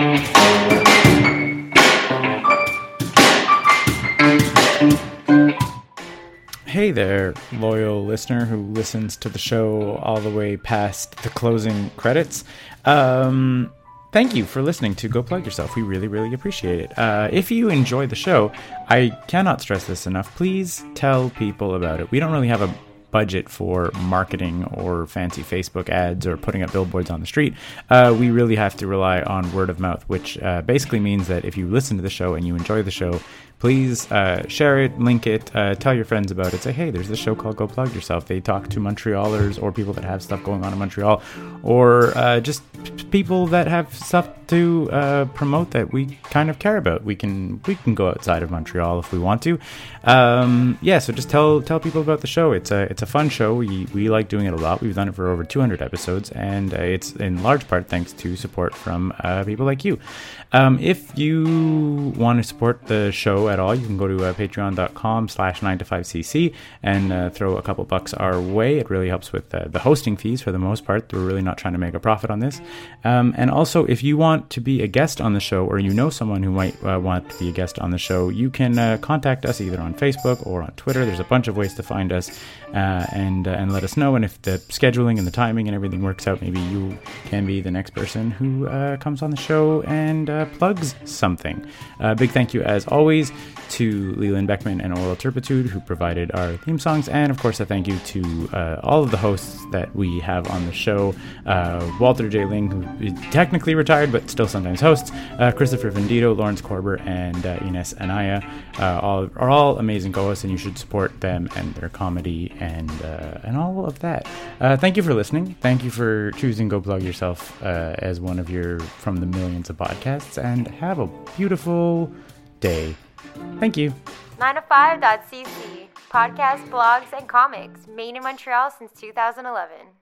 Hey there, loyal listener who listens to the show all the way past the closing credits. Um, thank you for listening to Go Plug Yourself. We really, really appreciate it. Uh, if you enjoy the show, I cannot stress this enough. Please tell people about it. We don't really have a budget for marketing or fancy Facebook ads or putting up billboards on the street. Uh, we really have to rely on word of mouth, which uh, basically means that if you listen to the show and you enjoy the show, please uh, share it, link it, uh, tell your friends about it. Say, hey, there's this show called Go Plug Yourself. They talk to Montrealers or people that have stuff going on in Montreal, or uh, just p- people that have stuff to uh, promote that we kind of care about. We can we can go outside of Montreal if we want to. Um, yeah, so just tell tell people about the show. It's a it's a fun show. We we like doing it a lot. We've done it for over 200 episodes, and uh, it's in large part thanks to support from uh, people like you. Um, if you want to support the show at all, you can go to uh, patreon.com slash 9 to 5cc and uh, throw a couple bucks our way. It really helps with uh, the hosting fees for the most part. We're really not trying to make a profit on this. Um, and also, if you want to be a guest on the show or you know someone who might uh, want to be a guest on the show, you can uh, contact us either on Facebook or on Twitter. There's a bunch of ways to find us uh, and, uh, and let us know. And if the scheduling and the timing and everything works out, maybe you can be the next person who uh, comes on the show and uh, plugs something. Uh, big thank you, as always, to Leland Beckman and Oral Turpitude, who provided our theme songs. And of course, a thank you to uh, all of the hosts that we have on the show Walter J. Ling, who is technically retired but still sometimes hosts, Christopher Vendito, Lawrence Korber, and Ines Anaya. All are all amazing co hosts, and you should support them and their comedy uh, and all of that. Uh, thank you for listening. Thank you for choosing Go Plug Yourself uh, as one of your from the millions of podcasts, and have a beautiful day. Thank you. 9to5.cc. Podcasts, blogs, and comics. Made in Montreal since 2011.